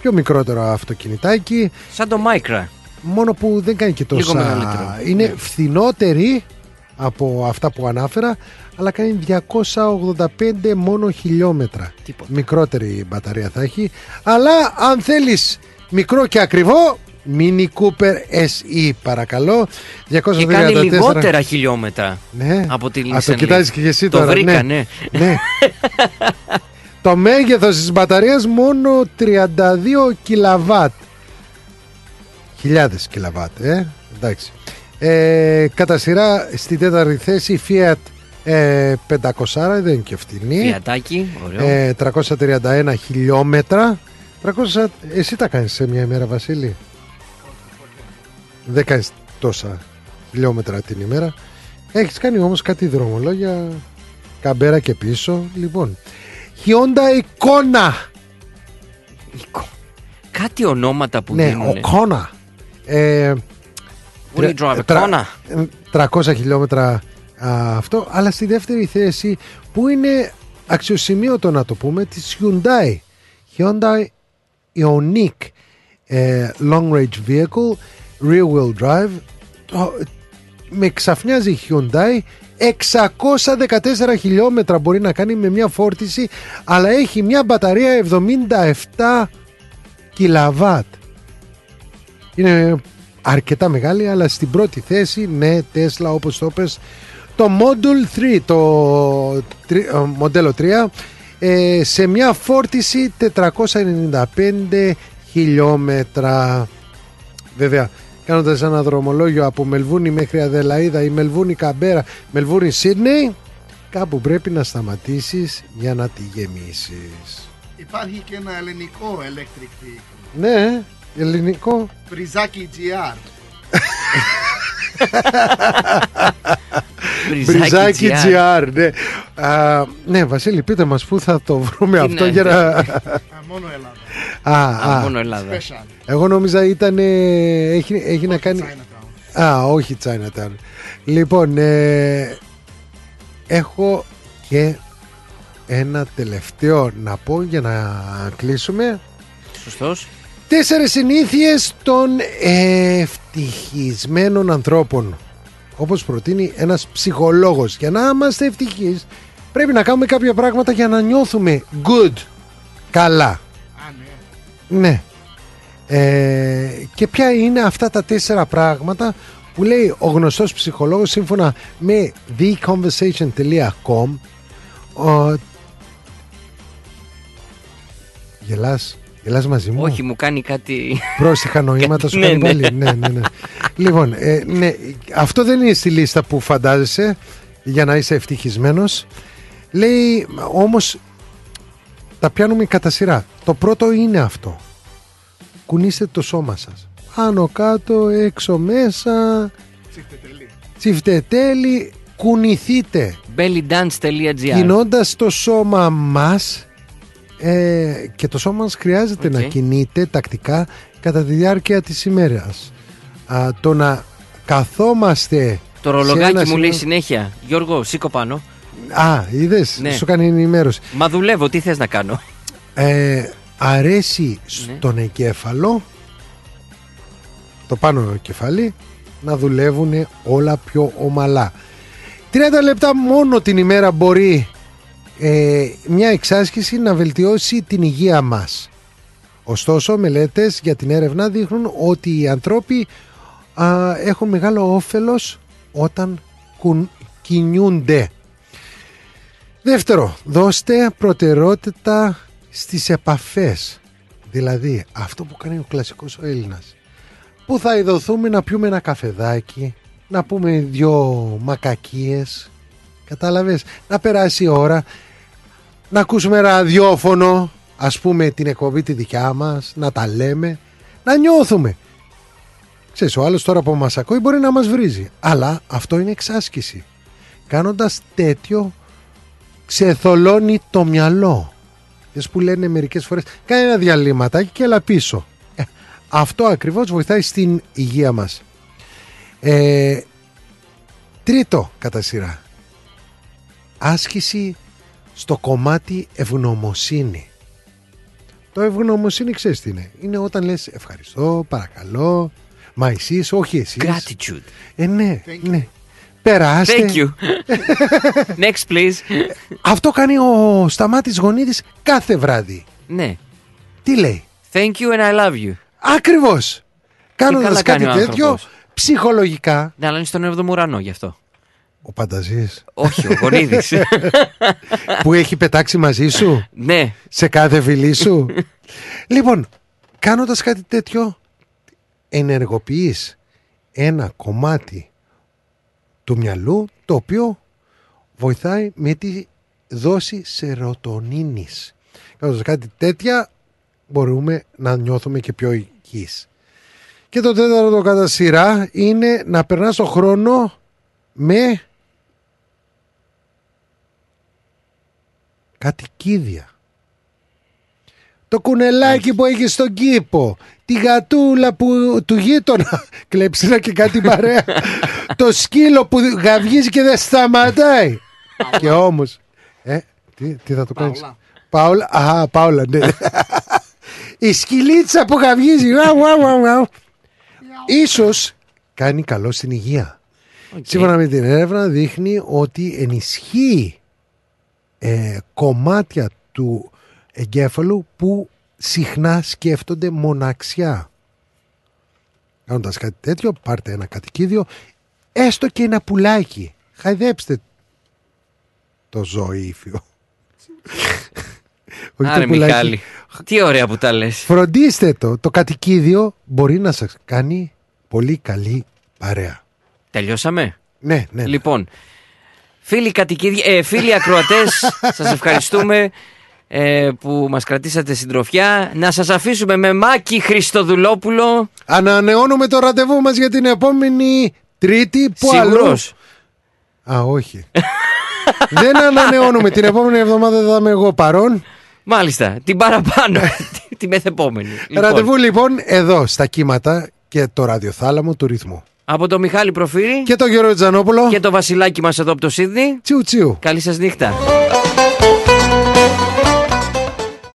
πιο μικρότερο αυτοκινητάκι Σαν το Micra. μόνο που δεν κάνει και Λίγο τόσα μεγαλύτερο. είναι Ναι. φθηνότερη από αυτά που ανάφερα αλλά κάνει 285 μόνο χιλιόμετρα μικρότερη μπαταρία θα έχει αλλά αν θέλεις μικρό και ακριβό Mini Cooper SE παρακαλώ 234 Και κάνει λιγότερα χιλιόμετρα ναι. από τη Α, Nissan το κοιτάζεις Leaf. και εσύ Το τώρα βρήκα, ναι. ναι. ναι. το μέγεθος της μπαταρίας μόνο 32 κιλαβάτ χιλιάδες κιλαβάτ ε; εντάξει ε, κατά σειρά στη τέταρτη θέση Fiat ε, 500 δεν είναι και φτηνή Φιατάκι, ωραίο. ε, 331 χιλιόμετρα 300, εσύ τα κάνεις σε μια ημέρα Βασίλη; Δεν κάνεις τόσα χιλιόμετρα την ημέρα. Έχεις κάνει όμως κάτι δρομολόγια καμπέρα και πίσω. Λοιπόν Hyundai Kona. Κάτι ονόματα που ναι, δίνουν. ο Kona. Ε, Will you drive a τρα- Kona? 300 χιλιόμετρα α, αυτό. Αλλά στη δεύτερη θέση που είναι αξιοσημείωτο να το πούμε της Hyundai. Hyundai Ioniq ε, Long Range Vehicle Rear Wheel Drive Το- με ξαφνιάζει η Hyundai 614 χιλιόμετρα μπορεί να κάνει με μια φόρτιση αλλά έχει μια μπαταρία 77 κιλαβάτ είναι αρκετά μεγάλη αλλά στην πρώτη θέση ναι Tesla όπως το πες το Model 3 το τρι- ε, μοντέλο 3 ε, σε μια φόρτιση 495 χιλιόμετρα. Βέβαια κάνοντας ένα δρομολόγιο από Μελβούνι μέχρι Αδελαίδα ή Μελβούνι Καμπέρα Μελβούνι Σίδνεϊ κάπου πρέπει να σταματήσεις για να τη γεμίσεις Υπάρχει και ένα ελληνικό electric vehicle. Ναι, ελληνικό. Μπριζάκι GR. Μπριζάκι GR, ναι. Α, ναι, Βασίλη, πείτε μας πού θα το βρούμε Τι αυτό να- για να... Α, μόνο Ελλάδα. Α, Α, α. μόνο Ελλάδα. Special. Εγώ νόμιζα ήταν. ε, έχει, έχει να κάνει. Α, όχι Chinatown. Λοιπόν, ε, έχω και ένα τελευταίο να πω για να κλείσουμε. Σωστός. Τέσσερις συνήθειες των ευτυχισμένων ανθρώπων. Όπως προτείνει ένας ψυχολόγος. Για να είμαστε ευτυχείς πρέπει να κάνουμε κάποια πράγματα για να νιώθουμε good. Καλά. Ναι. Ε, και ποια είναι αυτά τα τέσσερα πράγματα που λέει ο γνωστός ψυχολόγος σύμφωνα με theconversation.com ο... Γελάς, γελάς μαζί μου; Όχι, μου κάνει κάτι. Πρόστιχα νοήματα σου Ναι, κάνει ναι. πάλι. ναι, ναι, ναι. λοιπόν, ε, ναι, αυτό δεν είναι στη λίστα που φαντάζεσαι για να είσαι ευτυχισμένος. Λέει όμως τα πιάνουμε κατά σειρά. Το πρώτο είναι αυτό. Κουνήστε το σώμα σας. Άνω κάτω, έξω μέσα. Τσιφτετέλι. Κουνηθείτε. bellydance.gr Κινώντας το σώμα μας ε, και το σώμα μας χρειάζεται Οκ. να κινείται τακτικά κατά τη διάρκεια της ημέρας. Α, το να καθόμαστε Το σε ρολογάκι ένα μου σημείο- λέει συνέχεια. Γιώργο, σήκω πάνω. Α, είδες, Ναι. σου κάνει ενημέρωση. Μα δουλεύω, τι θες να κάνω; Ε, αρέσει Ναι. στον εγκέφαλο το πάνω κεφάλι να δουλεύουν όλα πιο ομαλά 30 λεπτά μόνο την ημέρα μπορεί ε, μια εξάσκηση να βελτιώσει την υγεία μας ωστόσο μελέτες για την έρευνα δείχνουν ότι οι ανθρώποι α, έχουν μεγάλο όφελος όταν κουν- κινιούνται Δεύτερο, δώστε προτεραιότητα στις επαφές. Δηλαδή, αυτό που κάνει ο κλασικός ο Έλληνας. Πού θα ειδωθούμε να πιούμε ένα καφεδάκι, να πούμε δυο μακακίες, κατάλαβες, να περάσει η ώρα, να ακούσουμε ραδιόφωνο, ας πούμε την εκπομπή τη δικιά μας, να τα λέμε, να νιώθουμε. Ξέρεις, ο άλλος τώρα που μας ακούει μπορεί να μας βρίζει, αλλά αυτό είναι εξάσκηση. Κάνοντας τέτοιο ξεθολώνει το μυαλό. Δες που λένε μερικές φορές κάνε ένα διαλύματάκι και έλα πίσω. Ε, αυτό ακριβώς βοηθάει στην υγεία μας. Ε, τρίτο κατά σειρά. Άσκηση στο κομμάτι ευγνωμοσύνη. Το ευγνωμοσύνη ξέρεις τι είναι. Είναι όταν λες ευχαριστώ, παρακαλώ, μα εσείς, όχι εσείς. Gratitude. Ε, ναι, ναι. Περάστε. Thank you. Next, please. Αυτό κάνει ο Σταμάτης Γονίδης κάθε βράδυ. Ναι. Τι λέει; Thank you and I love you. Ακριβώς. Κάνοντας καλά κάτι κάνει ο τέτοιο, άνθρωπος. ψυχολογικά. Ναι, αλλά είναι στον 7ο ουρανό γι' αυτό. Ο Πανταζής. Όχι, ο Γονίδης. που έχει πετάξει μαζί σου; ναι. Σε κάθε φιλή σου; λοιπόν, κάνοντας κάτι τέτοιο, ενεργοποιείς ένα κομμάτι του μυαλού το οποίο βοηθάει με τη δόση σερωτονίνης. Κάνοντας κάτι τέτοια μπορούμε να νιώθουμε και πιο υγιείς. Και το τέταρτο κατά σειρά είναι να περνάς το χρόνο με κατοικίδια. Το κουνελάκι που έχεις στον κήπο. Τη γατούλα που, του γείτονα. Κλεψίνα και κάτι παρέα. το σκύλο που γαυγίζει και δεν σταματάει. και όμως... Ε, τι, τι θα το κάνεις; Πάολα. Α, Πάολα, ναι. Η σκυλίτσα που γαυγίζει. Γαου, γαου, γαου, γαου. Ίσως κάνει καλό στην υγεία. Σύμφωνα με την έρευνα δείχνει ότι ενισχύει ε, κομμάτια του εγκέφαλου που συχνά σκέφτονται μοναξιά. Κάνοντας κάτι τέτοιο, πάρτε ένα κατοικίδιο, έστω και ένα πουλάκι. Χαϊδέψτε το ζωήφιο. Όχι Άρε το πουλάκι. Μιχάλη. Τι ωραία που τα λες. Φροντίστε το. Το κατοικίδιο μπορεί να σας κάνει πολύ καλή παρέα. Τελειώσαμε; Ναι, ναι. Λοιπόν, φίλοι κατοικίδια, ε, φίλοι ακροατές, σας ευχαριστούμε. Ε, που μας κρατήσατε συντροφιά. Να σας αφήσουμε με Μάκη Χριστοδουλόπουλο. Ανανεώνουμε το ραντεβού μας για την επόμενη Τρίτη. Πού Σίγουρος. αλλού; Α, όχι. Δεν ανανεώνουμε. Την επόμενη εβδομάδα θα είμαι εγώ παρόν. Μάλιστα, την παραπάνω, τη- τη μεθεπόμενη. Λοιπόν, Ραντεβού λοιπόν εδώ στα κύματα και το ραδιοθάλαμο του ρυθμού. από το Μιχάλη Προφύρη Και το Γιώργο Τζανόπουλο. και το Βασιλάκι μας εδώ από το Σίδνη. Τσιου τσιου. Καλή σας νύχτα.